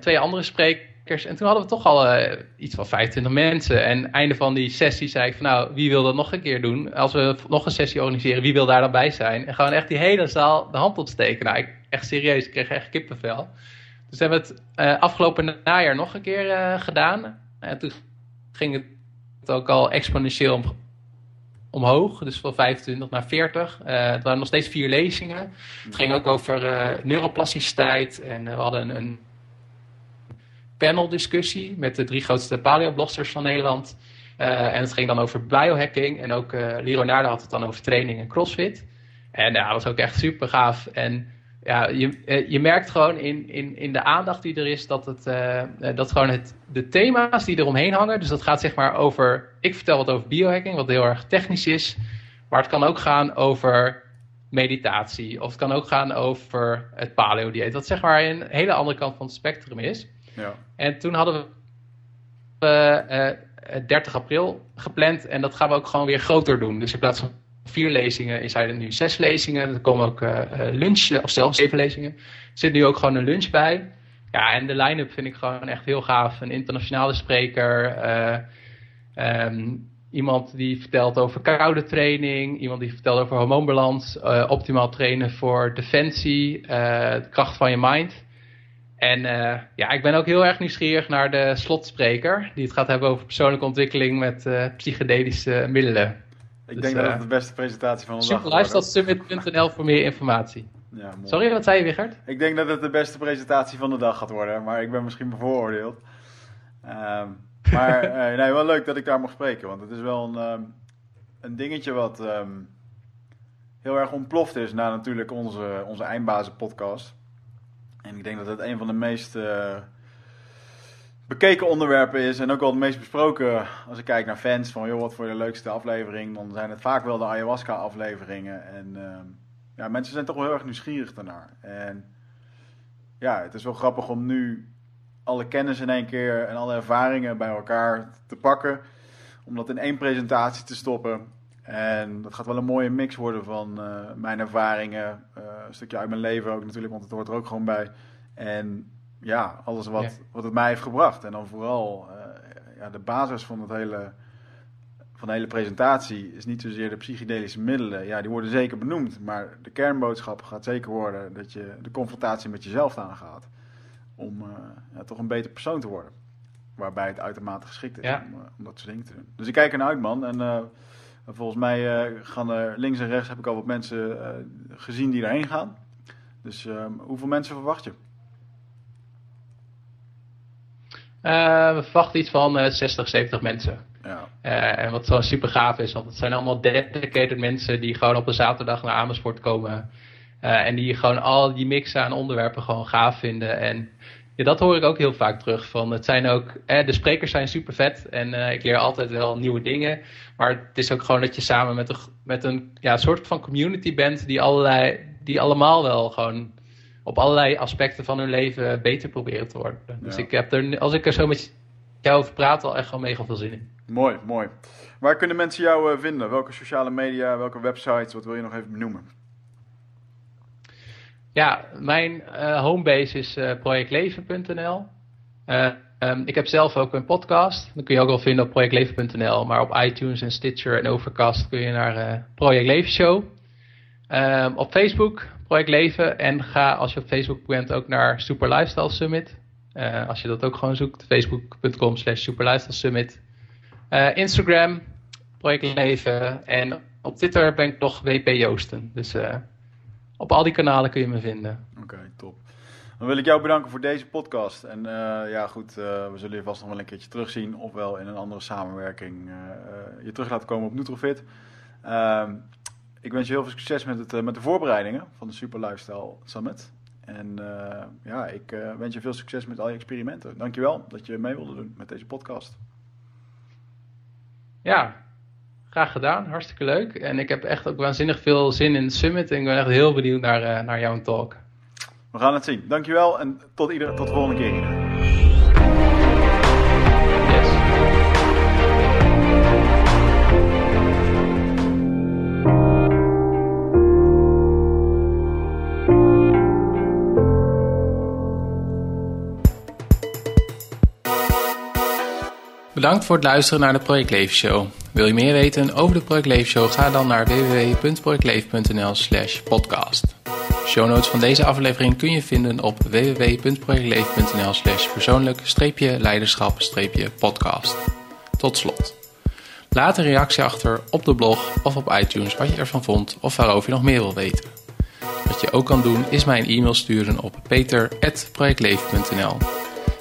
Speaker 1: twee andere sprekers. En toen hadden we toch al iets van 25 mensen. En einde van die sessie zei ik van nou, wie wil dat nog een keer doen? Als we nog een sessie organiseren, wie wil daar dan bij zijn? En gewoon echt die hele zaal de hand opsteken. Nou, ik, echt serieus, ik kreeg echt kippenvel. Dus hebben we het afgelopen najaar nog een keer gedaan. En toen ging het ook al exponentieel om, omhoog, dus van 25 naar 40. Uh, het waren nog steeds vier lezingen. Het ging ook over uh, neuroplasticiteit en uh, we hadden een, een paneldiscussie met de drie grootste paleoblogsters van Nederland. en het ging dan over biohacking en ook uh, Leonardo had het dan over training en crossfit. En ja, dat was ook echt super gaaf. En ja, je, je merkt gewoon in, in, in de aandacht die er is dat, het, uh, dat gewoon het, de thema's die eromheen hangen. Dus dat gaat zeg maar over. Ik vertel wat over biohacking, wat heel erg technisch is. Maar het kan ook gaan over meditatie. Of het kan ook gaan over het paleo-dieet. Wat zeg maar een hele andere kant van het spectrum is.
Speaker 2: Ja.
Speaker 1: En toen hadden we uh, uh, 30 april gepland. En dat gaan we ook gewoon weer groter doen. Dus in plaats van vier lezingen, zijn er nu zes lezingen. Er komen ook uh, lunch, of zelfs zeven lezingen. Er zit nu ook gewoon een lunch bij. Ja, en de line-up vind ik gewoon echt heel gaaf. Een internationale spreker, um, iemand die vertelt over koude training, iemand die vertelt over hormoonbalans, optimaal trainen voor defensie, de kracht van je mind. En ja, ik ben ook heel erg nieuwsgierig naar de slotspreker, die het gaat hebben over persoonlijke ontwikkeling met psychedelische middelen.
Speaker 2: Ik dus, denk dat het de beste presentatie van de dag
Speaker 1: is. Superlifestylesummit.nl voor meer informatie. [LAUGHS] Ja, Sorry, wat zei je, Wichert?
Speaker 2: Ik denk dat het de beste presentatie van de dag gaat worden, maar ik ben misschien bevooroordeeld. Um, maar uh, [LAUGHS] nee, wel leuk dat ik daar mag spreken, want het is wel een, um, een dingetje wat um, heel erg ontploft is na natuurlijk onze, onze Eindbazen podcast. En ik denk dat het een van de meest... Uh, bekeken onderwerpen is en ook wel het meest besproken als ik kijk naar fans van joh, wat voor de leukste aflevering, dan zijn het vaak wel de ayahuasca afleveringen en uh, ja, mensen zijn toch wel heel erg nieuwsgierig daarnaar. En ja, het is wel grappig om nu alle kennis in één keer en alle ervaringen bij elkaar te pakken, om dat in één presentatie te stoppen En dat gaat wel een mooie mix worden van mijn ervaringen, een stukje uit mijn leven ook natuurlijk, want het hoort er ook gewoon bij. En ja, alles wat, wat het mij heeft gebracht. En dan vooral ja, de basis van het hele van de hele presentatie is niet zozeer de psychedelische middelen. Ja, die worden zeker benoemd. Maar de kernboodschap gaat zeker worden dat je de confrontatie met jezelf aangaat. Om uh, ja, toch een beter persoon te worden. Waarbij het uitermate geschikt is om, uh, om, dat soort dingen te doen. Dus ik kijk ernaar uit, man. En volgens mij gaan er links en rechts heb ik al wat mensen gezien die erheen gaan. Dus ehm, hoeveel mensen verwacht je?
Speaker 1: We verwachten iets van 60, 70 mensen. Ja. Uh, en wat zo super gaaf is, want het zijn allemaal dedicated mensen die gewoon op een zaterdag naar Amersfoort komen. En die gewoon al die mix aan onderwerpen gewoon gaaf vinden. En ja, dat hoor ik ook heel vaak terug. Van, het zijn ook, eh, de sprekers zijn super vet en ik leer altijd wel nieuwe dingen. Maar het is ook gewoon dat je samen met een, met een ja, soort van community bent die, allerlei, die allemaal wel gewoon op allerlei aspecten van hun leven beter proberen te worden. Dus ik heb er, als ik er zo met jou over praat, al echt wel mega veel zin in.
Speaker 2: Mooi, mooi. Waar kunnen mensen jou uh, vinden? Welke sociale media, welke websites? Wat wil je nog even benoemen?
Speaker 1: Ja, mijn uh, homebase is uh, projectleven.nl. Um, ik heb zelf ook een podcast. Dat kun je ook wel vinden op projectleven.nl. Maar op iTunes en Stitcher en Overcast kun je naar Project Leven Show. Um, op Facebook, Project Leven. En ga als je op Facebook bent ook naar Super Lifestyle Summit. als je dat ook gewoon zoekt, facebook.com slash Super Lifestyle Summit. Uh, Instagram, Project Leven. En op Twitter ben ik toch WP Joosten. Dus uh, op al die kanalen kun je me vinden.
Speaker 2: Oké, top. Dan wil ik jou bedanken voor deze podcast. En ja, goed, we zullen je vast nog wel een keertje terugzien. Ofwel in een andere samenwerking je terug laten komen op Nutrofit. Ik wens je heel veel succes met, het, met de voorbereidingen van de Super Lifestyle Summit. En ja, ik wens je veel succes met al je experimenten. Dankjewel dat je mee wilde doen met deze podcast.
Speaker 1: Ja, graag gedaan. Hartstikke leuk. En ik heb echt ook waanzinnig veel zin in de summit. En ik ben echt heel benieuwd naar, uh, naar jouw talk.
Speaker 2: We gaan het zien. Dankjewel en tot, ieder, tot de volgende keer.
Speaker 4: Bedankt voor het luisteren naar de Project Leven Show. Wil je meer weten over de Project Leven Show? Ga dan naar www.projectleven.nl slash podcast. Show notes van deze aflevering kun je vinden op www.projectleven.nl slash persoonlijk-leiderschap-podcast. Tot slot. Laat een reactie achter op de blog of op iTunes wat je ervan vond of waarover je nog meer wil weten. Wat je ook kan doen is mij een e-mail sturen op peter.projectleven.nl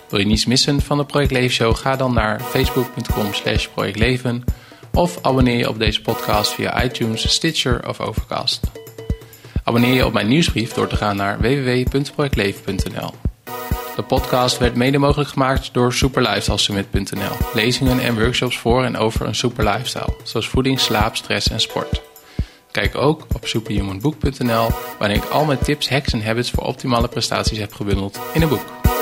Speaker 4: wil je niets missen van de Project Leven Show? Ga dan naar facebook.com slash projectleven of abonneer je op deze podcast via iTunes, Stitcher of Overcast. Abonneer je op mijn nieuwsbrief door te gaan naar www.projectleven.nl. De podcast werd mede mogelijk gemaakt door superlifestylesummit.nl. Lezingen en workshops voor en over een super lifestyle, zoals voeding, slaap, stress en sport. Kijk ook op superhumanbook.nl, waarin ik al mijn tips, hacks en habits voor optimale prestaties heb gebundeld in een boek.